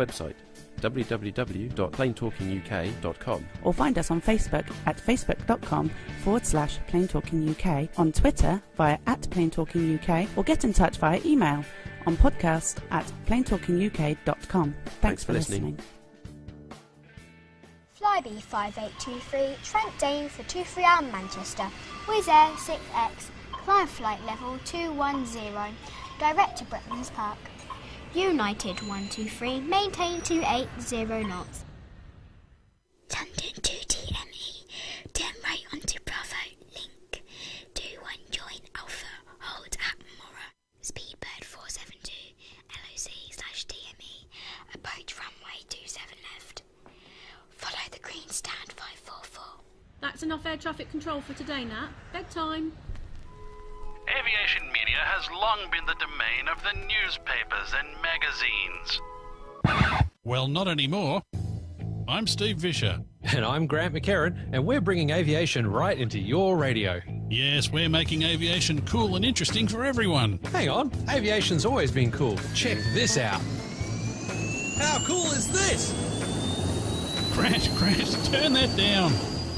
www.planetalkinguk.com or find us on Facebook at facebook.com forward slash planetalkinguk, on Twitter via at planetalkinguk, or get in touch via email on podcast at planetalkinguk.com. Thanks, Thanks for, for listening. listening. Flybe 5823, Trent Dane for 23R Manchester, Wizz Air 6X, climb flight level 210, direct to Bretlands Park. United 123, maintain 280 knots. London 2 TME, turn right onto Bravo, link 21 join Alpha, hold at Mora, Speedbird 472, LOC slash TME, approach runway 27 left. Follow the green stand 544. That's enough air traffic control for today, Nat. Bedtime. Aviation media has long been the domain of the newspapers and magazines. Well, not anymore. I'm Steve Vischer. And I'm Grant McHerron, and we're bringing aviation right into your radio. Yes, we're making aviation cool and interesting for everyone. Hang on, aviation's always been cool. Check this out. How cool is this? Grant, Grant, turn that down.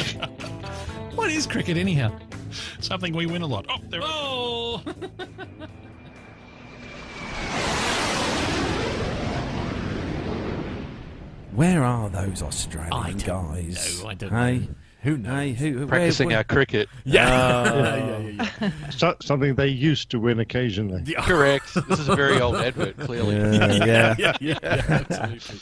what is cricket anyhow? Something we win a lot. Oh, there. Oh. Where are those Australian guys? know, I don't hey? know. Who knows? Hey, who, where- Practicing where- our cricket. Yeah. Oh. yeah, yeah, yeah. So, something they used to win occasionally. Correct. This is a very old advert, clearly. Yeah, yeah. yeah, yeah, yeah, absolutely.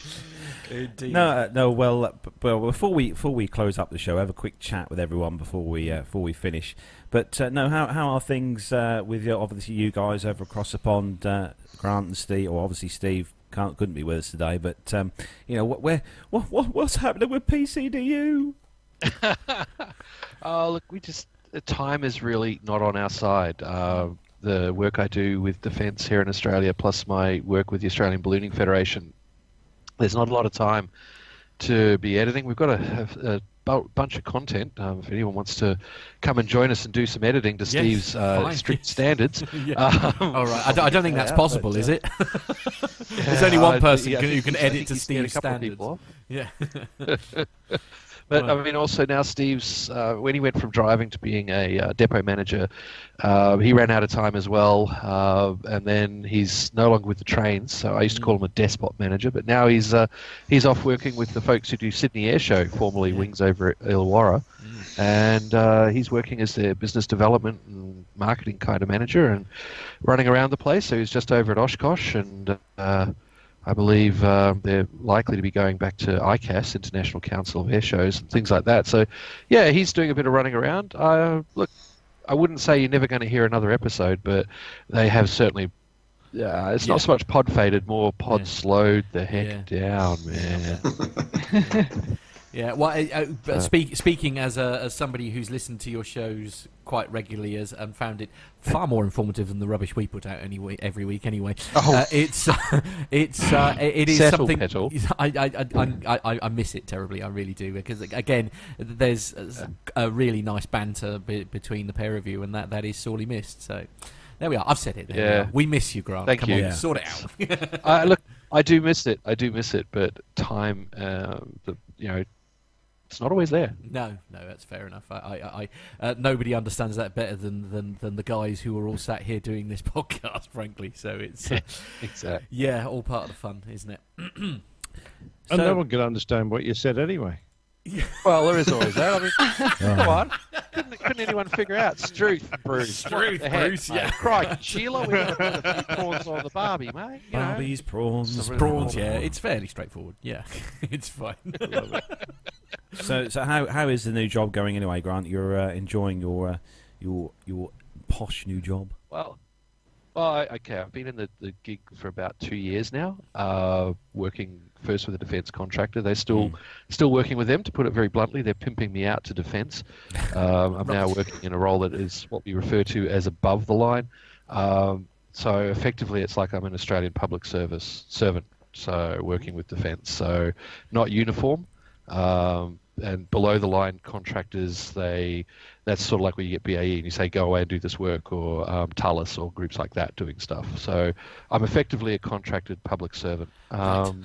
Indeed. No, uh, no. Well, uh, well, before we before we close up the show, have a quick chat with everyone before we uh, before we finish. But uh, no, how how are things uh, with your, obviously you guys over across the pond, uh, Grant and Steve, or obviously Steve can't couldn't be with us today. But um, you know, what where what, what what's happening with PCDU? Oh, look, we just the time is really not on our side. Uh, the work I do with defence here in Australia, plus my work with the Australian Ballooning Federation, there's not a lot of time to be editing. We've got a, a, a bunch of content. Um, if anyone wants to come and join us and do some editing to Yes, Steve's uh, strict standards, Yeah. um, All right. I don't, I don't think that's yeah, possible, but, is uh, it? There's only one uh, person yeah, who can edit to he's a Steve's couple of standards. people. Yeah. But Right. I mean, also now Steve's uh, when he went from driving to being a uh, depot manager, uh, he ran out of time as well, uh, and then he's no longer with the trains. So I used to call him a despot manager, but now he's uh, he's off working with the folks who do Sydney Air Show, formerly Wings over at Illawarra, and uh, he's working as their business development and marketing kind of manager and running around the place. So he's just over at Oshkosh and. Uh, I believe uh, they're likely to be going back to ICAS, International Council of Air Shows, and things like that. So, yeah, he's doing a bit of running around. Uh, look, I wouldn't say you're never going to hear another episode, but they have certainly. Yeah, it's Yeah. not so much pod faded, more pod slowed the heck down, man. Yeah, well, uh, uh, but Uh, speak, speaking as a, as somebody who's listened to your shows quite regularly as and found it far more informative than the rubbish we put out anyway every week. Anyway, Oh. uh, it's it's uh, it it is Settle, something Petal. I, I, I, I, I miss it terribly. I really do because again, there's a really nice banter be, between the pair of you, and that, that is sorely missed. So. There we are. I've said it. There we, Yeah. are. we miss you, Grant. Thank Come you. on, sort it out. I, look, I do miss it. I do miss it, but time, uh, the you know, it's not always there. No, no, that's fair enough. I, I, I uh, nobody understands that better than, than, than the guys who are all sat here doing this podcast, frankly. So it's uh, Exactly. Yeah, all part of the fun, isn't it? And no one could understand what you said anyway. Well, there is always that. I mean, come on. Couldn't, couldn't anyone figure out? Struth, Bruce. Struth, the Bruce, mate? yeah. Crikey, Sheila, we got a few prawns on the Barbie, mate. You know. Barbies, prawns, Prawns, yeah, it's fairly straightforward. Yeah, it's fine. so, so how how is the new job going anyway, Grant? You're uh, enjoying your uh, your your posh new job. Well, well, okay. I've been in the, the gig for about two years now, uh, working first with a defence contractor. They're still still working with them. To put it very bluntly, they're pimping me out to defence. Um, I'm now working in a role that is what we refer to as above the line. Um, so effectively, it's like I'm an Australian public service servant. So working with defence. So not uniform. Um, and below the line contractors, they that's sort of like where you get BAE and you say go away and do this work, or um, Thales or groups like that doing stuff. So I'm effectively a contracted public servant, um,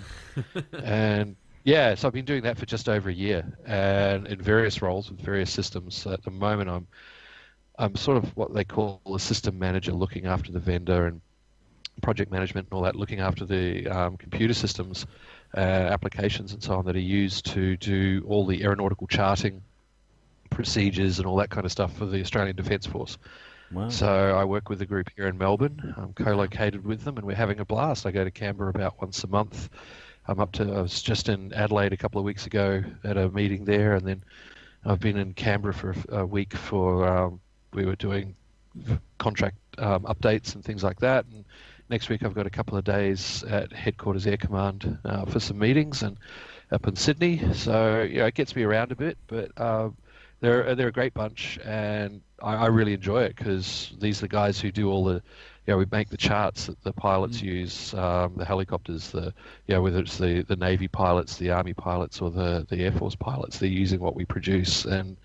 and yeah, so I've been doing that for just over a year, and in various roles with various systems. At the moment, I'm I'm sort of what they call a system manager, looking after the vendor and project management and all that, looking after the um, computer systems, uh, applications and so on that are used to do all the aeronautical charting procedures and all that kind of stuff for the Australian Defence Force. Wow. So I work with a group here in Melbourne. I'm co-located with them, and we're having a blast. I go to Canberra about once a month. I'm up to. I was just in Adelaide a couple of weeks ago at a meeting there, and then I've been in Canberra for a, a week for. Um, we were doing contract um, updates and things like that. And next week I've got a couple of days at Headquarters Air Command uh, for some meetings and up in Sydney. So you know, it gets me around a bit, but uh, they're they're a great bunch, and I, I really enjoy it because these are the guys who do all the. You know, we make the charts that the pilots use, um, the helicopters, the you know, whether it's the, the Navy pilots, the Army pilots, or the, the Air Force pilots, they're using what we produce, and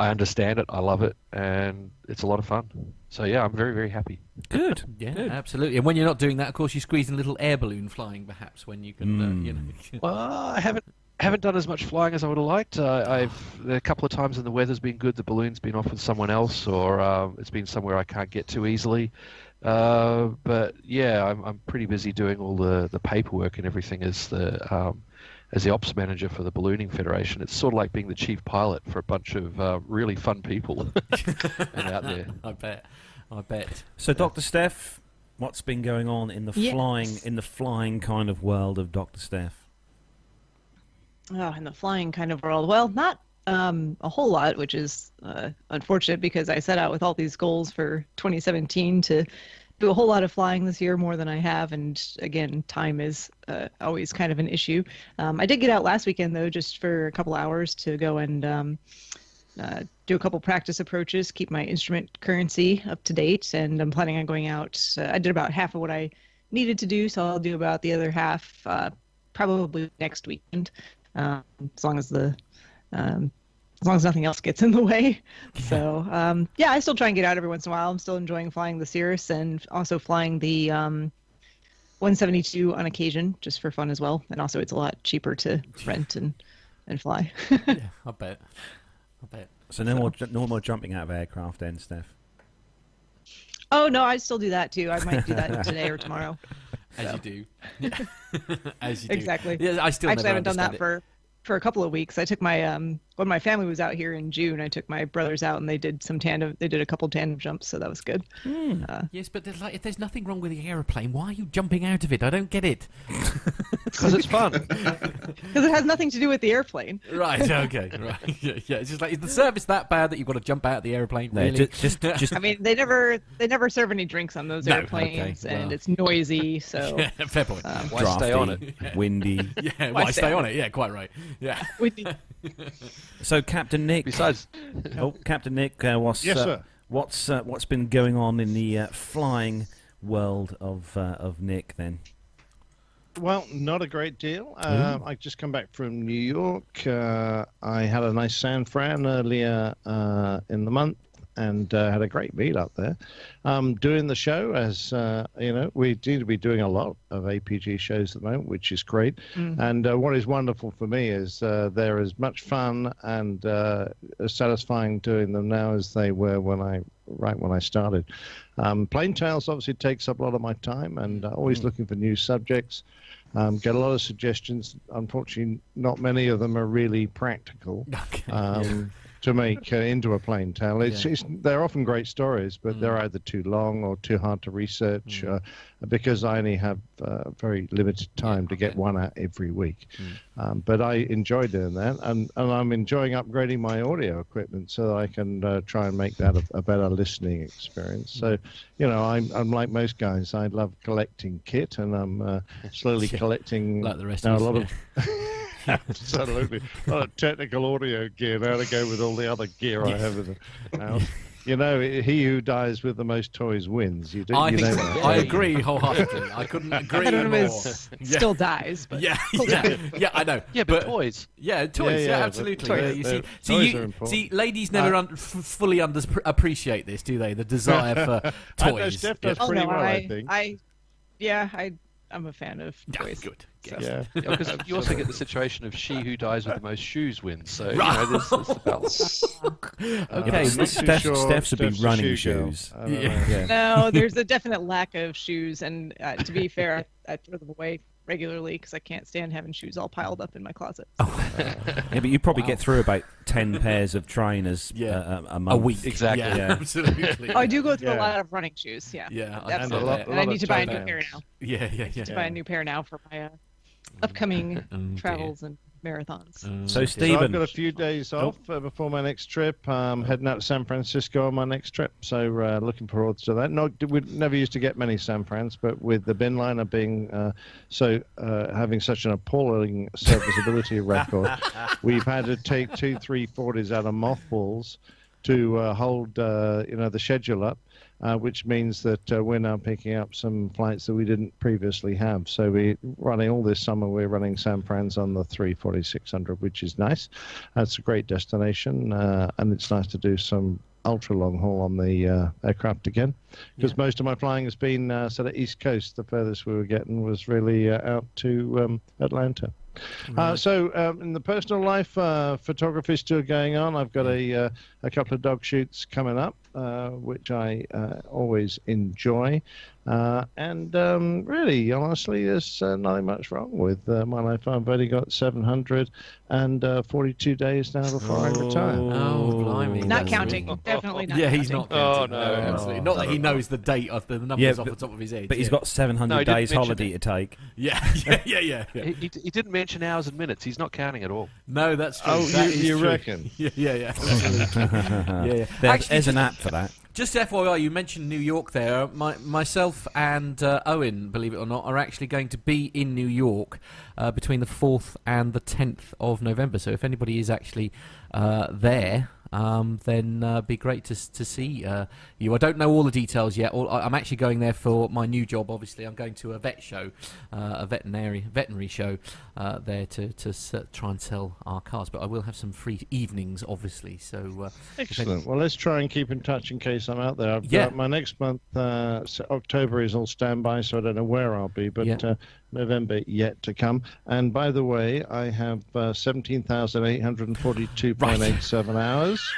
I understand it, I love it, and it's a lot of fun. So yeah, I'm very very happy. Good. Yeah, absolutely. And when you're not doing that, of course, you squeeze in a little air balloon flying, perhaps when you can, uh, you know. Well, I haven't haven't done as much flying as I would have liked. Uh, I've a couple of times when the weather's been good, the balloon's been off with someone else, or uh, it's been somewhere I can't get to easily. Uh, but yeah, I'm, I'm pretty busy doing all the, the paperwork and everything as the um, as the ops manager for the Ballooning Federation. It's sort of like being the chief pilot for a bunch of uh, really fun people out there. I bet. I bet. So, Doctor Steph, what's been going on in the Yes. flying in the flying kind of world of Doctor Steph? Oh, in the flying kind of world. Well, not um, a whole lot, which is uh, unfortunate because I set out with all these goals for 2017 to do a whole lot of flying this year, more than I have. And again, time is uh, always kind of an issue. Um, I did get out last weekend, though, just for a couple hours to go and um, uh, do a couple practice approaches, keep my instrument currency up to date. And I'm planning on going out. Uh, I did about half of what I needed to do, so I'll do about the other half uh, probably next weekend um, as long as the um, as long as nothing else gets in the way. So um, yeah, I still try and get out every once in a while. I'm still enjoying flying the Cirrus and also flying the um, 172 on occasion, just for fun as well. And also, it's a lot cheaper to rent and and fly. yeah, I bet. I bet. So no more no more jumping out of aircraft, then, Steph. oh no, I still do that too. I might do that today or tomorrow. As So. you do. Yeah. As you do. exactly. Yeah, I still actually never haven't done that it. for for a couple of weeks. I took my um when my family was out here in June. I took my brothers out and they did some tandem. They did a couple tandem jumps, so that was good. Uh, Yes, but there's like, if there's nothing wrong with the aeroplane, why are you jumping out of it? I don't get it. Because it's fun. because it has nothing to do with the airplane. Right. Okay. Right. Yeah. yeah. It's just like is the service that bad that you've got to jump out of the airplane? No, really? ju- just just I mean, they never they never serve any drinks on those No, airplanes, okay, and well. it's noisy. So yeah, fair point. um, Why stay on it? drafty, windy. Yeah. Why stay on it? Yeah. Quite right. Yeah. windy. So, Captain Nick. Besides, oh, Captain Nick, uh, what's Yes, uh, sir. what's uh, what's been going on in the uh, flying world of uh, of Nick? Then Well, not a great deal. Um, I just come back from New York. Uh, I had a nice San Fran earlier uh, in the month and uh, had a great meet up there. Um, doing the show, as uh, you know, we seem to be doing a lot of APG shows at the moment, which is great. And uh, what is wonderful for me is uh, they're as much fun and uh, satisfying doing them now as they were when I right when I started. Um, Plane Tales obviously takes up a lot of my time, and uh, always looking for new subjects. Um, get a lot of suggestions. Unfortunately, not many of them are really practical Okay. um, to make uh, into a plain tale. It's, Yeah. it's, they're often great stories, but they're either too long or too hard to research uh, because I only have uh, very limited time to get one out every week. Um, but I enjoy doing that, and, and I'm enjoying upgrading my audio equipment so that I can uh, try and make that a, a better listening experience. So, you know, I'm, I'm like most guys. I love collecting kit, and I'm uh, slowly Yeah, collecting like the rest now, of a us, lot of. Absolutely, a lot of technical audio gear now to go with all the other gear I have in the house. You know, he who dies with the most toys wins. You do. I you think know so. I agree wholeheartedly. I couldn't agree I don't know more. if it's still dies, but Yeah, yeah, yeah, I know. yeah, but toys. Yeah, toys. Yeah, Yeah, yeah, absolutely. but Yeah, toys- you see, toys see, you, important. see, ladies never Uh, un- f- fully under- appreciate this, do they? The desire for I know toys. Steph does oh pretty no, well, I, I think. I, yeah, I, I'm a fan of Yeah, toys. good. So. Yeah. Because you also get the situation of she who dies with the most shoes wins. So you know, there's, there's the balance. Yeah, Okay, but I'm not too Steph, sure Steph's would be Steph's a running shoe shoes. I Yeah. Yeah. No, there's a definite lack of shoes, and uh, to be fair, I, I throw them away regularly because I can't stand having shoes all piled up in my closet. Yeah, but you probably Wow. get through about ten pairs of trainers Yeah. uh, a, a a week. Exactly. Yeah, Yeah. absolutely. Oh, I do go through Yeah. a lot of running shoes. Yeah, Yeah, I- And a absolutely. lot- And, a I lot need to buy a toe new pair now. Yeah, yeah, yeah. To buy a new pair now for my uh, upcoming Oh, travels and marathons. Oh, So, dear. So I've got a few days off uh, before my next trip. Um, heading out to San Francisco on my next trip, so uh, looking forward to that. No, we never used to get many San Frans, but with the bin liner being uh, so uh, having such an appalling serviceability record, we've had to take two, three forties out of mothballs to uh, hold uh, you know the schedule up. Uh, which means that uh, we're now picking up some flights that we didn't previously have. So we're running all this summer. We're running San Fran's on the 34600, which is nice. That's a great destination, uh, and it's nice to do some ultra long haul on the uh, aircraft again. Because most of my flying has been uh, sort of East Coast. The furthest we were getting was really uh, out to um, Atlanta. Uh, so, um, in the personal life, uh, photography is still going on. I've got a uh, a couple of dog shoots coming up, uh, which I uh, always enjoy. Uh, and um, really, honestly, there's uh, nothing much wrong with uh, my life. I've only got 742 days now before I retire. Oh, blimey. Not That's- counting. Definitely not Yeah, he's counting. not Oh, counting. no. absolutely. Not that he knows the date of the numbers Yeah, off but- the top of his head. But he's yeah. got 700 No, he days mention holiday to take. Yeah, yeah, yeah, yeah. yeah. He, he, he didn't mention hours and minutes. He's not counting at all. No, that's true. Oh, That you- you true. reckon? Yeah, yeah, yeah. Yeah, yeah. There's, Actually, there's an app for that. Just FYI, you mentioned New York there. My, myself and uh, Owen, believe it or not, are actually going to be in New York uh, between the 4th and the 10th of November. So if anybody is actually uh, there, um, then uh, be great to, to see uh, you. I don't know all the details yet. All, I'm actually going there for my new job. Obviously, I'm going to a vet show, uh, a veterinary veterinary show uh, there to to s- try and sell our cars. But I will have some free evenings, obviously. So uh, Excellent. Well, let's try and keep in touch in case I'm out there. I've Yeah. got my next month, uh, October is all standby, so I don't know where I'll be, but Yeah. November yet to come. And by the way, I have uh, 17,842.87 hours.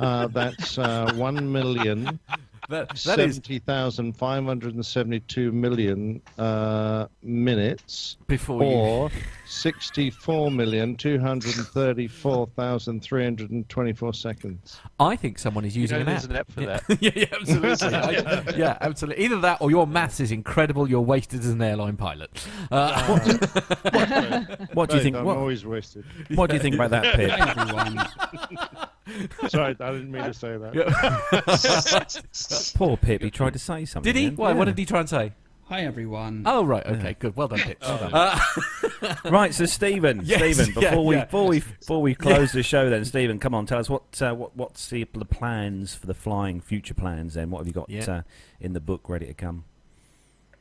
Uh, that's uh, 1 million. That- that is- 70,572 million uh, minutes Before you- or 64,234,324 seconds. I think someone is You using know an app. an app for yeah. that. yeah, yeah, absolutely. I- yeah, absolutely. Either that or your maths is incredible. You're wasted as an airline pilot. Uh, What do you think? I'm What, always wasted. what do you think about that, Pip? Hi, everyone. Sorry, I didn't mean to say that. Poor Pip, he tried to say something. did he? then. Why? What did he try and say? Hi, everyone. Oh, right. Okay, good. Well done, Pip. Uh, Right, so Stephen, Yes, Stephen, yeah, before we yeah. before we before we close the show, then Stephen, come on, tell us what uh, what what's the, the plans for the flying future plans? Then what have you got Yeah. uh, in the book ready to come?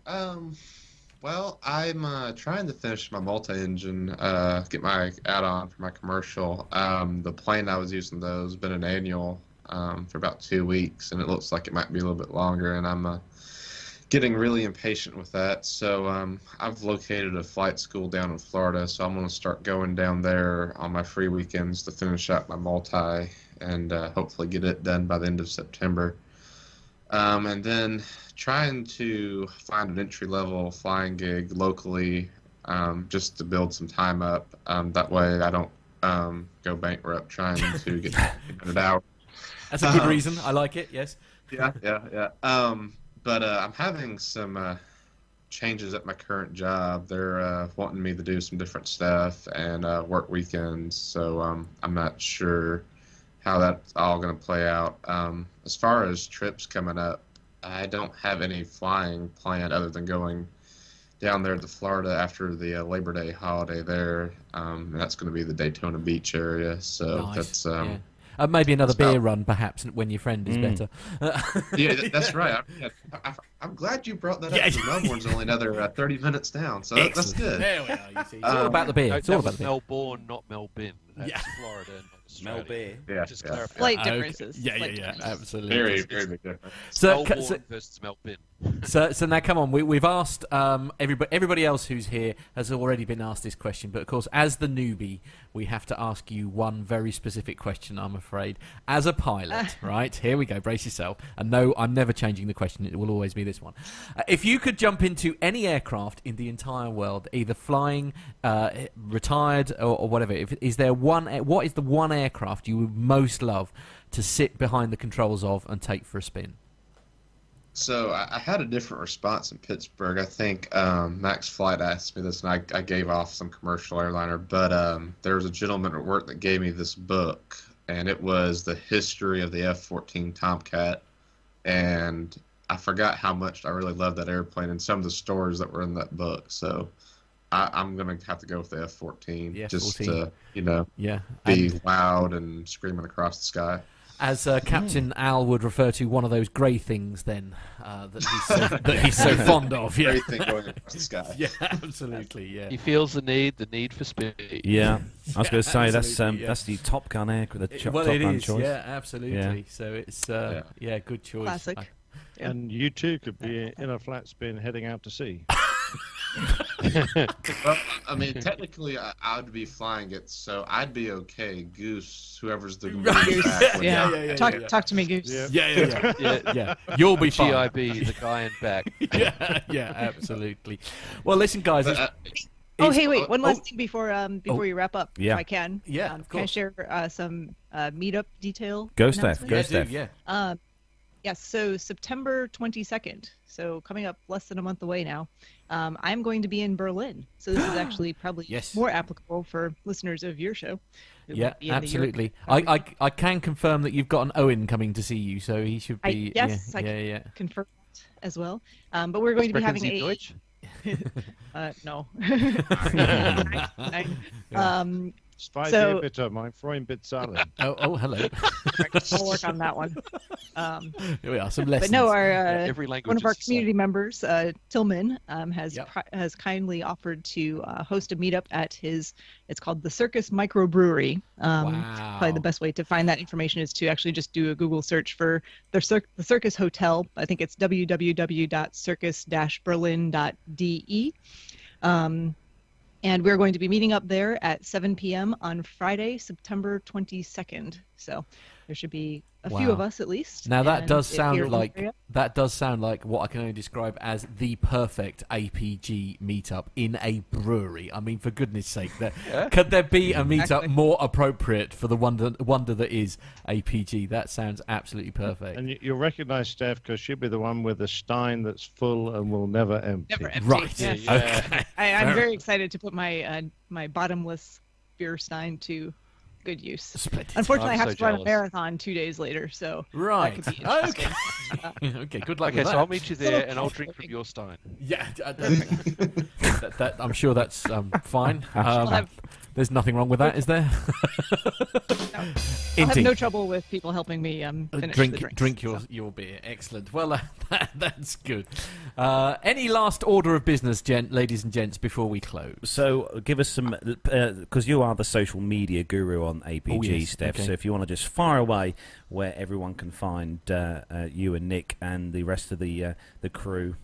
Um, well, I'm uh, trying to finish my multi-engine, uh, get my add-on for my commercial. Um, the plane I was using though has been an annual um, for about two weeks, and it looks like it might be a little bit longer. And I'm uh, getting really impatient with that. So um, I've located a flight school down in Florida, so I'm going to start going down there on my free weekends to finish up my multi and uh, hopefully get it done by the end of September. Um, and then trying to find an entry level flying gig locally um, just to build some time up. Um, that way I don't um, go bankrupt trying to get 100 hours. that's a good Um, reason. I like it. Yes. yeah, yeah, yeah. Um, but uh, I'm having some uh, changes at my current job. They're uh, wanting me to do some different stuff and uh, work weekends, so um, I'm not sure how that's all going to play out. Um, as far as trips coming up, I don't have any flying planned other than going down there to Florida after the uh, Labor Day holiday there, um, and that's going to be the Daytona Beach area. So Nice, that's um, yeah. Uh, maybe another that's about- beer run, perhaps, when your friend is Mm. better. yeah, th- that's right. I, I, I'm glad you brought that up. Yeah. 'cause Melbourne's only another uh, 30 minutes down, so that, that's good. There we are. You see, it's Um, all about the beer. No, It's all about the beer. Melbourne, not Melbourne. That's Yeah. Florida, not Australia. Yeah, Just yeah. clarify. Slight Okay. differences. Yeah, yeah, Slight yeah. differences. Absolutely. Very, very big difference. So, Melbourne so, versus Melbourne. So, so now come on. We, we've asked um, everybody. Everybody else who's here has already been asked this question, but of course, as the newbie, we have to ask you one very specific question. I'm afraid, as a pilot, right? Here we go. Brace yourself. And no, I'm never changing the question. It will always be this one. Uh, if you could jump into any aircraft in the entire world, either flying, uh, retired, or, or whatever, if, is there one? What is the one aircraft you would most love to sit behind the controls of and take for a spin? So I, I had a different response in Pittsburgh. I think um, Max Flight asked me this, and I, I gave off some commercial airliner. But um, there was a gentleman at work that gave me this book, and it was the history of the F-14 Tomcat. And I forgot how much I really loved that airplane and some of the stories that were in that book. So I, I'm gonna have to go with the F-14, The just F-14. to you know Yeah. be And- loud and screaming across the sky. As uh, Captain Al would refer to one of those grey things, then uh, that he's so, that he's so fond of. Yeah, Grey thing going across the sky. yeah, absolutely. Yeah. He feels the need, the need for speed. Yeah, I was going to say that's um, yeah. that's the Top Gun air, the It- cho- well, Top it Gun is. choice. Yeah, absolutely. Yeah. So it's uh, yeah. good choice. Classic. I- Yeah. And you too could be in a flat spin heading out to sea. Well, I mean, technically, I, I would be flying it, so I'd be okay. Goose, whoever's the Goose. back would- Yeah. yeah, yeah, talk, yeah. talk to me, Goose. Yeah, yeah, yeah. Yeah. yeah. You'll be fine. GIB, the guy in back. yeah, yeah, absolutely. Well, listen, guys. But, uh, Oh, hey, wait! One last thing before um before Oh. we wrap up, Yeah. if I can. Yeah, um, of Can I share uh, some uh, meetup detail? Go, Steph. announcements? Go, yeah, Steph. yeah. Um, yes, so September 22nd, so coming up less than a month away now, um, I'm going to be in Berlin. So this is actually probably Yes. more applicable for listeners of your show. who Yeah, might be in the absolutely. I, I, I can confirm that you've got an Owen coming to see you, so he should I- be. yes, yeah, I yeah, can yeah. confirm that as well. Um, but we're going to be having a Deutsch? uh, no. Um, Zwei So- so, bitte, mein Freund bezahlen. Oh, oh, hello. we'll work on that one. Um, Here we are. Some lessons. but no, our uh, every language one of our the same. community members, uh, Tillman, um, has Yep. pri- has kindly offered to uh, host a meetup at his. It's called the Circus Microbrewery. Um, Probably the best way to find that information is to actually just do a Google search for the, Cir- the Circus Hotel. I think it's www.circus-berlin.de. Um, and we're going to be meeting up there at 7 p.m. on Friday, September 22nd. So there should be a few of us at least. Now that does sound like area- that does sound like what I can only describe as the perfect APG meetup in a brewery. I mean, for goodness' sake, there, Yeah. could there be a meetup Exactly. more appropriate for the wonder wonder that is APG? That sounds absolutely perfect. And you- you'll recognize Steph because she'll be the one with the stein that's full and will never empty. Never empty. Right. Yes. Yeah. Okay. I, I'm very excited to put my uh, my bottomless beer stein to good use. Splendid. Unfortunately, I'm I have so to run a marathon two days later, so Right. that could be Okay. okay. Good luck Okay, with so that. I'll meet you there and I'll drink from your stein. Yeah, uh, that, that, I'm sure that's um, fine. I'll Um, have, there's nothing wrong with that, is there? I'll have no trouble with people helping me um, Uh, finish drink the drinks, drink your so. your beer. Excellent. Well, uh, that, that's good. Uh, any last order of business, gent, ladies and gents, before we close? So uh, give us some, because you are the social media guru on APG, Oh, yes, Steph. okay. So if you want to just fire away where everyone can find uh, uh, you and Nick and the rest of the uh, the crew.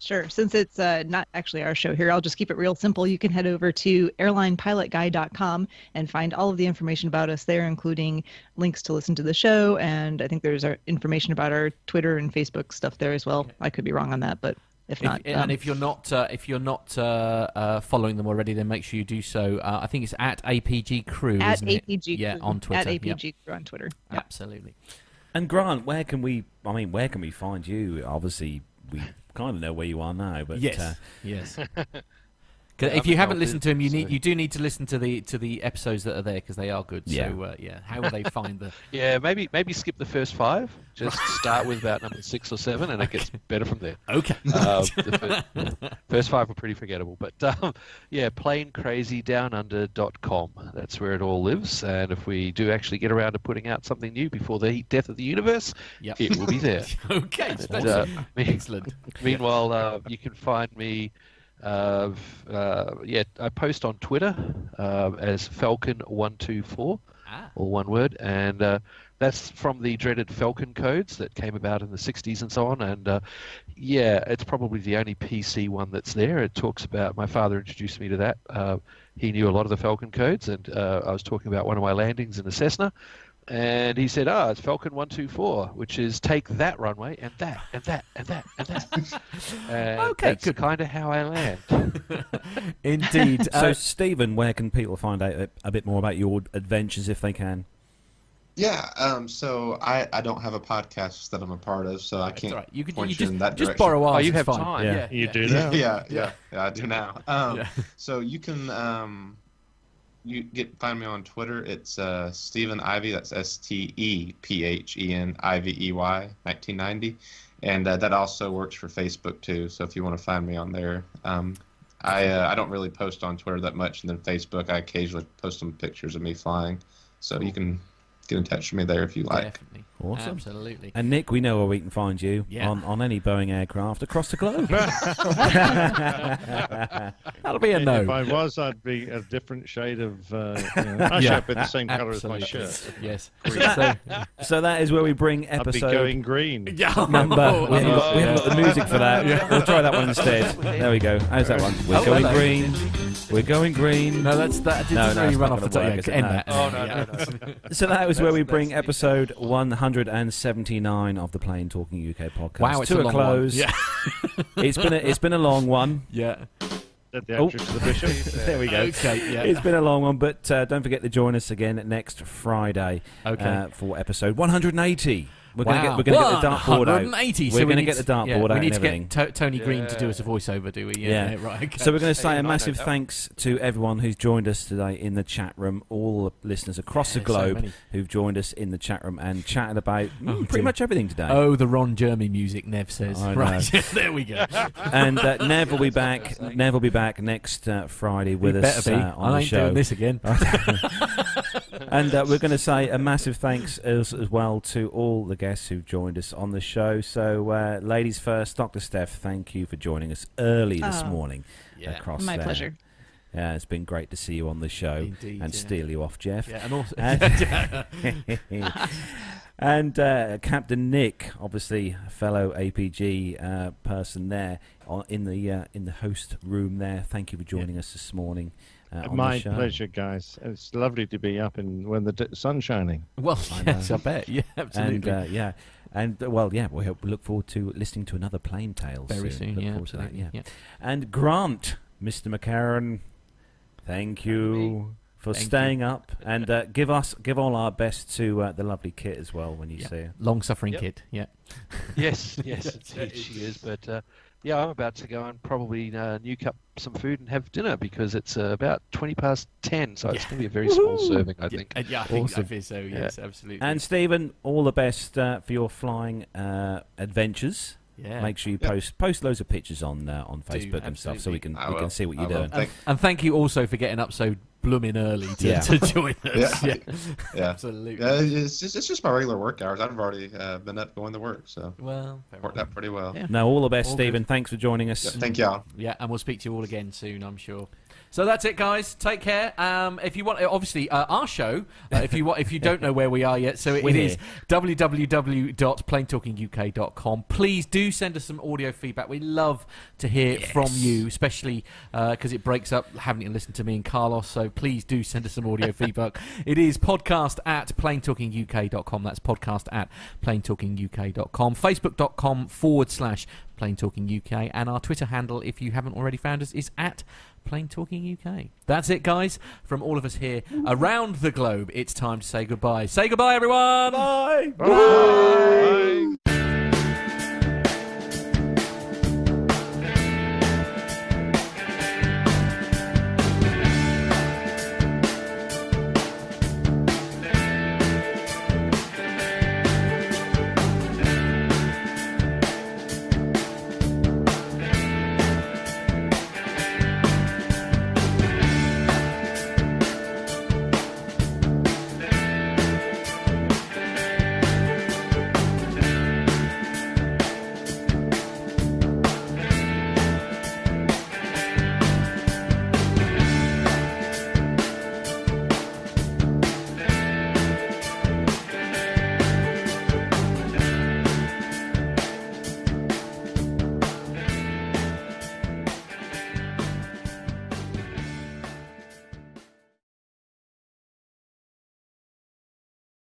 Sure. Since it's uh, not actually our show here, I'll just keep it real simple. You can head over to airlinepilotguy.com and find all of the information about us there, including links to listen to the show. And I think there's our information about our Twitter and Facebook stuff there as well. I could be wrong on that, but if If- not, and um, if you're not uh, if you're not uh, uh, following them already, then make sure you do so. Uh, I think it's at APG Crew, at isn't it? APG Yeah, on Twitter. At Yep. APG Crew on Twitter. Yep. Absolutely. And Grant, where can we? I mean, where can we find you? Obviously, we kind of know where you are now, but yes, uh, yes. 'Cause if you haven't listened to them, you so- need you do need to listen to the to the episodes that are there because they are good. Yeah. So uh, yeah, how will they find the? Yeah, maybe maybe skip the first five. Just start with about number six or seven, and it gets better from there. Okay. Um, the first, first five were pretty forgettable, but um, yeah, planecrazydownunder.com. That's where it all lives. And if we do actually get around to putting out something new before the death of the universe, Yep. it will be there. okay, And, splendid. uh, me- excellent. Meanwhile, uh, you can find me. Uh, uh, yeah, I post on Twitter uh, as Falcon124, Ah. all one word, and uh, that's from the dreaded Falcon codes that came about in the 60s and so on. And uh, yeah, it's probably the only PC one that's there. It talks about my father introduced me to that. Uh, he knew a lot of the Falcon codes, and uh, I was talking about one of my landings in a Cessna. And he said, "Ah, it's Falcon One Two Four, which is take that runway and that and that and that and that." and Okay, that's good. kind of how I land. Indeed. so Uh, Stephen, where can people find out a, a bit more about your adventures if they can? Yeah, um, so I, I don't have a podcast that I'm a part of, so I can't all right. You could- point you you, just- in that just direction. borrow ours, Oh, you have fine. time. Yeah. Yeah, You do yeah, now. yeah, yeah, yeah, I do now. Um, Yeah. So you can um, you get find me on Twitter. It's uh, Stephen Ivey. That's S T E P H E N I V E Y 1990, and uh, that also works for Facebook too. So if you want to find me on there, um, I uh, I don't really post on Twitter that much, and then Facebook I occasionally post some pictures of me flying. So you can get in touch with me there if you like. Definitely. Awesome. Absolutely. And Nick, we know where we can find you Yeah. on, on any Boeing aircraft across the globe. That'll be a no. If. I was, I'd be a different shade of. Uh, you know, actually, Yeah. I'd be the same colour as my shirt. Yes. So so that is where we bring I'd be episode going green. Yeah. number. We haven't, got, we haven't got the music for that. We'll try that one instead. There we go. How's that one? We're Oh, going hello. green. We're going green. No, that's that didn't No, no, really run off the gonna top. work, Yeah, end No. that. Oh, no, no, no. So that was where we bring episode 179 of the Plane Talking UK podcast Wow, it's to a a, long one. close. Yeah. it's been a, it's been a long one. Yeah. The Oh. the bishop. there we go. Okay, yeah. It's been a long one, but uh, don't forget to join us again next Friday Okay. uh, for episode 180. We're going to Wow. get we're going to get the dartboard out. We're so we going to get the dartboard yeah, out We need to get to- Tony Green to do us a voiceover, do we? Yeah, right. Okay. So we're going to say Hey, a I know massive thanks to everyone who's joined us today in the chat room, all the listeners across Yeah, the globe many. who've joined us in the chat room and chatted about mm, Oh, pretty dear. much everything today. Oh, the Ron Jeremy music, Nev says. I. Right, there we go. and uh, Nev will be back. Nev will be back next uh, Friday with He us better be. uh, on I the ain't show. doing this again. and uh, we're going to say a massive thanks as, as well to all the guests who've joined us on the show. So, uh, ladies first, Dr. Steph, thank you for joining us early this Oh, morning. Yeah. across My there. pleasure. Yeah, it's been great to see you on the show Indeed, and yeah. steal you off, Jeff. Yeah, and also- And, and, uh, Captain Nick, obviously a fellow APG uh, person there on, in the uh, in the host room there. Thank you for joining us this morning. Uh, My pleasure, guys. It's lovely to be up in when the d- sun's shining. Well, I yes, know. I bet. Yeah, absolutely. And uh, yeah, and uh, well, yeah, we hope, we look forward to listening to another Plane Tales Very soon, Look yeah, forward to that, yeah. yeah. And Grant, Mr. McHerron, thank you for Thank staying up and uh, give us give all our best to uh, the lovely Kit as well when you Yeah. see her. Long suffering Yep. kid. Yeah. Yes, yes, she is. But uh, yeah, I'm about to go and probably uh, nuke up some food and have dinner because it's uh, about 20 past 10, so it's going to be a very small serving, I Yeah, think. uh, yeah, I think, I think so. Yes, absolutely. And Stephen, all the best uh, for your flying uh, adventures. Yeah. Make sure you Yeah. post post loads of pictures on uh, on Do, Facebook and stuff, so we can I we will. can see what I you're will. doing. Thank- and thank you also for getting up so blooming early to, Yeah. to join us. Yeah. Yeah, Yeah. absolutely. Yeah, it's just, it's just my regular work hours. I've already uh, been up going to work, so Well, fair worked enough. out pretty well. Yeah. No, all the best, All good. Stephen. Thanks for joining us. Yeah, thank y'all. Yeah, and we'll speak to you all again soon, I'm sure. So that's it, guys. Take care. Um, if you want, obviously, uh, our show. Uh, if you want, if you don't know where we are yet, so it, it is www.planetalkinguk.com. Please do send us some audio feedback. We love to hear from you, especially because it breaks up having to listen to me and Carlos. So please do send us some audio feedback. It is podcast at planetalkinguk.com. That's podcast at planetalkinguk.com. Facebook.com forward slash Plane Talking UK, and our Twitter handle, if you haven't already found us, is at Plane Talking UK. That's it, guys. From all of us here around the globe, it's time to say goodbye. Say goodbye, everyone. Bye. Bye.